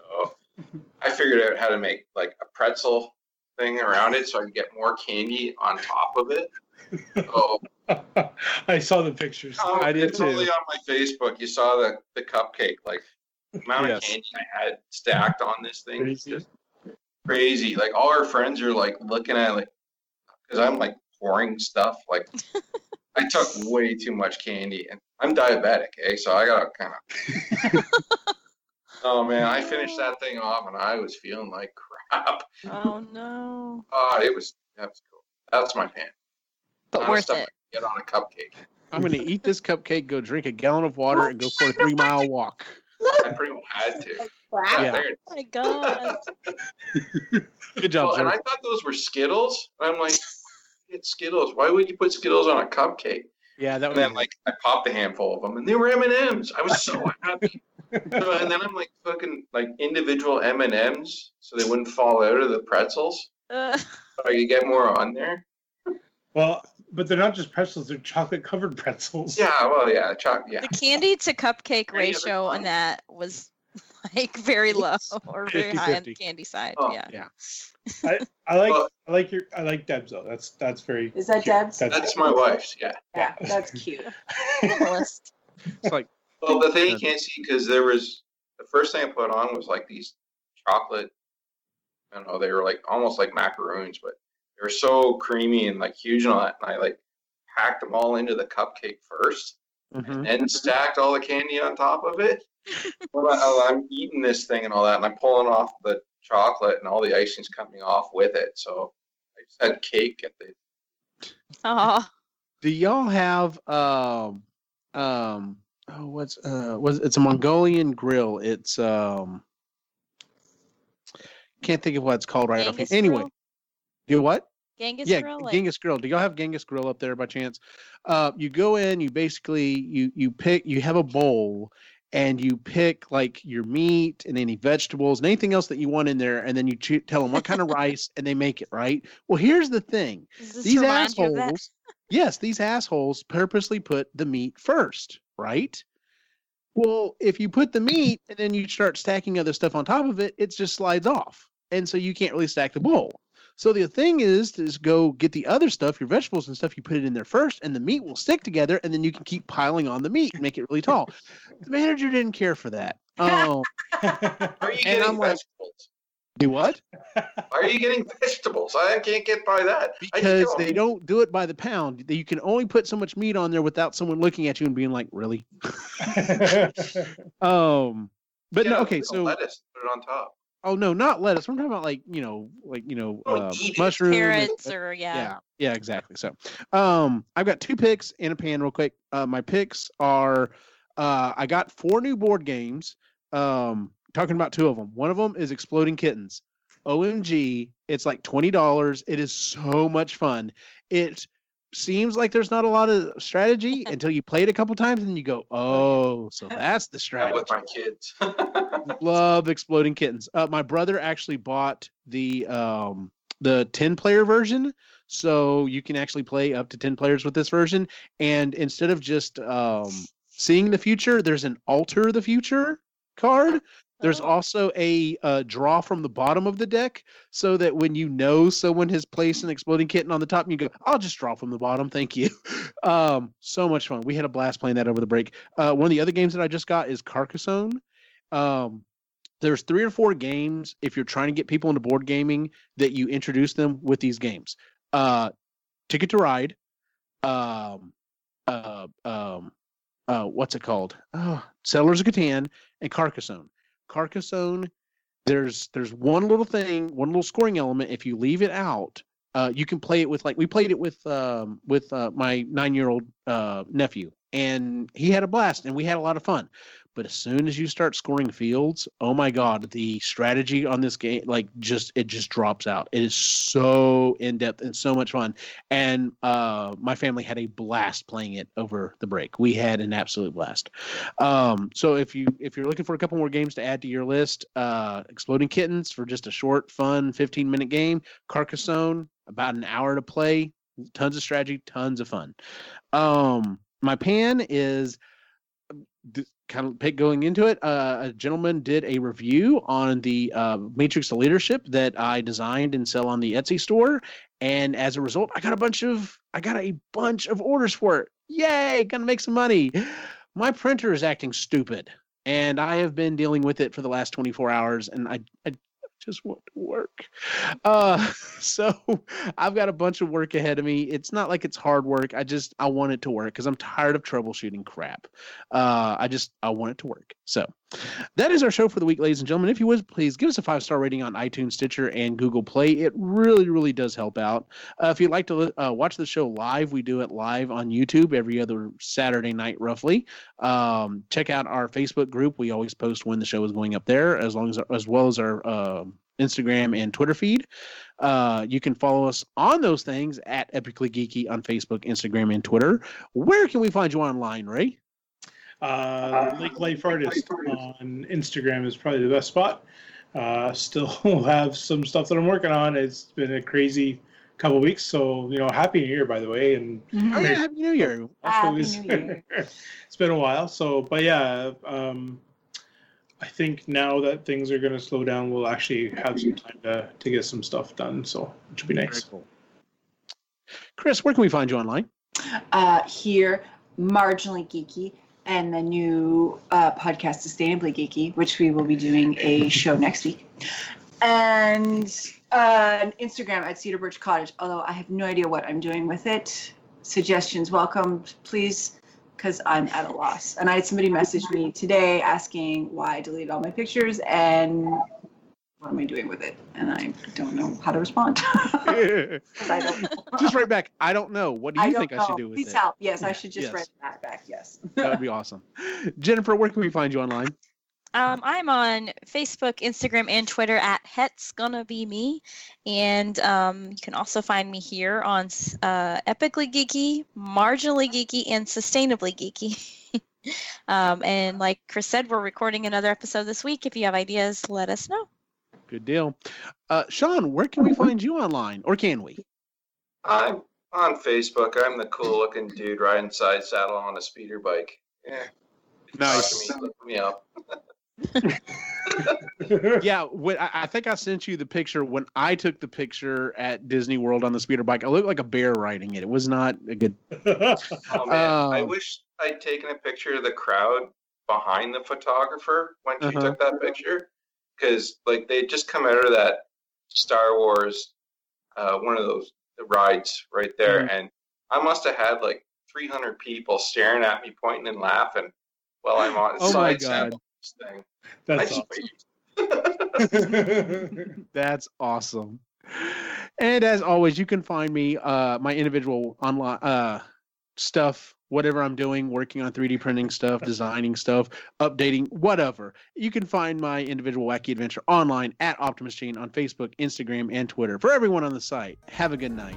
I figured out how to make like a pretzel thing around it so I could get more candy on top of it. So I saw the pictures. um, I did it's totally too. on my Facebook. You saw the, the cupcake, like amount Yes. of candy I had stacked on this thing. Crazy. just crazy. Like all our friends are like looking at it, like because I'm like pouring stuff. Like I took way too much candy, and I'm diabetic, eh? So I gotta kind of. oh man, I finished that thing off, and I was feeling like crap. Oh no. Oh, it was that was cool. That's my pan. But Kind of worth stuff it. I Get on a cupcake. I'm going to eat this cupcake, go drink a gallon of water, and go for a three mile walk. I pretty much had to. Wow. Yeah. Oh my god. Good job, Well, and I thought those were Skittles. I'm like, it's Skittles. Why would you put Skittles on a cupcake? Yeah, that And was then like I popped a handful of them, and they were M and M's. I was so happy. So, and then I'm like fucking like individual M and M's, so they wouldn't fall out of the pretzels. Uh, So I could get more on there. Well, but they're not just pretzels; they're chocolate covered pretzels. Yeah, well, yeah, choc, yeah. the candy to cupcake ratio on that was like very low or very high on the candy side. Oh. Yeah. I like Well- I like your I like Deb's though. That's that's very. Is that cute. Deb's? That's my wife's. Yeah. Yeah, that's cute. It's like Well, the thing you can't see because there was the first thing I put on was like these chocolate. I don't know. They were like almost like macaroons, but they were so creamy and like huge and all that. And I like packed them all into the cupcake first, mhm. and stacked all the candy on top of it. Well, I, I'm eating this thing and all that, and I'm pulling off the chocolate, and all the icing's coming off with it. So I just had cake at the. Oh, Do y'all have um um oh what's uh was it's a Mongolian grill. It's um can't think of what it's called right Genghis off. Anyway, do you what? Genghis yeah, Grill. like- Genghis Grill. Do y'all have Genghis Grill up there by chance? Uh, you go in, you basically you you pick, you have a bowl, and you pick like your meat and any vegetables and anything else that you want in there, and then you tell them what kind of rice, and they make it right. Well, here's the thing: these remind you of that? assholes, yes, these assholes purposely put the meat first, right? Well, if you put the meat and then you start stacking other stuff on top of it, it just slides off. And so you can't really stack the bowl. So the thing is, is go get the other stuff, your vegetables and stuff, you put it in there first, and the meat will stick together, and then you can keep piling on the meat and make it really tall. the manager didn't care for that. Oh, are you And getting I'm like- vegetables? do what? Are you getting vegetables? I can't get by that. I Because still- they don't do it by the pound. You can only put so much meat on there without someone looking at you and being like, "Really?" Um, but Get no, okay, little so lettuce, put it on top. Oh no, not lettuce. I'm talking about like you know, like you know, Oh, it. mushrooms. and- Carrots or yeah. yeah yeah exactly so um i've got two picks in a pan real quick uh my picks are uh i got four new board games um talking about two of them one of them is exploding kittens omg it's like $20 it is so much fun it seems like there's not a lot of strategy until you play it a couple times and you go oh so that's the Yeah, strategy with my kids. love exploding kittens. Uh, my brother actually bought the um, the ten player version, so you can actually play up to ten players with this version. And instead of just um, seeing the future, there's an alter the future card. There's Oh. also a uh, draw from the bottom of the deck, so that when you know someone has placed an exploding kitten on the top, you go, "I'll just draw from the bottom, thank you." Um, so much fun. We had a blast playing that over the break. Uh, one of the other games that I just got is Carcassonne. Um, there's three or four games if you're trying to get people into board gaming that you introduce them with these games. Uh, Ticket to Ride. Um, uh, um, uh, what's it called? Oh, Settlers of Catan and Carcassonne. Carcassonne. There's there's one little thing, one little scoring element. If you leave it out, uh, you can play it with like we played it with um, with uh, my nine year old uh, nephew, and he had a blast, and we had a lot of fun. But as soon as you start scoring fields, oh my god, the strategy on this game like just it just drops out. It is so in depth and so much fun. And uh my family had a blast playing it over the break. We had an absolute blast. Um so if you if you're looking for a couple more games to add to your list, uh Exploding Kittens for just a short, fun 15 minute game, Carcassonne, about an hour to play, tons of strategy, tons of fun. Um my pan is d- kind of pick going into it, uh, a gentleman did a review on the uh, Matrix of Leadership that I designed and sell on the Etsy store, and as a result, I got a bunch of I got a bunch of orders for it. Yay! Gonna make some money. My printer is acting stupid, and I have been dealing with it for the last 24 hours, and I, I just want to work. Uh, so I've got a bunch of work ahead of me. It's not like it's hard work. I just I want it to work because I'm tired of troubleshooting crap. Uh, I just I want it to work. So that is our show for the week, ladies and gentlemen. If you would please give us a five star rating on iTunes, Stitcher, and Google Play. It really really does help out. Uh, if you'd like to uh, watch the show live, we do it live on YouTube every other Saturday night, roughly. Um, check out our Facebook group. We always post when the show is going up there, as long as as well as our uh, Instagram and Twitter feed. Uh, you can follow us on those things at Epically Geeky on Facebook, Instagram, and Twitter. Where can we find you online, Ray? Uh, Lake Life Artist on Instagram is probably the best spot. Uh, still have some stuff that I'm working on. It's been a crazy couple weeks, so you know, happy New Year, by the way, and Oh, Mhm. yeah, Happy New Year. Happy New Year. it's been a while. So, but yeah, um, I think now that things are going to slow down, we'll actually have some time to to get some stuff done. So, it should be nice. cool. Chris, where can we find you online? uh, here, marginally geeky, and the new uh, podcast, Sustainably Geeky, which we will be doing a show next week. And uh, Instagram at Cedar Birch Cottage, although I have no idea what I'm doing with it. Suggestions welcome. Please because I'm at a loss. And I had somebody message me today asking why I deleted all my pictures and what am I doing with it? And I don't know how to respond. I don't just right back. I don't know. What do you don't think I should do with Please it? help. Yes, I should just Yes. write that back. Yes. That would be awesome. Jennifer, where can we find you online? Um, I'm on Facebook, Instagram, and Twitter at Het's Gonna Be Me, and um, you can also find me here on uh, Epically Geeky, Marginally Geeky, and Sustainably Geeky. um, and like Chris said, we're recording another episode this week. If you have ideas, let us know. Good deal. Uh, Sean, where can we find you online, or can we? I'm on Facebook. I'm the cool looking dude riding side saddle on a speeder bike. Yeah. Nice. Talk to me, look me up. Yeah, when, I, think I sent you the picture when I took the picture at Disney World on the speeder bike. I looked like a bear riding it. It was not a good. Oh man, I Um, wish I'd taken a picture of the crowd behind the photographer when she Uh-huh. took that picture, because like they just come out of that Star Wars, uh, one of those rides right there, Mm-hmm. and I must have had like 300 people staring at me, pointing and laughing while I'm on Oh my God. this thing. That's awesome. That's awesome. And as always, you can find me, uh, my individual online uh, stuff, whatever I'm doing, working on 3D printing stuff, designing stuff, updating, whatever. You can find my individual wacky adventure online at Optimus Chain on Facebook, Instagram, and Twitter. For everyone on the site, have a good night.